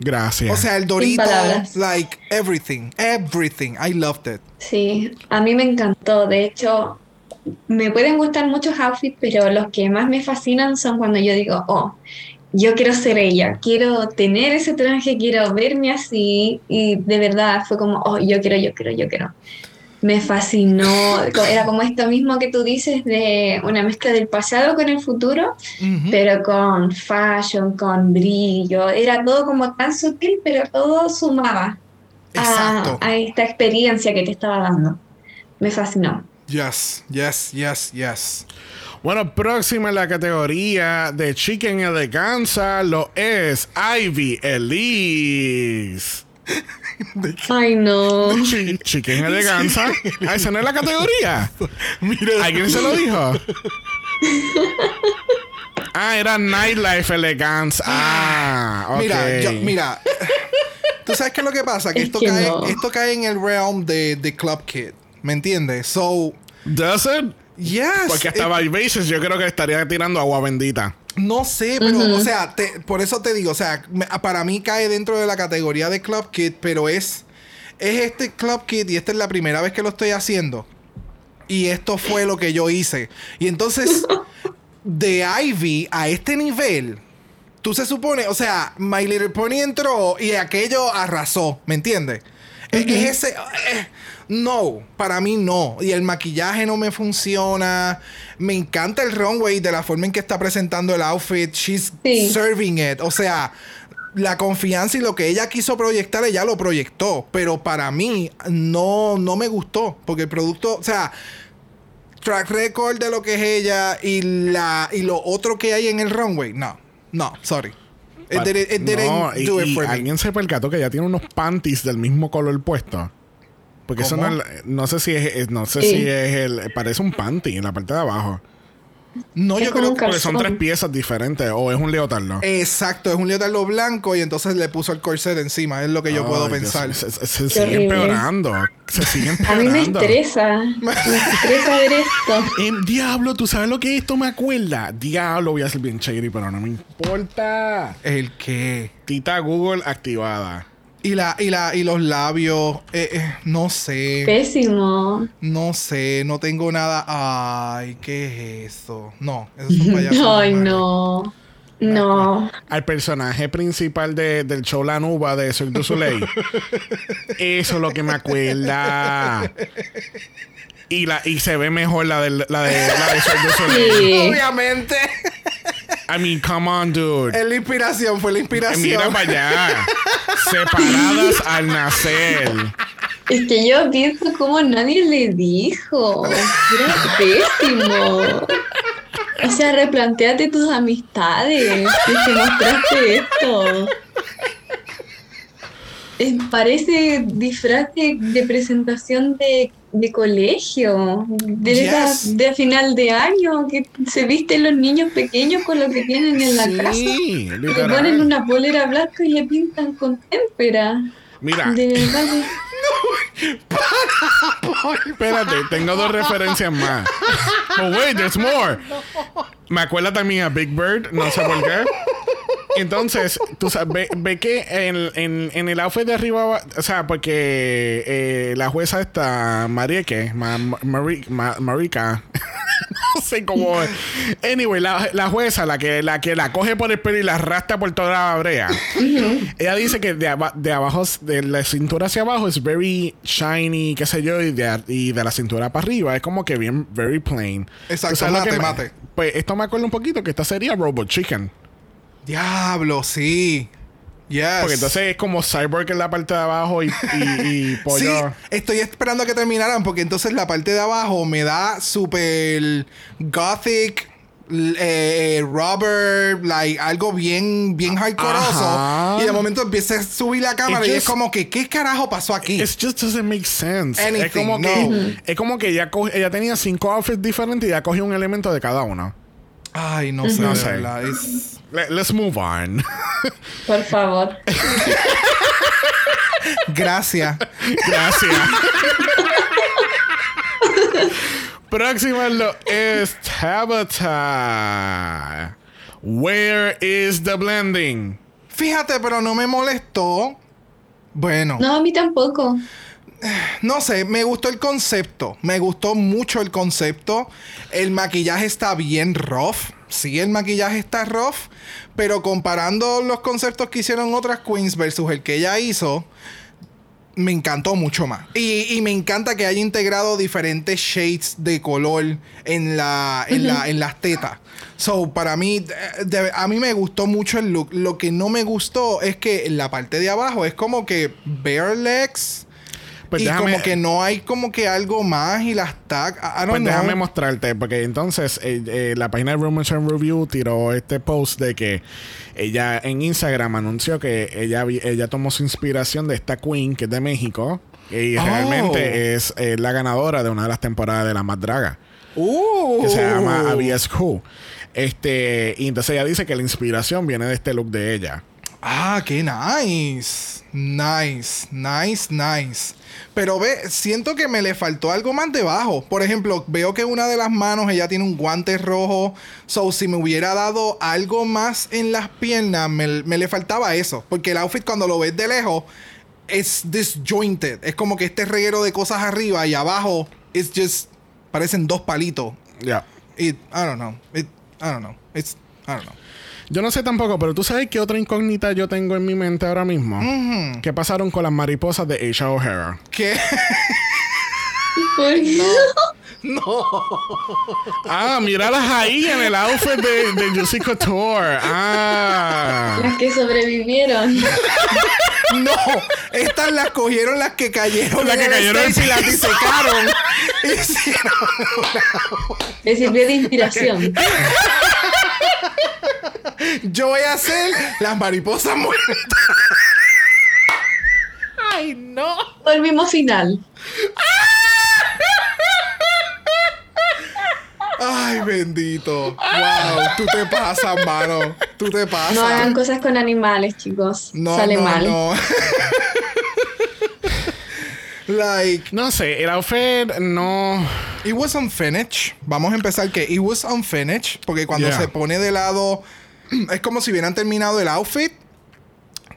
Gracias. o sea, el Dorito, palabras. like everything, everything. I loved it. Sí, a mí me encantó. De hecho, me pueden gustar muchos outfits, pero los que más me fascinan son cuando yo digo, oh, yo quiero ser ella, quiero tener ese traje, quiero verme así. Y de verdad fue como, oh, yo quiero, yo quiero, yo quiero. Me fascinó. Era como esto mismo que tú dices de una mezcla del pasado con el futuro, pero con fashion, con brillo. Era todo como tan sutil, pero todo sumaba a, a esta experiencia que te estaba dando. Me fascinó. Yes, yes, yes, yes. Bueno, próxima en la categoría de Chicken Eleganza lo es Ivy Elise. Ay, no. Chi- chicken Eleganza. Ah, esa no es la categoría. Mira, ¿Alguien se lo dijo? Ah, era Nightlife Elegance. Ah, ok. mira, yo- mira. Tú sabes qué es lo que pasa, que Es esto que cae, no. esto cae en el realm de, de Club Kid, ¿me entiendes? So, Does it? Yes. Porque hasta it- Vivacious yo creo que estaría tirando agua bendita. No sé, pero, o sea, te- por eso te digo, o sea, me- para mí cae dentro de la categoría de Club Kid, pero es, es este Club Kid y esta es la primera vez que lo estoy haciendo. Y esto fue lo que yo hice. Y entonces, de Ivy a este nivel, tú se supone, o sea, My Little Pony entró y aquello arrasó, ¿me entiendes? Es- Es ese. eh, no, para mí no. Y el maquillaje no me funciona. Me encanta el runway de la forma en que está presentando el outfit. She's Sí. serving it. O sea, la confianza y lo que ella quiso proyectar, ella lo proyectó. Pero para mí no, no me gustó. Porque el producto, o sea, track record de lo que es ella y la y lo otro que hay en el runway. No, no, sorry. It, didn't, it didn't No, y, do it y for me. alguien se percató que ya tiene unos panties del mismo color puesto. Porque eso no, es- no sé si es, no sé Sí. si es el parece un panty en la parte de abajo. No, Es yo creo que Porque son tres piezas diferentes o es un leotardo. Exacto, es un leotardo blanco y entonces le puso el corset encima, es lo que yo puedo Dios, pensar. se, se- se Qué sigue horrible. empeorando. Se sigue A empeorando. mí me estresa. Me estresa ver esto. Diablo, ¿tú sabes lo que esto me acuerda? Diablo, voy a ser bien shady, pero no me importa. El qué. Tita Google activada. Y la, y la, y los labios, eh, eh, no sé, Pésimo. no sé, no tengo nada. Ay, ¿qué es eso? No, esos son payasos. Ay, normales. no. No. Al personaje principal de- del show La Nuba de Cirque du Soleil. Eso es lo que me acuerda. Y, la, y se ve mejor la, del, la de la de Cirque du Soleil. Sí. Obviamente, I mean, come on, dude. es la inspiración, fue la inspiración. Mira para allá. Separadas al nacer. Es que yo pienso como nadie le dijo. Era pésimo. O sea, replanteate tus amistades. Si te mostraste esto. Eh, parece disfraz de, de presentación de, de colegio, de, Yes. de final de año, que se visten los niños pequeños con lo que tienen en la casa. Sí, Le literal. ponen una polera blanca y le pintan con témpera. Mira, De verdad que- espérate, tengo dos referencias más. But wait, there's more. Me acuerda también a Big Bird, no sé por qué. Entonces, tú sabes, ve, ve que en, en, en el outfit de arriba, o sea, porque eh, la jueza esta, Marieke, Ma, Mari- Ma- Marika, no sé cómo es. Anyway, la, la jueza, la que, la que la coge por el pelo y la arrastra por toda la brea, ella dice que de, aba- de abajo, de la cintura hacia abajo es very shiny, qué sé yo, y de, y de la cintura para arriba es como que bien, very plain. Exacto, ¿Tú sabes lo mate, me- mate. Pues esto me acuerda un poquito que esta sería Robot Chicken. Diablo, sí. Yes. Porque entonces es como Cyborg en la parte de abajo y, y, y Sí, pollo. estoy esperando a que terminaran porque entonces la parte de abajo me da super gothic, l- eh, rubber, like algo bien, bien hardcoreoso. Ajá. Y de momento empieza a subir la cámara It y es como que, ¿qué carajo pasó aquí? It just doesn't make sense. es como no. que es como que ella, ella tenía cinco outfits diferentes y ya cogió un elemento de cada uno. Ay, no sé, No sé. verdad. es- Le- let's move on. Por favor. Gracias. Gracias. Próximo lo es Tabata. Where is the blending? Fíjate, pero no me molestó. Bueno. No, a mí tampoco. No sé, me gustó el concepto. Me gustó mucho el concepto. El maquillaje está bien rough. Sí, el maquillaje está rough. Pero comparando los conceptos que hicieron otras queens versus el que ella hizo, me encantó mucho más. Y, y me encanta que haya integrado diferentes shades de color en, la, en, la, en las tetas. So, para mí, de- de- a mí me gustó mucho el look. Lo que no me gustó es que en la parte de abajo es como que bare legs. Pues y déjame- como que no hay como que algo más y las tag. I, I don't Pues know. déjame mostrarte, porque entonces eh, eh, la página de Rumors and Review tiró este post de que ella en Instagram anunció que ella, ella tomó su inspiración de esta queen que es de México y Oh. realmente es eh, la ganadora de una de las temporadas de La Más Draga, Uh. que se llama Abias Who. Este, y entonces ella dice que la inspiración viene de este look de ella. Ah, qué nice. Nice, nice, nice. Pero ve, siento que me le faltó algo más debajo. Por ejemplo, veo que una de las manos ella tiene un guante rojo. So, si me hubiera dado algo más en las piernas, me, me le faltaba eso. Porque el outfit cuando lo ves de lejos es disjointed. Es como que este reguero de cosas arriba y abajo es just parecen dos palitos. Ya. It, I don't know. It, I don't know. It's, I don't know. Yo no sé tampoco, pero tú sabes qué otra incógnita yo tengo en mi mente ahora mismo. ¿Qué pasaron con las mariposas de Aisha O'Hara? ¿Qué? Ah, míralas ahí en el outfit de, de Juicy Couture. Ah. Las que sobrevivieron. No, estas las cogieron las que cayeron Las que cayeron y las disecaron. Hicieron- Me sirvió de inspiración. Yo voy a hacer las mariposas muertas. Fue el mismo final. Ay, bendito. Wow, tú te pasas, mano. Tú te pasas. No hagan cosas con animales, chicos. No, Sale no, mal. no. like, No sé, el outfit no. It was unfinished. Vamos a empezar que it was unfinished. Porque cuando Yeah. se pone de lado, es como si hubieran terminado el outfit.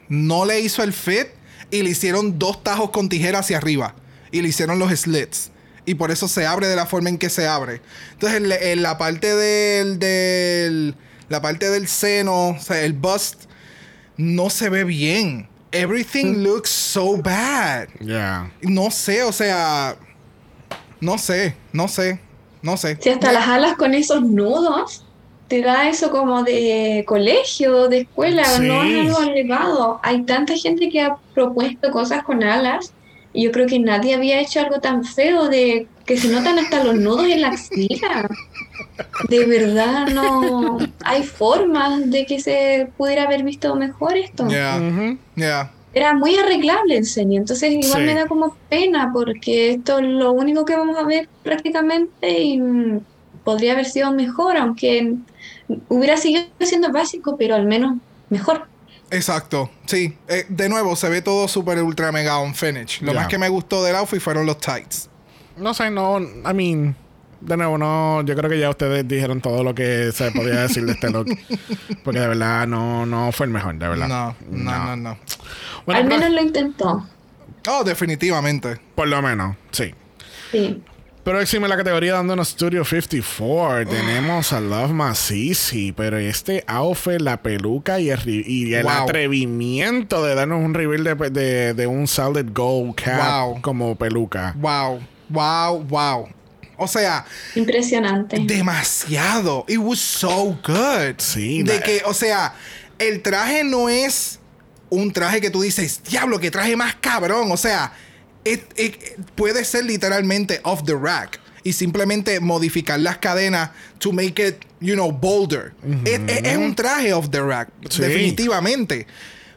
No le hizo el fit. Y le hicieron dos tajos con tijera hacia arriba. Y le hicieron los slits. Y por eso se abre de la forma en que se abre. Entonces, en, la- en la parte del, del. La parte del seno, o sea, el bust, no se ve bien. Everything looks so bad. Ya. No sé, o sea. No sé, no sé, no sé. Si hasta las alas con esos nudos te da eso como de colegio, de escuela, Sí. no es algo elevado. Hay tanta gente que ha propuesto cosas con alas yo creo que nadie había hecho algo tan feo de que se notan hasta los nudos en la axila. De verdad no hay formas de que se pudiera haber visto mejor esto. Yeah, Ujú. yeah. Era muy arreglable en serio, entonces igual Sí. me da como pena porque esto es lo único que vamos a ver prácticamente y mm, podría haber sido mejor, aunque hubiera seguido siendo básico, pero al menos mejor. Exacto, sí. Eh, de nuevo, se ve todo súper ultra mega on finish. Lo más que me gustó del outfit fueron los tights. No sé, no. I mean. de nuevo, no, yo creo que ya ustedes dijeron todo lo que se podía decir de este look. Porque de verdad no, no fue el mejor, de verdad. No, no, no, no. Bueno, Al menos lo intentó. Oh, definitivamente. por lo menos, sí. Sí. Próxima en la categoría dándonos Studio 54 tenemos a Love Masisi, pero este outfit, la peluca y el, ri- y el Wow. atrevimiento de darnos un reveal de, de- de un solid gold cap Wow. como peluca. Wow, wow, wow. O sea, Impresionante. demasiado. It was so good. Sí, De la- que, o sea, el traje no es un traje que tú dices, diablo, que traje más cabrón. O sea, it- it- puede ser literalmente off the rack. Y simplemente modificar las cadenas to make it, you know, bolder. Es- es, es un traje off the rack, Sí. definitivamente.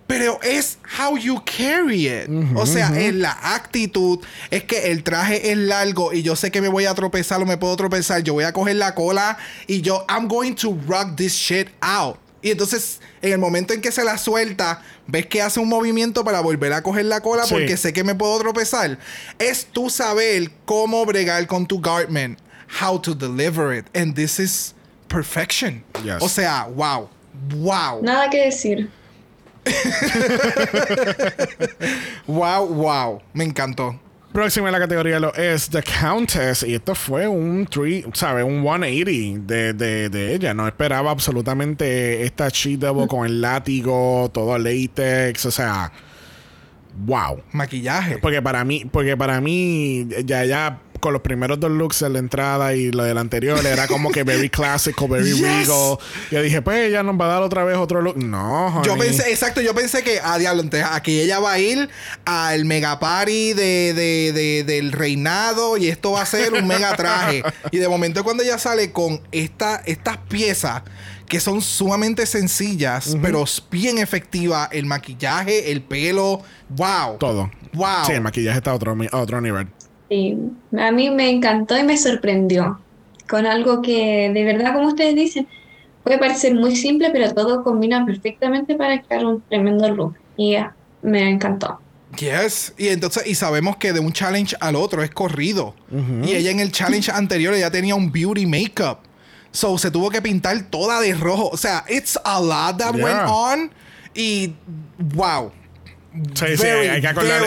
Pero es how you carry it. o sea, es la actitud. Es que el traje es largo y yo sé que me voy a tropezar o me puedo tropezar. Yo voy a coger la cola y yo, I'm going to rock this shit out. Y entonces, en el momento en que se la suelta, ves que hace un movimiento para volver a coger la cola Sí. porque sé que me puedo tropezar. Es tú saber cómo bregar con tu garment, how to deliver it. And this is perfection. Yes. O sea, wow. Wow. Nada que decir. Wow, wow. Me encantó. Próxima en la categoría lo es The Countess. Y esto fue un three, ¿sabes? Un 180 de, de, de ella. No esperaba absolutamente esta She Devil con el látigo, todo latex. O sea, wow. Maquillaje. Porque para mí, porque para mí, ya, ya con los primeros dos looks de la entrada y lo del anterior era como que very classical, very Yes. regal. Yo dije, pues ella nos va a dar otra vez otro look. No, Yo pensé, exacto, yo pensé que, ah, diablo, entonces aquí ella va a ir al mega party de, de- de- del reinado y esto va a ser un mega traje. y de momento cuando ella sale con esta, estas piezas que son sumamente sencillas, pero bien efectivas, el maquillaje, el pelo, wow. Todo. Wow. Sí, el maquillaje está a otro, a otro nivel. Sí, a mí me encantó y me sorprendió con algo que de verdad, como ustedes dicen, puede parecer muy simple, pero todo combina perfectamente para crear un tremendo look. Y ah, me encantó. Yes. Y entonces, y sabemos que de un challenge al otro es corrido. Y ella en el challenge anterior ella tenía un beauty makeup. So se tuvo que pintar toda de rojo. O sea, it's a lot that Yeah. went on. Y wow. Sí, sí, Very, hay, hay que acordar-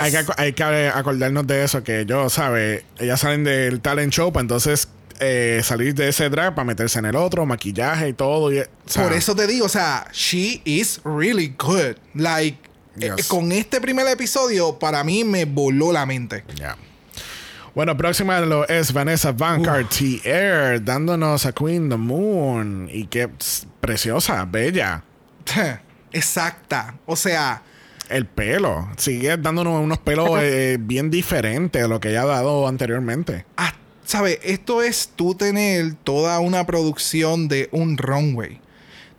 hay que hay que acordarnos de eso, que yo, ¿sabes? Ellas salen del talent show para entonces eh, salir de ese drag para meterse en el otro, maquillaje y todo. y- o sea, Por eso te digo, o sea, she is really good. Like, eh, con este primer episodio, para mí me voló la mente. Ya. Bueno, próxima lo es Vanessa Van Cartier dándonos a Queen the Moon. Y qué preciosa, bella. Exacta. O sea, El pelo. Sigue dándonos unos pelos eh, bien diferentes a lo que ella ha dado anteriormente. ah, ¿sabes? Esto es tú tener toda una producción de un runway.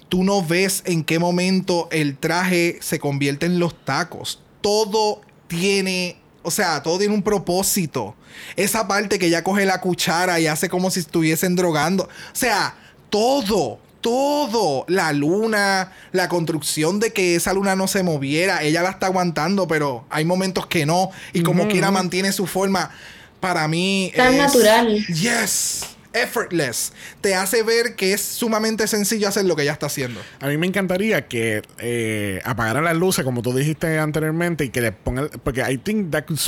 Tú no ves en qué momento el traje se convierte en los tacos. Todo tiene, o sea, todo tiene un propósito. Esa parte que ella coge la cuchara y hace como si estuviesen drogando. O sea, todo, todo. La luna, la construcción de que esa luna no se moviera. Ella la está aguantando, pero hay momentos que no. Y como quiera mantiene su forma. Para mí Tan es- natural. Yes. Effortless. Te hace ver que es sumamente sencillo hacer lo que ella está haciendo. A mí me encantaría que eh, apagaran las luces, como tú dijiste anteriormente, y que le pongan. Porque I think that could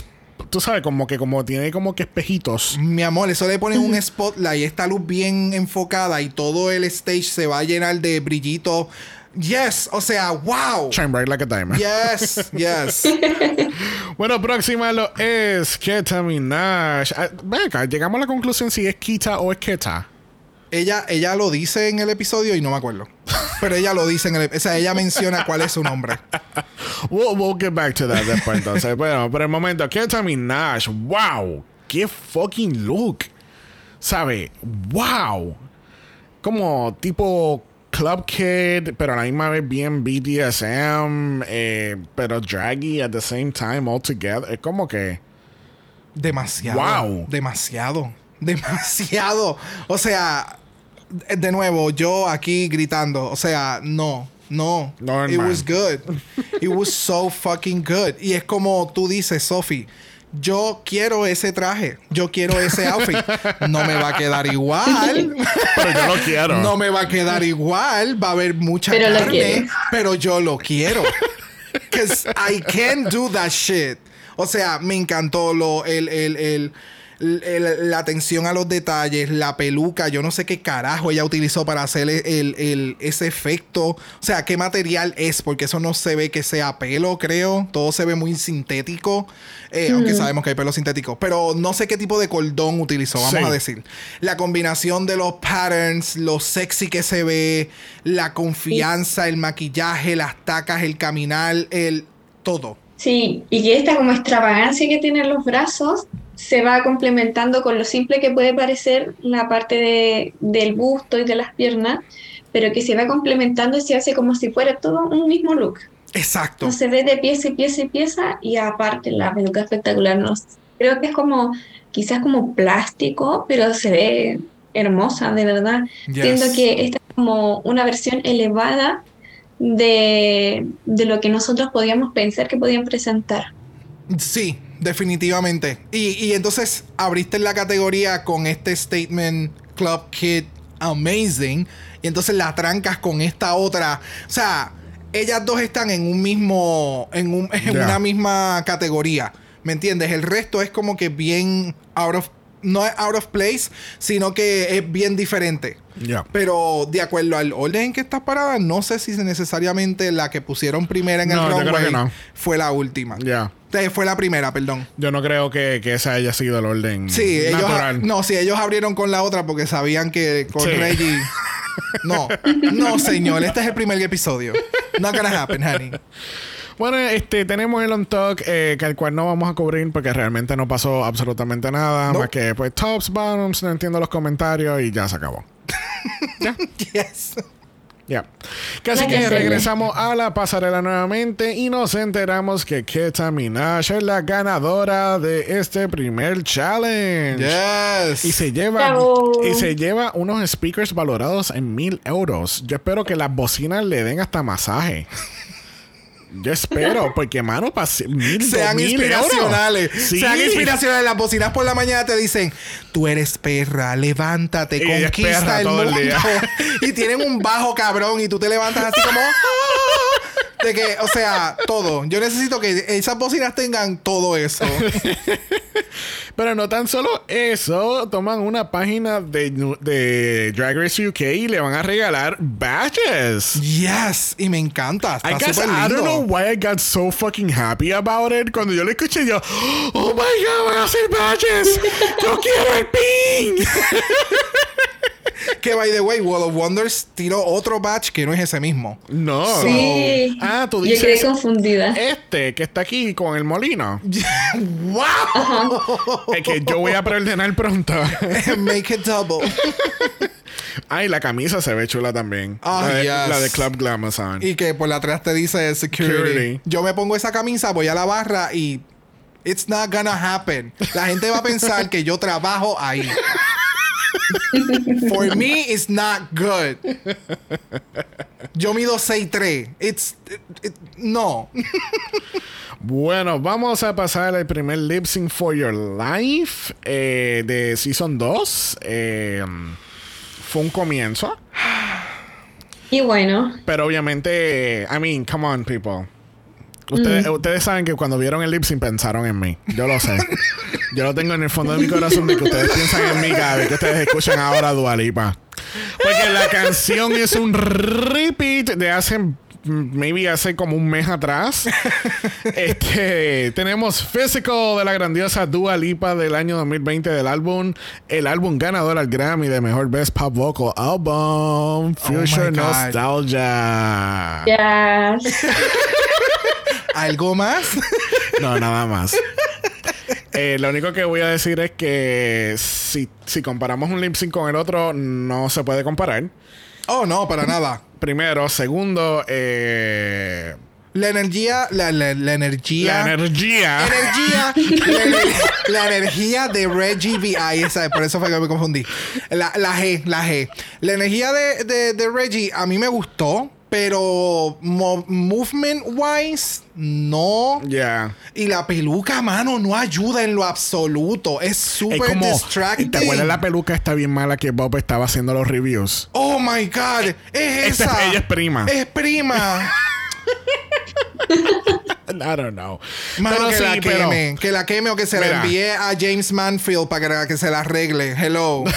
Tú sabes, como que como tiene como que espejitos. Mi amor, eso le pones un spotlight, esta luz bien enfocada y todo el stage se va a llenar de brillitos. Yes, o sea, wow. Shine bright like a diamond. Yes, yes. Bueno, próxima lo es Keta Minaj. Ah, ven acá, llegamos a la conclusión si es Kita o es Keta. Ella, ella lo dice en el episodio y no me acuerdo. Pero ella lo dice en el O sea, ella menciona cuál es su nombre. We'll, we'll get back to that después entonces. bueno, por el momento, Keta Minaj. ¡Wow! ¡Qué fucking look! ¿Sabe? ¡Wow! Como tipo Club Kid, pero a la misma vez bien BDSM, eh, pero draggy at the same time all together. Es como que. Demasiado. Wow. Demasiado. Demasiado. O sea, de nuevo, yo aquí gritando. O sea, no. No. No, It was good. It was so fucking good. Y es como tú dices, Sophie. yo quiero ese traje, yo quiero ese outfit. No me va a quedar igual. Pero yo lo quiero. No me va a quedar igual. Va a haber mucha Pero carne, pero yo lo quiero. Because I can do that shit. O sea, me encantó lo, el, el- el- la atención a los detalles, la peluca, yo no sé qué carajo ella utilizó para hacer el, el- el- ese efecto. O sea, qué material es, porque eso no se ve que sea pelo, creo. Todo se ve muy sintético, eh, aunque sabemos que hay pelo sintético. Pero no sé qué tipo de cordón utilizó, vamos Sí. a decir. La combinación de los patterns, lo sexy que se ve, la confianza, el maquillaje, las tacas, el caminar, el todo. Sí, y que esta como extravagancia que tienen los brazos se va complementando con lo simple que puede parecer la parte de- del busto y de las piernas, pero que se va complementando y se hace como si fuera todo un mismo look. Exacto. Se ve de pieza y pieza y pieza y aparte la peluca espectacular. No, creo que es como, quizás como plástico, pero se ve hermosa, de verdad. Yes. Siento que esta es como una versión elevada de, de lo que nosotros podíamos pensar que podían presentar. Sí, definitivamente. Y, y entonces abriste la categoría con este statement Club Kid Amazing. Y entonces la trancas con esta otra. O sea, ellas dos están en un mismo. en, un- en una misma categoría. ¿Me entiendes? El resto es como que bien out of. No es out of place, sino que es bien diferente. Pero de acuerdo al orden en que estás parada, no sé si necesariamente la que pusieron primera en No, el runway no. fue la última. Ya. Fue la primera, perdón. Yo no creo que, que ese haya sido el orden Sí, ellos, natural. no, sí, ellos abrieron con la otra porque sabían que con Sí. Reggie. No, no, señor, este es el primer episodio. Not gonna happen, honey. Bueno, este, tenemos el on talk eh, que al cual no vamos a cubrir porque realmente no pasó absolutamente nada. Nope. Más que pues tops, bottoms, no entiendo los comentarios y ya se acabó. Yes. Ya. Casi Hay que regresamos a la pasarela nuevamente y nos enteramos que Keta Minaj es la ganadora de este primer challenge. Yes. Y se lleva Bravo. y se lleva unos speakers valorados en mil euros. Yo espero que las bocinas le den hasta masaje. Yo espero, porque mano, para mil, Sean dos mil inspiracionales. Sí. Sean inspiracionales. Las bocinas por la mañana te dicen: Tú eres perra, levántate, Y conquista el mundo. y tienen un bajo cabrón y tú te levantas así como. De que, o sea, todo. Yo necesito que esas bocinas tengan todo eso. Pero no tan solo eso, toman una página de, de Drag Race UK y le van a regalar badges. Yes. Y me encanta. I Está guess I don't know why I got so fucking happy about it. Cuando yo lo escuché, yo, oh my god, van a hacer badges. Yo quiero el ping. Que by the way, World of Wonders tiró otro batch que no es ese mismo. No. Sí. Ah, tú Yo quedé dices confundida. este que está aquí con el molino. ¡Wow! Es que yo voy a preordenar pronto. Make it double. Ay, la camisa se ve chula también. Ah, la, de, yes. la de Club Glamazon. Y que por la atrás te dice security. Security. Yo me pongo esa camisa, voy a la barra y it's not gonna happen. La gente va a pensar que yo trabajo ahí. For me, it's not good. Yo mido 6'3. It's it- it- no. Bueno, vamos a pasar al primer lip sync for your life eh, de Season 2. Eh, fue un comienzo, Y bueno, pero obviamente, I mean, come on, people. Ustedes, ustedes saben que cuando vieron el lip sync pensaron en mí. Yo lo sé. Yo lo tengo en el fondo de mi corazón de que ustedes piensan en mí cada vez que ustedes escuchan ahora Dualipa. Porque la canción es un repeat de hace maybe hace como un mes atrás. este, tenemos Physical de la grandiosa Dua Lipa del año 2020 del álbum, el álbum ganador al Grammy de mejor Best Pop Vocal Album, Future my God. Nostalgia. ya. ¿Algo más? No, nada más. Eh, lo único que voy a decir es que si, si comparamos un lip sync con el otro, no se puede comparar. Oh, no, para nada. Primero, segundo, eh, La energía, la, la, la energía. la energía. energía, la, ener- la energía de Reggie V. Ay, esa, por eso fue que me confundí. La, la G, la G. La energía de, de, de Reggie a mí me gustó, pero mo- movement wise, no. Ya. Y la peluca, mano, no ayuda en lo absoluto. Es Es súper distracting. ¿Te acuerdas la peluca está bien mala que Bob estaba haciendo los reviews? Oh my god, es Esta- esa. ella es prima. Es prima. I don't know. Mano, Pero que sí, la pero- queme. Que la queme o que se la Mira. envíe a James Manfield para que, que se la arregle. Hello.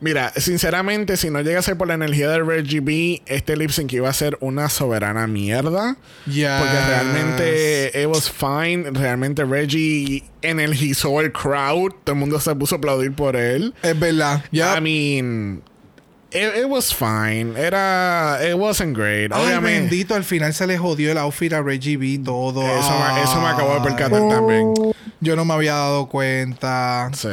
Mira, sinceramente, si no llega a ser por la energía de Reggie B, este lip sync iba a ser una soberana mierda. Yes. Porque realmente it was fine. Realmente Reggie energizó el crowd. Todo el mundo se puso a aplaudir por él. Es verdad. Ya. I mean, it, it was fine. Era, it wasn't great. Ay, Obviamente. bendito, al final se le jodió el outfit a Reggie B todo. Eso, me, eso me acabó de percatar Ay, también. Yo no me había dado cuenta. Sí.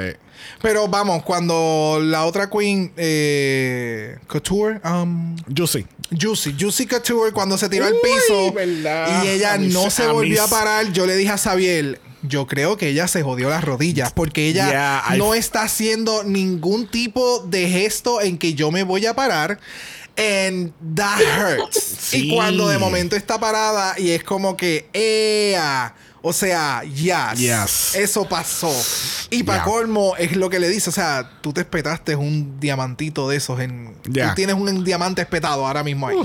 Pero vamos, cuando la otra queen, eh, Couture, um, Juicy. Juicy, Juicy Couture, cuando se tiró al piso verdad. y ella A no se- se a a parar, yo le dije a Xavier, yo creo que ella se jodió las rodillas porque ella Yeah, no está haciendo ningún tipo de gesto en que yo me voy a parar. And that hurts. Sí. Y cuando de momento está parada y es como que, ¡ea! O sea, yes, Yes. Eso pasó. Y para Yeah. colmo, es lo que le dice. O sea, tú te espetaste un diamantito de esos. En, Yeah. Tú tienes un diamante espetado ahora mismo ahí.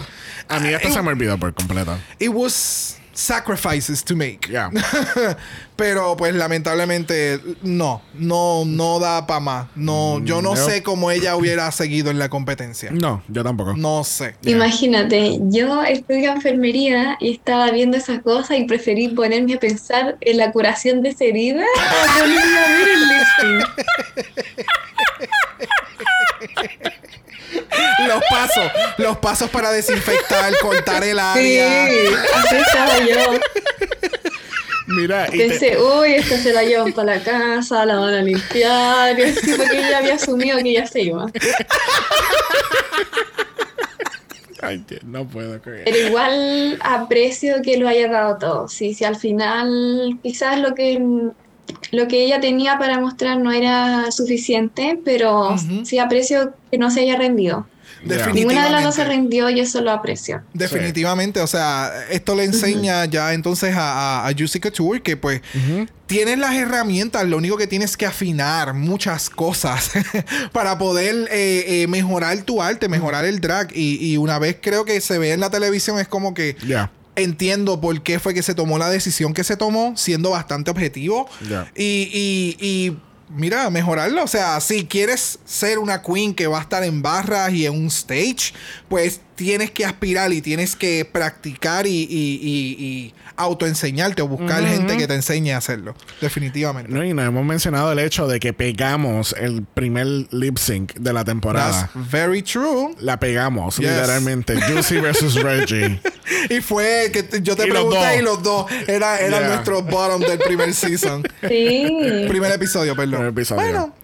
A mí esto Ah, se me olvidó por completo. It was sacrifices to make. Yeah. Pero pues lamentablemente no, no, no da para más. No, yo no no. sé cómo ella hubiera seguido en la competencia. No, yo tampoco. No sé. Imagínate, yo estudio enfermería y estaba viendo esas cosas y preferí ponerme a pensar en la curación de esa herida a ponerme a ver el. Los pasos, los pasos para desinfectar, cortar el Sí, área. así estaba yo. Mira, y te- Pensé, uy, esta se la llevan para la casa, la van a limpiar, y así porque ella había asumido que ya se iba. Ay, no puedo creer. Pero igual aprecio que lo haya dado todo. Sí, si al final quizás lo que lo que ella tenía para mostrar no era suficiente, pero sí aprecio que no se haya rendido. Ninguna de las dos se Definitivamente. rindió y eso lo aprecio. Definitivamente, o sea, esto le enseña ya entonces a, a, a Juicy Couture que pues tienes las herramientas, lo único que tienes que afinar muchas cosas para poder eh, eh, mejorar tu arte, mejorar el drag y, y una vez creo que se ve en la televisión es como que. Entiendo por qué fue que se tomó la decisión que se tomó, siendo bastante objetivo. Y, y, y mira, mejorarlo. O sea, si quieres ser una queen que va a estar en barras y en un stage, pues tienes que aspirar y tienes que practicar y autoenseñarte o buscar gente que te enseñe a hacerlo. Definitivamente. No, y nos hemos mencionado el hecho de que pegamos el primer lip sync de la temporada. That's very true. La pegamos, Yes. literalmente. Juicy versus Reggie. Y fue que yo te Y los pregunté dos. y los dos era- eran Yeah. nuestros bottom del primer season. Sí. primer episodio, perdón. Primer episodio. Bueno,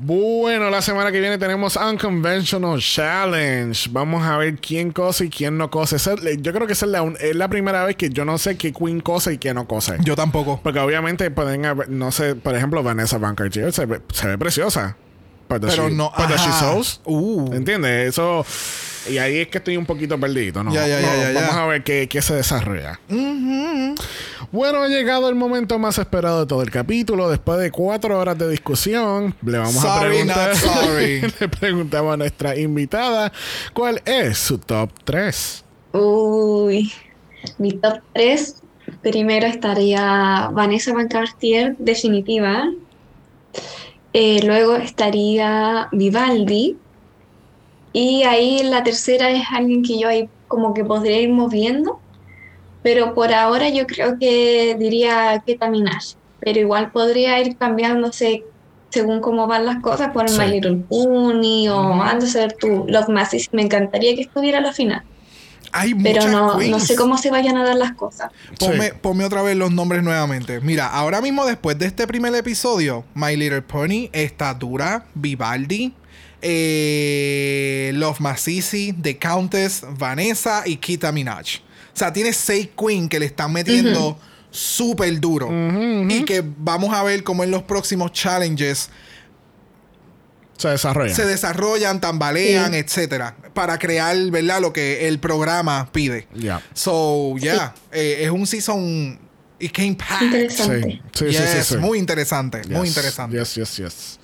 Bueno, la semana que viene tenemos Unconventional Challenge. Vamos a ver quién cose y quién no cose. Yo creo que esa es la, es la primera vez que yo no sé qué queen cose y quién no cose. yo tampoco. Porque obviamente pueden haber, no sé, por ejemplo, Vanessa Van Cartier se ve, se ve preciosa. Pero she- no. but she sews? Uh. ¿Entiendes? Eso. Y ahí es que estoy un poquito perdido, ¿no? Ya, ya, ya, No, ya, ya. Vamos a ver qué, qué se desarrolla. Bueno, ha llegado el momento más esperado de todo el capítulo. Después de cuatro horas de discusión, le vamos a Sorry, preguntar. not sorry. le preguntamos a nuestra invitada cuál es su top 3. Uy, mi top 3. Primero estaría Vanessa Van Cartier, definitiva. Eh, luego estaría Vivaldi. Y ahí la tercera es alguien que yo ahí como que podría ir moviendo. Pero por ahora yo creo que diría Keta Minaj. Pero igual podría ir cambiándose según cómo van las cosas por Sí. My Little Pony o antes de ser tú, Love Massive. Me encantaría que estuviera a la final Hay pero no, queens. no sé cómo se vayan a dar las cosas. Ponme, Sí. ponme otra vez los nombres nuevamente. Mira, ahora mismo después de este primer episodio, My Little Pony, Estatura, Vivaldi, eh, Love Masisi, The Countess, Vanessa y Kita Minaj. O sea, tiene seis queens que le están metiendo súper duro. Y que vamos a ver cómo en los próximos challenges Se desarrolla. se desarrollan, tambalean, Sí. etcétera, para crear, ¿verdad? Lo que el programa pide. Ya. So, yeah, eh, es un season. It came packed. Interesante. Sí, sí, sí, Yes, sí, sí. Muy interesante, muy Yes, interesante. Yes, yes, yes.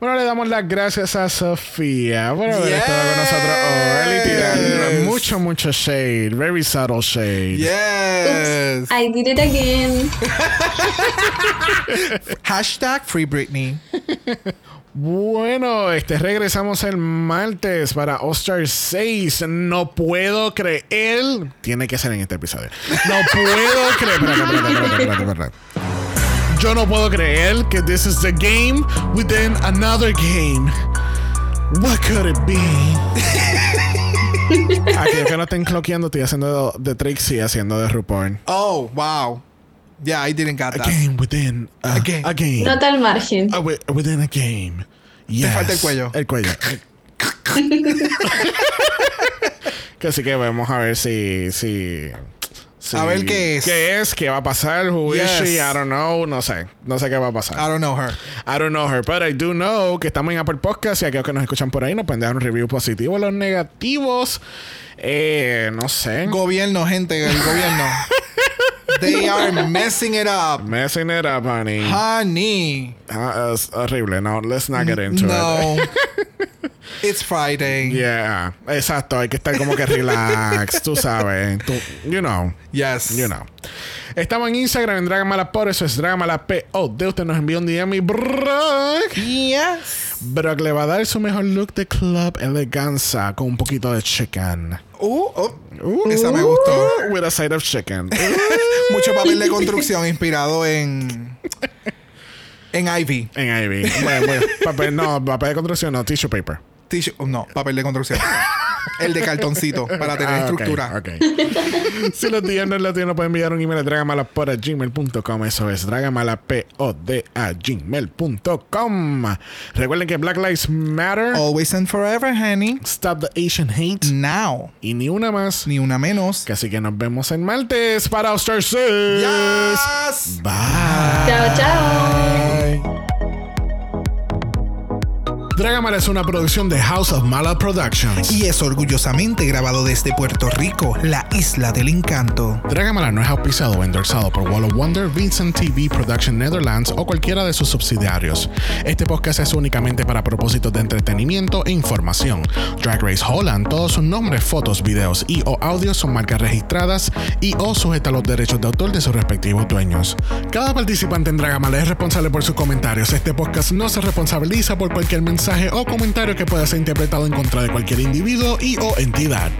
Bueno, le damos las gracias a Sofía por haber estado con nosotros hoy y mucho, mucho shade. Very subtle shade. Yes. I did it again. Hashtag Free Britney. Bueno, este regresamos el martes para All Star 6. No puedo creer. Tiene que ser en este episodio. No puedo creer. Espérate, espérate, espérate, espérate, espérate. Yo no puedo creer que this is the game within another game. What could it be? Aquellos que no estén cloqueando, estoy haciendo de Trixie, haciendo de RuPaul. Oh, wow. Yeah, I didn't get A that. game within a, A game. a game. Nota al margen. Wi- within a game. Yes. falta el cuello. El cuello. que así que vamos a ver si, si, si- A ver qué es. ¿Qué es? ¿Qué va a pasar? Who is Yes. she? I don't know. No sé. No sé qué va a pasar. I don't know her. I don't know her, but I do know que estamos en Apple Podcast y aquellos que nos escuchan por ahí nos pueden dejar un review positivo. Los negativos, eh, no sé. Gobierno, gente, el gobierno. They are messing it up. Messing it up, honey. Honey. Es horrible. No, let's not get into it. No. It's Friday. Yeah, exacto. Hay que estar como que relax, tú sabes. Tú, you know, Yes. you know. Estamos en Instagram en Dragamala por eso es Dragamala POD. Usted nos envió un DM y Brock. Yes. Brock le va a dar su mejor look de club eleganza con un poquito de chicken. Uh, oh. Uh, Esa me gustó. With a side of chicken. Mucho papel de construcción inspirado en. En Ivy. en Ivy. Bueno, bueno, papel, no, papel de construcción, no, tissue paper. Tissue- oh, no, papel de construcción. El de cartoncito para tener Ah, estructura. si los días no lo tienen, nos pueden enviar un email a dragamalapod.gmail.com. Eso es dragamalapod.gmail.com. Recuerden que Black Lives Matter. Always and forever, honey. Stop the Asian hate. Now. Y ni una más. Ni una menos. Que Así que nos vemos en martes para All Star 6. Yes. Bye. Chao, chao. Dragamala es una producción de House of Mala Productions. Y es orgullosamente grabado desde Puerto Rico, la isla del encanto. Dragamala no es auspiciado o endorsado por Wall of Wonder, Vincent TV Production Netherlands o cualquiera de sus subsidiarios. Este podcast es únicamente para propósitos de entretenimiento e información. Drag Race Holland, todos sus nombres, fotos, videos y o audios son marcas registradas y o sujeta a los derechos de autor de sus respectivos dueños. Cada participante en Dragamala es responsable por sus comentarios. Este podcast no se responsabiliza por cualquier mensaje o comentario que pueda ser interpretado en contra de cualquier individuo y o entidad.